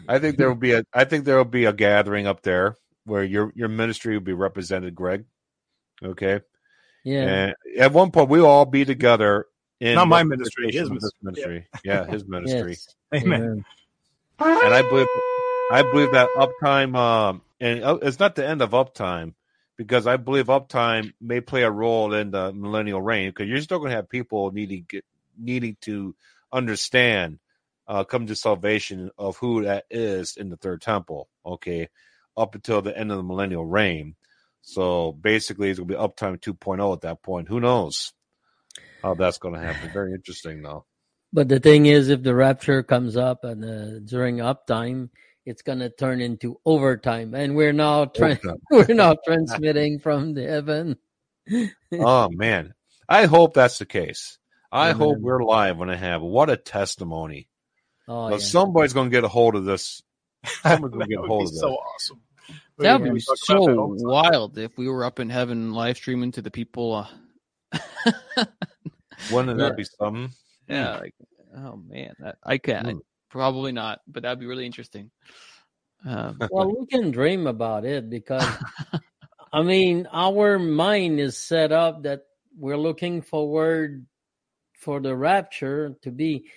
I think there will be a. I think there will be a gathering up there where your your ministry will be represented, Greg. Okay, Yeah. and at one point we'll all be together. In Not my ministry, his ministry. Yeah, his ministry. Yes. amen. and I believe I believe that uptime um and uh, it's not the end of uptime because I believe uptime may play a role in the millennial reign because you're still going to have people needing needing to understand uh come to salvation of who that is in the third temple okay up until the end of the millennial reign so basically it's going to be uptime 2.0 at that point. Who knows how that's going to happen? Very interesting though. But the thing is, if the rapture comes up and uh, during uptime, it's gonna turn into overtime, and we're now tra- we're now transmitting from the heaven. oh man. I hope that's the case. I Amen. hope we're live when i have what a testimony. Oh Well, yeah. somebody's going to get a hold of this. Somebody's going to get a hold of this. so awesome. That would be so about that all the time. wild if we were up in heaven live streaming to the people. Uh, Wouldn't Yeah. that be something? yeah, like, oh man, that, I can I, Mm. probably not, but that'd be really interesting. Um, Well, we can dream about it because, I mean, our mind is set up that we're looking forward for the rapture to be.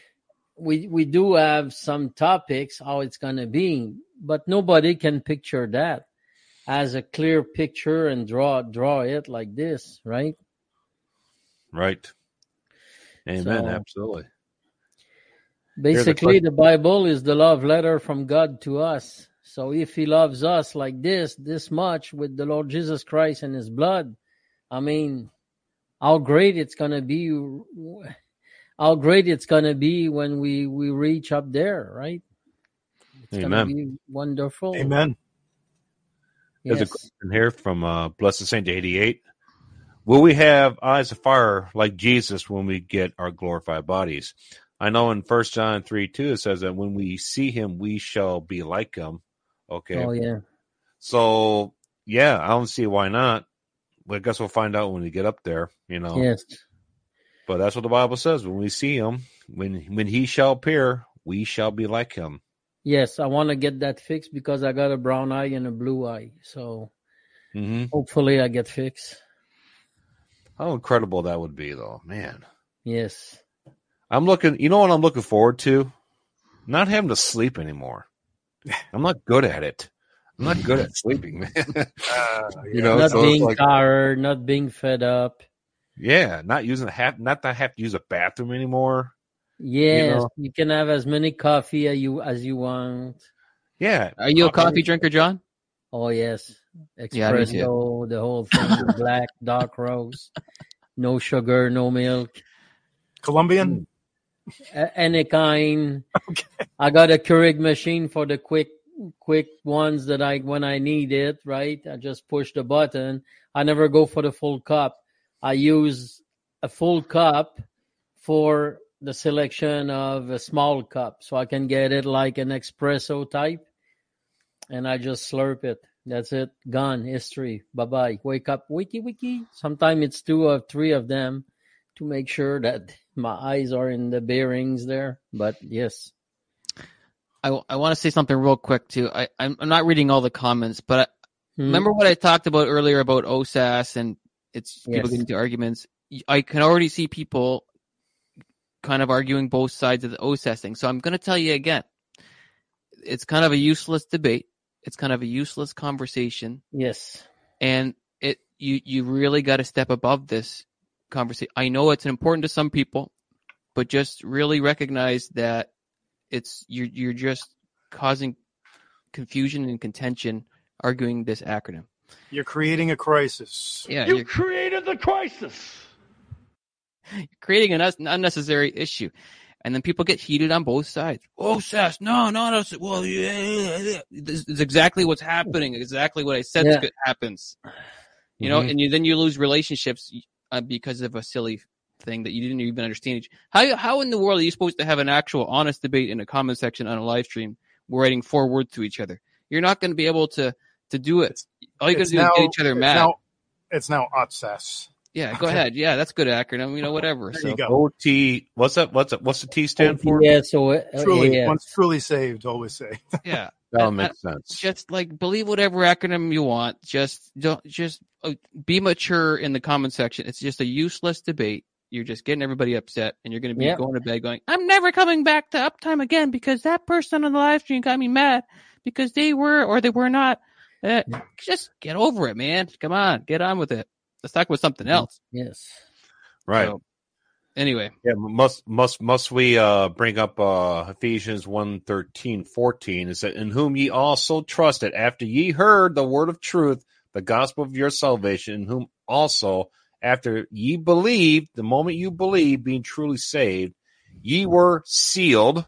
We we do have some topics how it's gonna be, but nobody can picture that as a clear picture and draw draw it like this, right? Right. Amen. So- Absolutely. Basically, the Bible is the love letter from God to us. So if He loves us like this, this much with the Lord Jesus Christ and His blood, I mean, how great it's gonna be, how great it's gonna be when we we reach up there, right? It's gonna Amen. be wonderful. Amen. There's a question here from uh, Blessed Saint 88. Will we have eyes of fire like Jesus when we get our glorified bodies? I know in First John 3 2 it says that when we see him, we shall be like him. Okay. Oh yeah. So, yeah, I don't see why not. But I guess we'll find out when we get up there, you know. Yes. But that's what the Bible says. When we see him, when when he shall appear, we shall be like him. Yes. I want to get that fixed because I got a brown eye and a blue eye. So hmm hopefully I get fixed. How incredible that would be, though. Man. Yes. I'm looking. You know what I'm looking forward to? Not having to sleep anymore. I'm not good at it. I'm not good at sleeping, man. Uh, You know, not so being like- tired, not being fed up. Yeah, not using have not that I have to use a bathroom anymore. Yes, know? you can have as many coffee as you as you want. Yeah, are you a Coffee. coffee drinker, John? Oh yes, Yeah, espresso, the whole thing, black, dark roast, no sugar, no milk, Colombian. Mm. any kind. Okay. I got a Keurig machine for the quick, quick ones that I when I need it. Right, I just push the button. I never go for the full cup. I use a full cup for the selection of a small cup, so I can get it like an espresso type, and I just slurp it. That's it. Gone. History. Bye bye. Wake up. Wiki wiki. Sometimes it's two or three of them to make sure that my eyes are in the bearings there. But yes. I, I want to say something real quick too. I I'm, I'm not reading all the comments, but I, Hmm. remember what I talked about earlier about OSAS and it's people Yes. getting into arguments. I can already see people kind of arguing both sides of the OSAS thing. So I'm going to tell you again. It's kind of a useless debate. It's kind of a useless conversation, Yes. and it you you really got to step above this conversation. I know it's important to some people, but just really recognize that it's you're you're just causing confusion and contention arguing this acronym. You're creating a crisis. Yeah, You created the crisis. creating an us- unnecessary issue. And then people get heated on both sides. Oh, Sass, no, no, no. Well, yeah, yeah, yeah. This is exactly what's happening. Exactly what I said Yeah. happens. You know, Mhm. and you then you lose relationships uh, because of a silly thing that you didn't even understand. How how in the world are you supposed to have an actual honest debate in a comment section on a live stream, We're writing four words to each other? You're not going to be able to to do it. All you got to It's do is now- get each other it's mad. Now, it's now OTSAS. yeah, go okay. ahead. Yeah, that's good acronym. You know, whatever. There so. you go. OT. What's that? What's that? What's the T stand for? Yeah. So uh, Truly, yeah. once truly saved, always saved. Yeah. That'll Uh, make sense. just like believe whatever acronym you want. Just don't just uh, be mature in the comment section. It's just a useless debate. You're just getting everybody upset, and you're going to be Yep. going to bed going, "I'm never coming back to uptime again because that person on the live stream got me mad because they were or they were not." Uh, just get over it, man. Come on, get on with it. Let's talk about something else. Yes. right. So, anyway, Yeah, must must must we uh bring up uh Ephesians 1, 13, 14 is that in whom ye also trusted after ye heard the word of truth, the gospel of your salvation, in whom also after ye believed, the moment you believed, being truly saved, ye were sealed.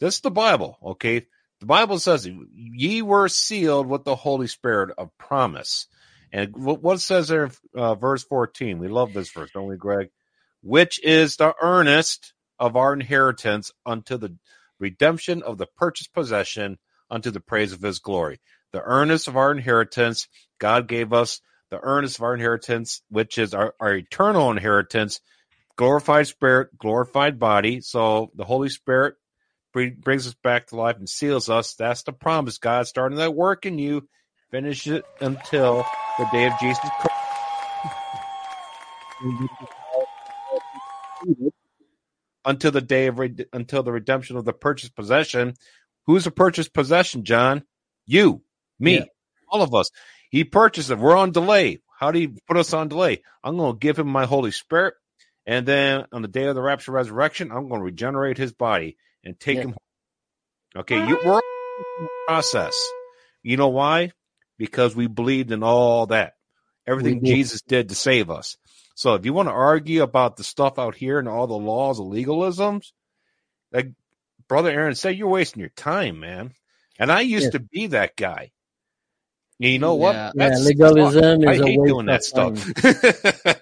This is the Bible, okay? The Bible says ye were sealed with the Holy Spirit of promise. And what says there, uh, verse 14, we love this verse, don't we, Greg? which is the earnest of our inheritance unto the redemption of the purchased possession unto the praise of his glory. the earnest of our inheritance. God gave us the earnest of our inheritance, which is our, our eternal inheritance, glorified spirit, glorified body. So the Holy Spirit brings us back to life and seals us. That's the promise. God starting that work in you, finish it until the day of Jesus Christ. until the day of re- until the redemption of the purchased possession. Who's the purchased possession, John? You, me, yeah. all of us. He purchased it. We're on delay. How do you put us on delay? I'm going to give him my Holy Spirit, and then on the day of the rapture resurrection, I'm going to regenerate his body and take yeah. him. Okay, you, we're process. You know why? Because we believed in all that, everything Jesus did to save us. So if you want to argue about the stuff out here and all the laws of legalisms, like brother Aaron said, you're wasting your time, man. And I used yeah. to be that guy. You know what? Yeah, yeah legalism I hate doing that stuff.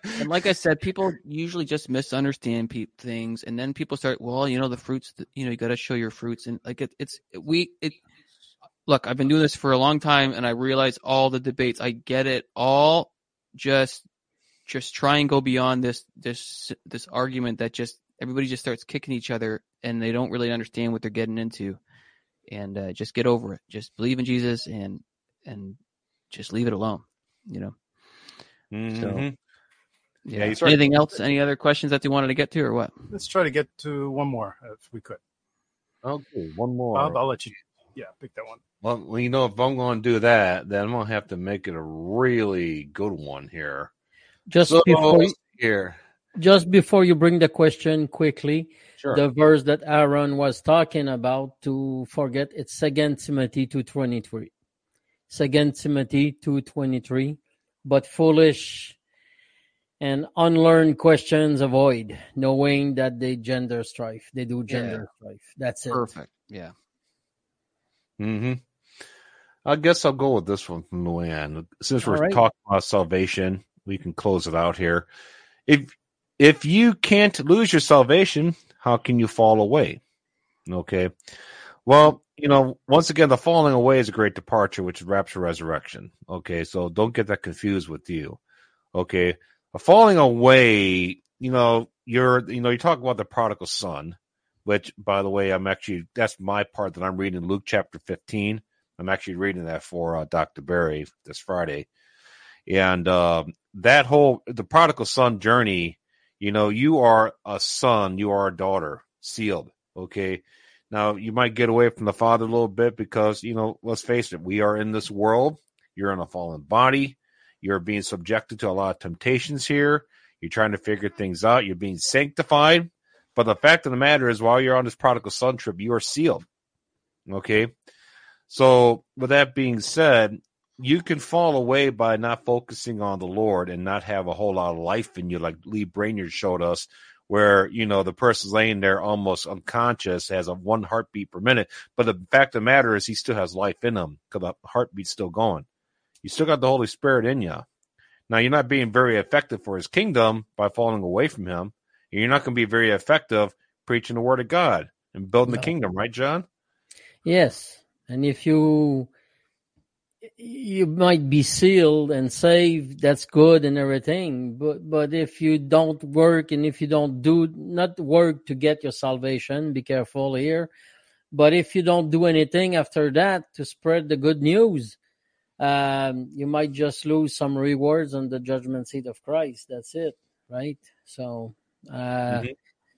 and like I said, people usually just misunderstand pe- things, and then people start. Well, you know, the fruits. You know, you got to show your fruits, and like it, it's we. It look, I've been doing this for a long time, and I realize all the debates. I get it all. Just just try and go beyond this this this argument that just everybody just starts kicking each other and they don't really understand what they're getting into and uh, just get over it just believe in jesus and and just leave it alone you know? Mm-hmm. so yeah, yeah anything else? Any other questions that you wanted to get to or what? Let's try to get to one more if we could. Okay one more. Bob, i'll let you yeah pick that one. Well you know if i'm going to do that then i'm going to have to make it a really good one here. Just so, before here, just before you bring the question quickly, sure. the verse that Aaron was talking about to forget it's Second Timothy two twenty three. Second Timothy two twenty three. But foolish and unlearned questions avoid, knowing that they gender strife. They do gender yeah. strife. That's it. Perfect. Yeah. Hmm. I guess I'll go with this one from Luann. Since we're right. talking about salvation, we can close it out here. If if you can't lose your salvation, how can you fall away? Okay. Well, you know, once again, the falling away is a great departure, which is rapture resurrection. Okay, so don't get that confused with you. Okay, a falling away, you know, you're, you know, you talk about the prodigal son, which, by the way, I'm actually that's my part that I'm reading Luke chapter 15. I'm actually reading that for uh, Dr. Barry this Friday, and uh, that whole the prodigal son journey you know you are a son you are a daughter sealed okay now you might get away from the father a little bit because you know let's face it we are in this world. You're in a fallen body. You're being subjected to a lot of temptations here. You're trying to figure things out. You're being sanctified. But the fact of the matter is while you're on this prodigal son trip you are sealed. Okay? So with that being said you can fall away by not focusing on the Lord and not have a whole lot of life in you, like Lee Brainard showed us, where you know the person's laying there almost unconscious, has a one heartbeat per minute, but the fact of the matter is he still has life in him because the heartbeat's still going. You still got the Holy Spirit in you. Now you're not being very effective for His kingdom by falling away from Him. And you're not going to be very effective preaching the Word of God and building no. the kingdom, right, John? Yes, and if you you might be sealed and saved that's good and everything but but if you don't work and if you don't do not work to get your salvation be careful here. But if you don't do anything after that to spread the good news um, you might just lose some rewards on the judgment seat of christ. That's it right? So uh, mm-hmm.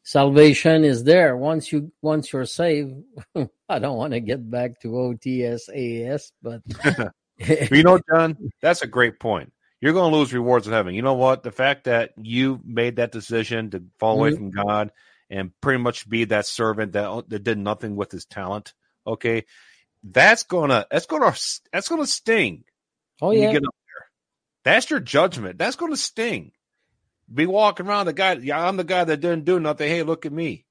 salvation is there. Once you once you're saved i don't want to get back to otsas but you know, John, that's a great point. You're going to lose rewards in heaven. You know what? The fact that you made that decision to fall away mm-hmm. from God and pretty much be that servant that that did nothing with his talent. Okay, that's gonna that's gonna that's gonna sting. Oh yeah. You get up there. That's your judgment. That's gonna sting. Be walking around the guy. Yeah, I'm the guy that didn't do nothing. Hey, look at me.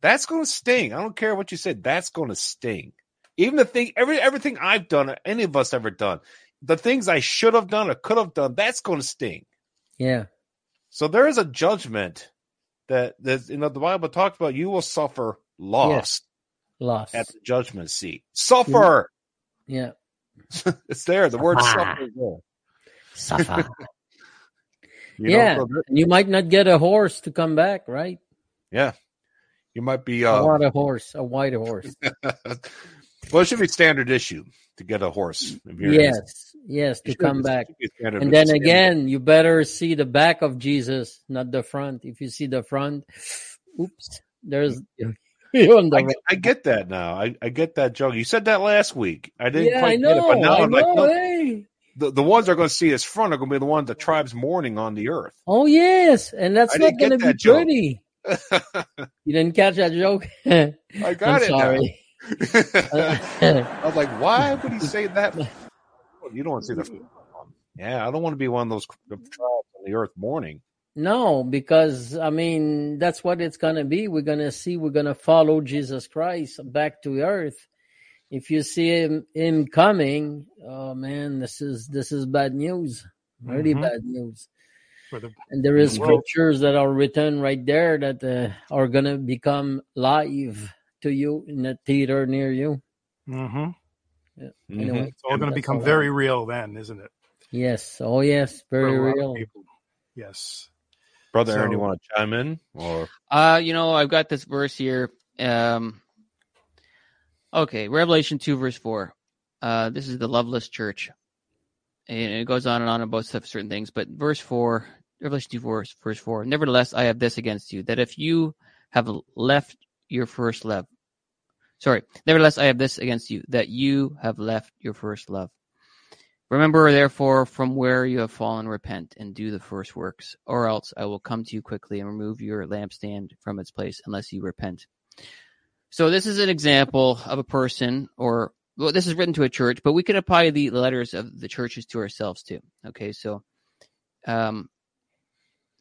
That's gonna sting. I don't care what you said. That's gonna sting. Even the thing, every everything I've done, or any of us ever done, the things I should have done or could have done, that's going to sting. Yeah. So there is a judgment that that you know the Bible talks about. You will suffer loss, loss at the judgment seat. Suffer. Yeah. it's there. The word Suffer. suffer is there. Suffer. You know, yeah, so that- you might not get a horse to come back, right? yeah. You might be. I Uh, want a horse, a white horse. well, it should be standard issue to get a horse. yes, yes, to come back. should be standard- And then again, you better see the back of Jesus, not the front. If you see the front, oops, there's on the I, get- I get that now. I, I get that joke. You said that last week. I didn't Yeah, quite I get it, but now I I'm like, no, hey. the, the ones that are going to see his front are going to be the ones the tribe's mourning on the earth. Oh yes, and that's I not going to be joke. pretty. You didn't catch that joke? I got I'm it sorry. I was like, why would he say that? You don't want to see the. Yeah, I don't want to be one of those tribes on the earth mourning. No, because I mean that's what it's gonna be. We're gonna see. We're gonna follow Jesus Christ back to earth. If you see him him coming, oh man, this is this is bad news. Really Mhm. bad news. For the And there is Well- scriptures that are written right there that uh, are gonna become live to you in a theater near you. Mhm. Mm-hmm. Anyway, It's all going to become all I- very real then, isn't it? Yes. Oh yes. Very real. Yes. Brother Aaron, you So- want to chime in? Or Uh, you know, I've got this verse here. Um, okay, Revelation 2, verse 4. Uh, this is the loveless church. And it goes on and on about certain things. But verse 4, Revelation 2, verse, verse 4. Nevertheless, I have this against you, that if you have left your first love, sorry, nevertheless, I have this against you, that you have left your first love. Remember, therefore, from where you have fallen, repent and do the first works, or else I will come to you quickly and remove your lampstand from its place unless you repent. So, this is an example of a person, or well, this is written to a church, but we can apply the letters of the churches to ourselves too. Okay, so um,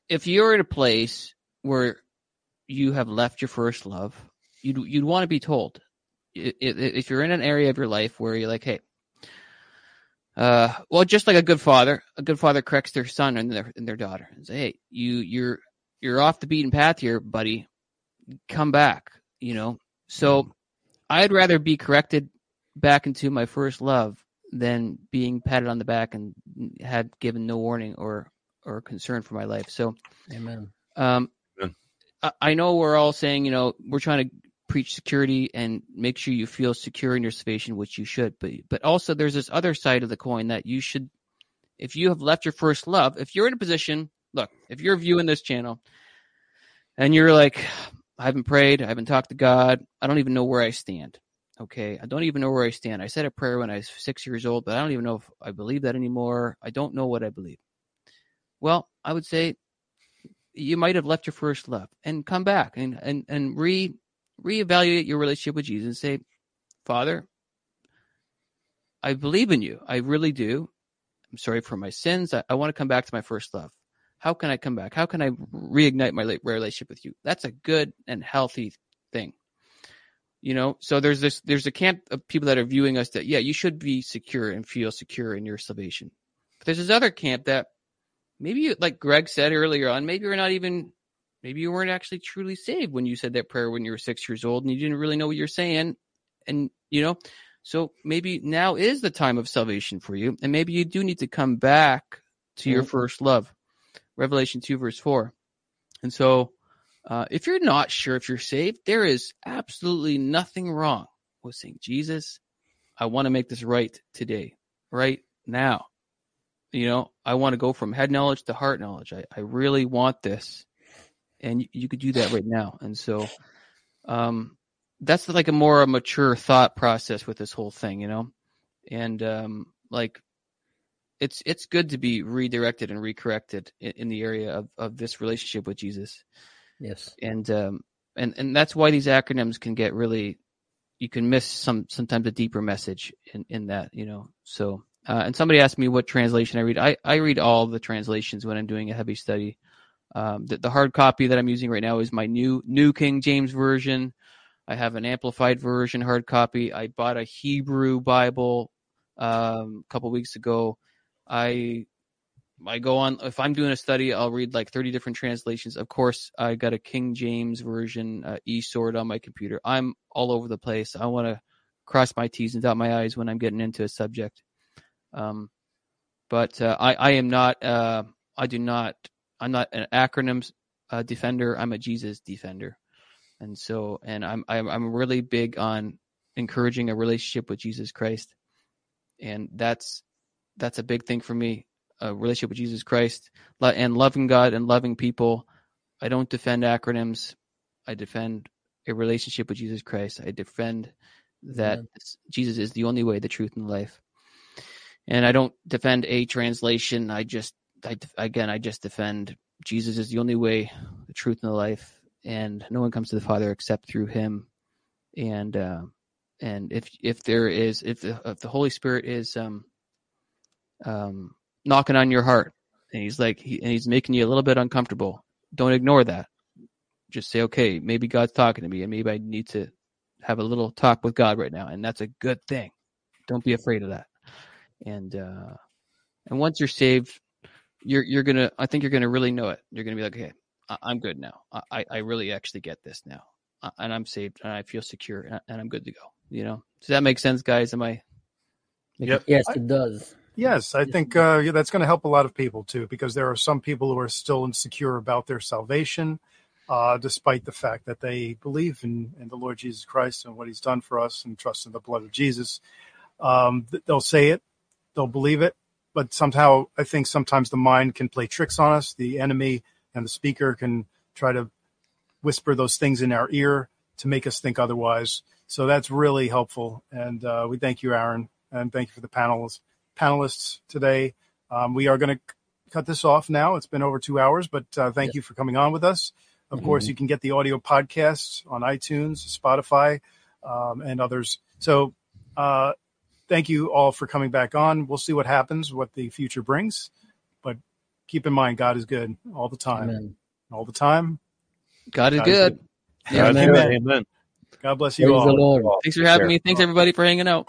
if you're in a place where you have left your first love, you'd you'd want to be told. If you're in an area of your life where you're like, hey, uh, well, just like a good father, a good father corrects their son and their and their daughter and say, "Hey, you you're you're off the beaten path here, buddy. Come back." You know. So, I'd rather be corrected back into my first love than being patted on the back and had given no warning or or concern for my life. So, Amen. um, Amen. I, I know we're all saying, you know, we're trying to preach security and make sure you feel secure in your salvation, which you should. But but also there's this other side of the coin that you should, if you have left your first love, if you're in a position, look, if you're viewing this channel and you're like, I haven't prayed, I haven't talked to God, I don't even know where I stand. Okay, I don't even know where I stand. I said a prayer when I was six years old, but I don't even know if I believe that anymore. I don't know what I believe. Well, I would say you might have left your first love and come back and and and re reevaluate your relationship with Jesus and say, Father, I believe in you. I really do. I'm sorry for my sins. I, I want to come back to my first love. How can I come back? How can I reignite my relationship with you? That's a good and healthy thing. You know, so there's this, there's a camp of people that are viewing us that, yeah, you should be secure and feel secure in your salvation. But there's this other camp that maybe, you, like Greg said earlier on, maybe you're not even, maybe you weren't actually truly saved when you said that prayer when you were six years old and you didn't really know what you're saying. And, you know, so maybe now is the time of salvation for you. And maybe you do need to come back to your first love. Revelation 2, verse 4. And so, uh, if you're not sure if you're saved, there is absolutely nothing wrong with saying, Jesus, I want to make this right today, right now. You know, I want to go from head knowledge to heart knowledge. I, I really want this. And you, you could do that right now. And so, um, that's like a more mature thought process with this whole thing, you know? And, um, like, it's, it's good to be redirected and recorrected in, in the area of, of this relationship with Jesus Yes. and um and and that's why these acronyms can get really you can miss some sometimes a deeper message in in that you know so uh, and somebody asked me what translation I read I I read all the translations when I'm doing a heavy study um the, the hard copy that I'm using right now is my new new King James version I have an amplified version hard copy I bought a Hebrew Bible um a couple weeks ago I I go on if I'm doing a study, I'll read like 30 different translations. Of course, I got a King James version, uh, eSword on my computer. I'm all over the place. I want to cross my T's and dot my I's when I'm getting into a subject. Um, but uh, I, I am not. Uh, I do not. I'm not an acronyms uh, defender. I'm a Jesus defender, and so and I'm I'm I'm really big on encouraging a relationship with Jesus Christ, and that's that's a big thing for me. A relationship with Jesus Christ and loving God and loving people. I don't defend acronyms. I defend a relationship with Jesus Christ. I defend that Jesus is the only way, the truth, and life. And I don't defend a translation. I just, I, again, I just defend Jesus is the only way, the truth, and the life. And no one comes to the Father except through Him. And uh, and if if there is if the, if the Holy Spirit is um um knocking on your heart and he's like he, and he's making you a little bit uncomfortable, don't ignore that. Just say, okay, maybe God's talking to me, and maybe I need to have a little talk with God right now, and that's a good thing. Don't be afraid of that. And uh, and once you're saved, you're you're gonna. I think you're gonna really know it. You're gonna be like, okay, I, am good now. I I really actually get this now, and I'm saved, and I feel secure, and I'm good to go. You know, does that make sense, guys? Am I? Yep. Yes, it does. Yes, I think uh, yeah, that's going to help a lot of people too, because there are some people who are still insecure about their salvation, uh, despite the fact that they believe in, in the Lord Jesus Christ and what He's done for us and trust in the blood of Jesus. Um, they'll say it, they'll believe it, but somehow I think sometimes the mind can play tricks on us. The enemy and the speaker can try to whisper those things in our ear to make us think otherwise. So that's really helpful, and uh, we thank you, Aaron, and thank you for the panels panelists today. Um, we are going to cut this off now. It's been over two hours, but uh, thank you for coming on with us. Of mm-hmm. course, you can get the audio podcasts on iTunes, Spotify, um, and others. So, uh, thank you all for coming back on. We'll see what happens, what the future brings, but keep in mind, God is good all the time. Amen. All the time. God is good. Is good. Yeah, amen. amen. God bless you Praise all. Thanks for having me. Thanks everybody for hanging out.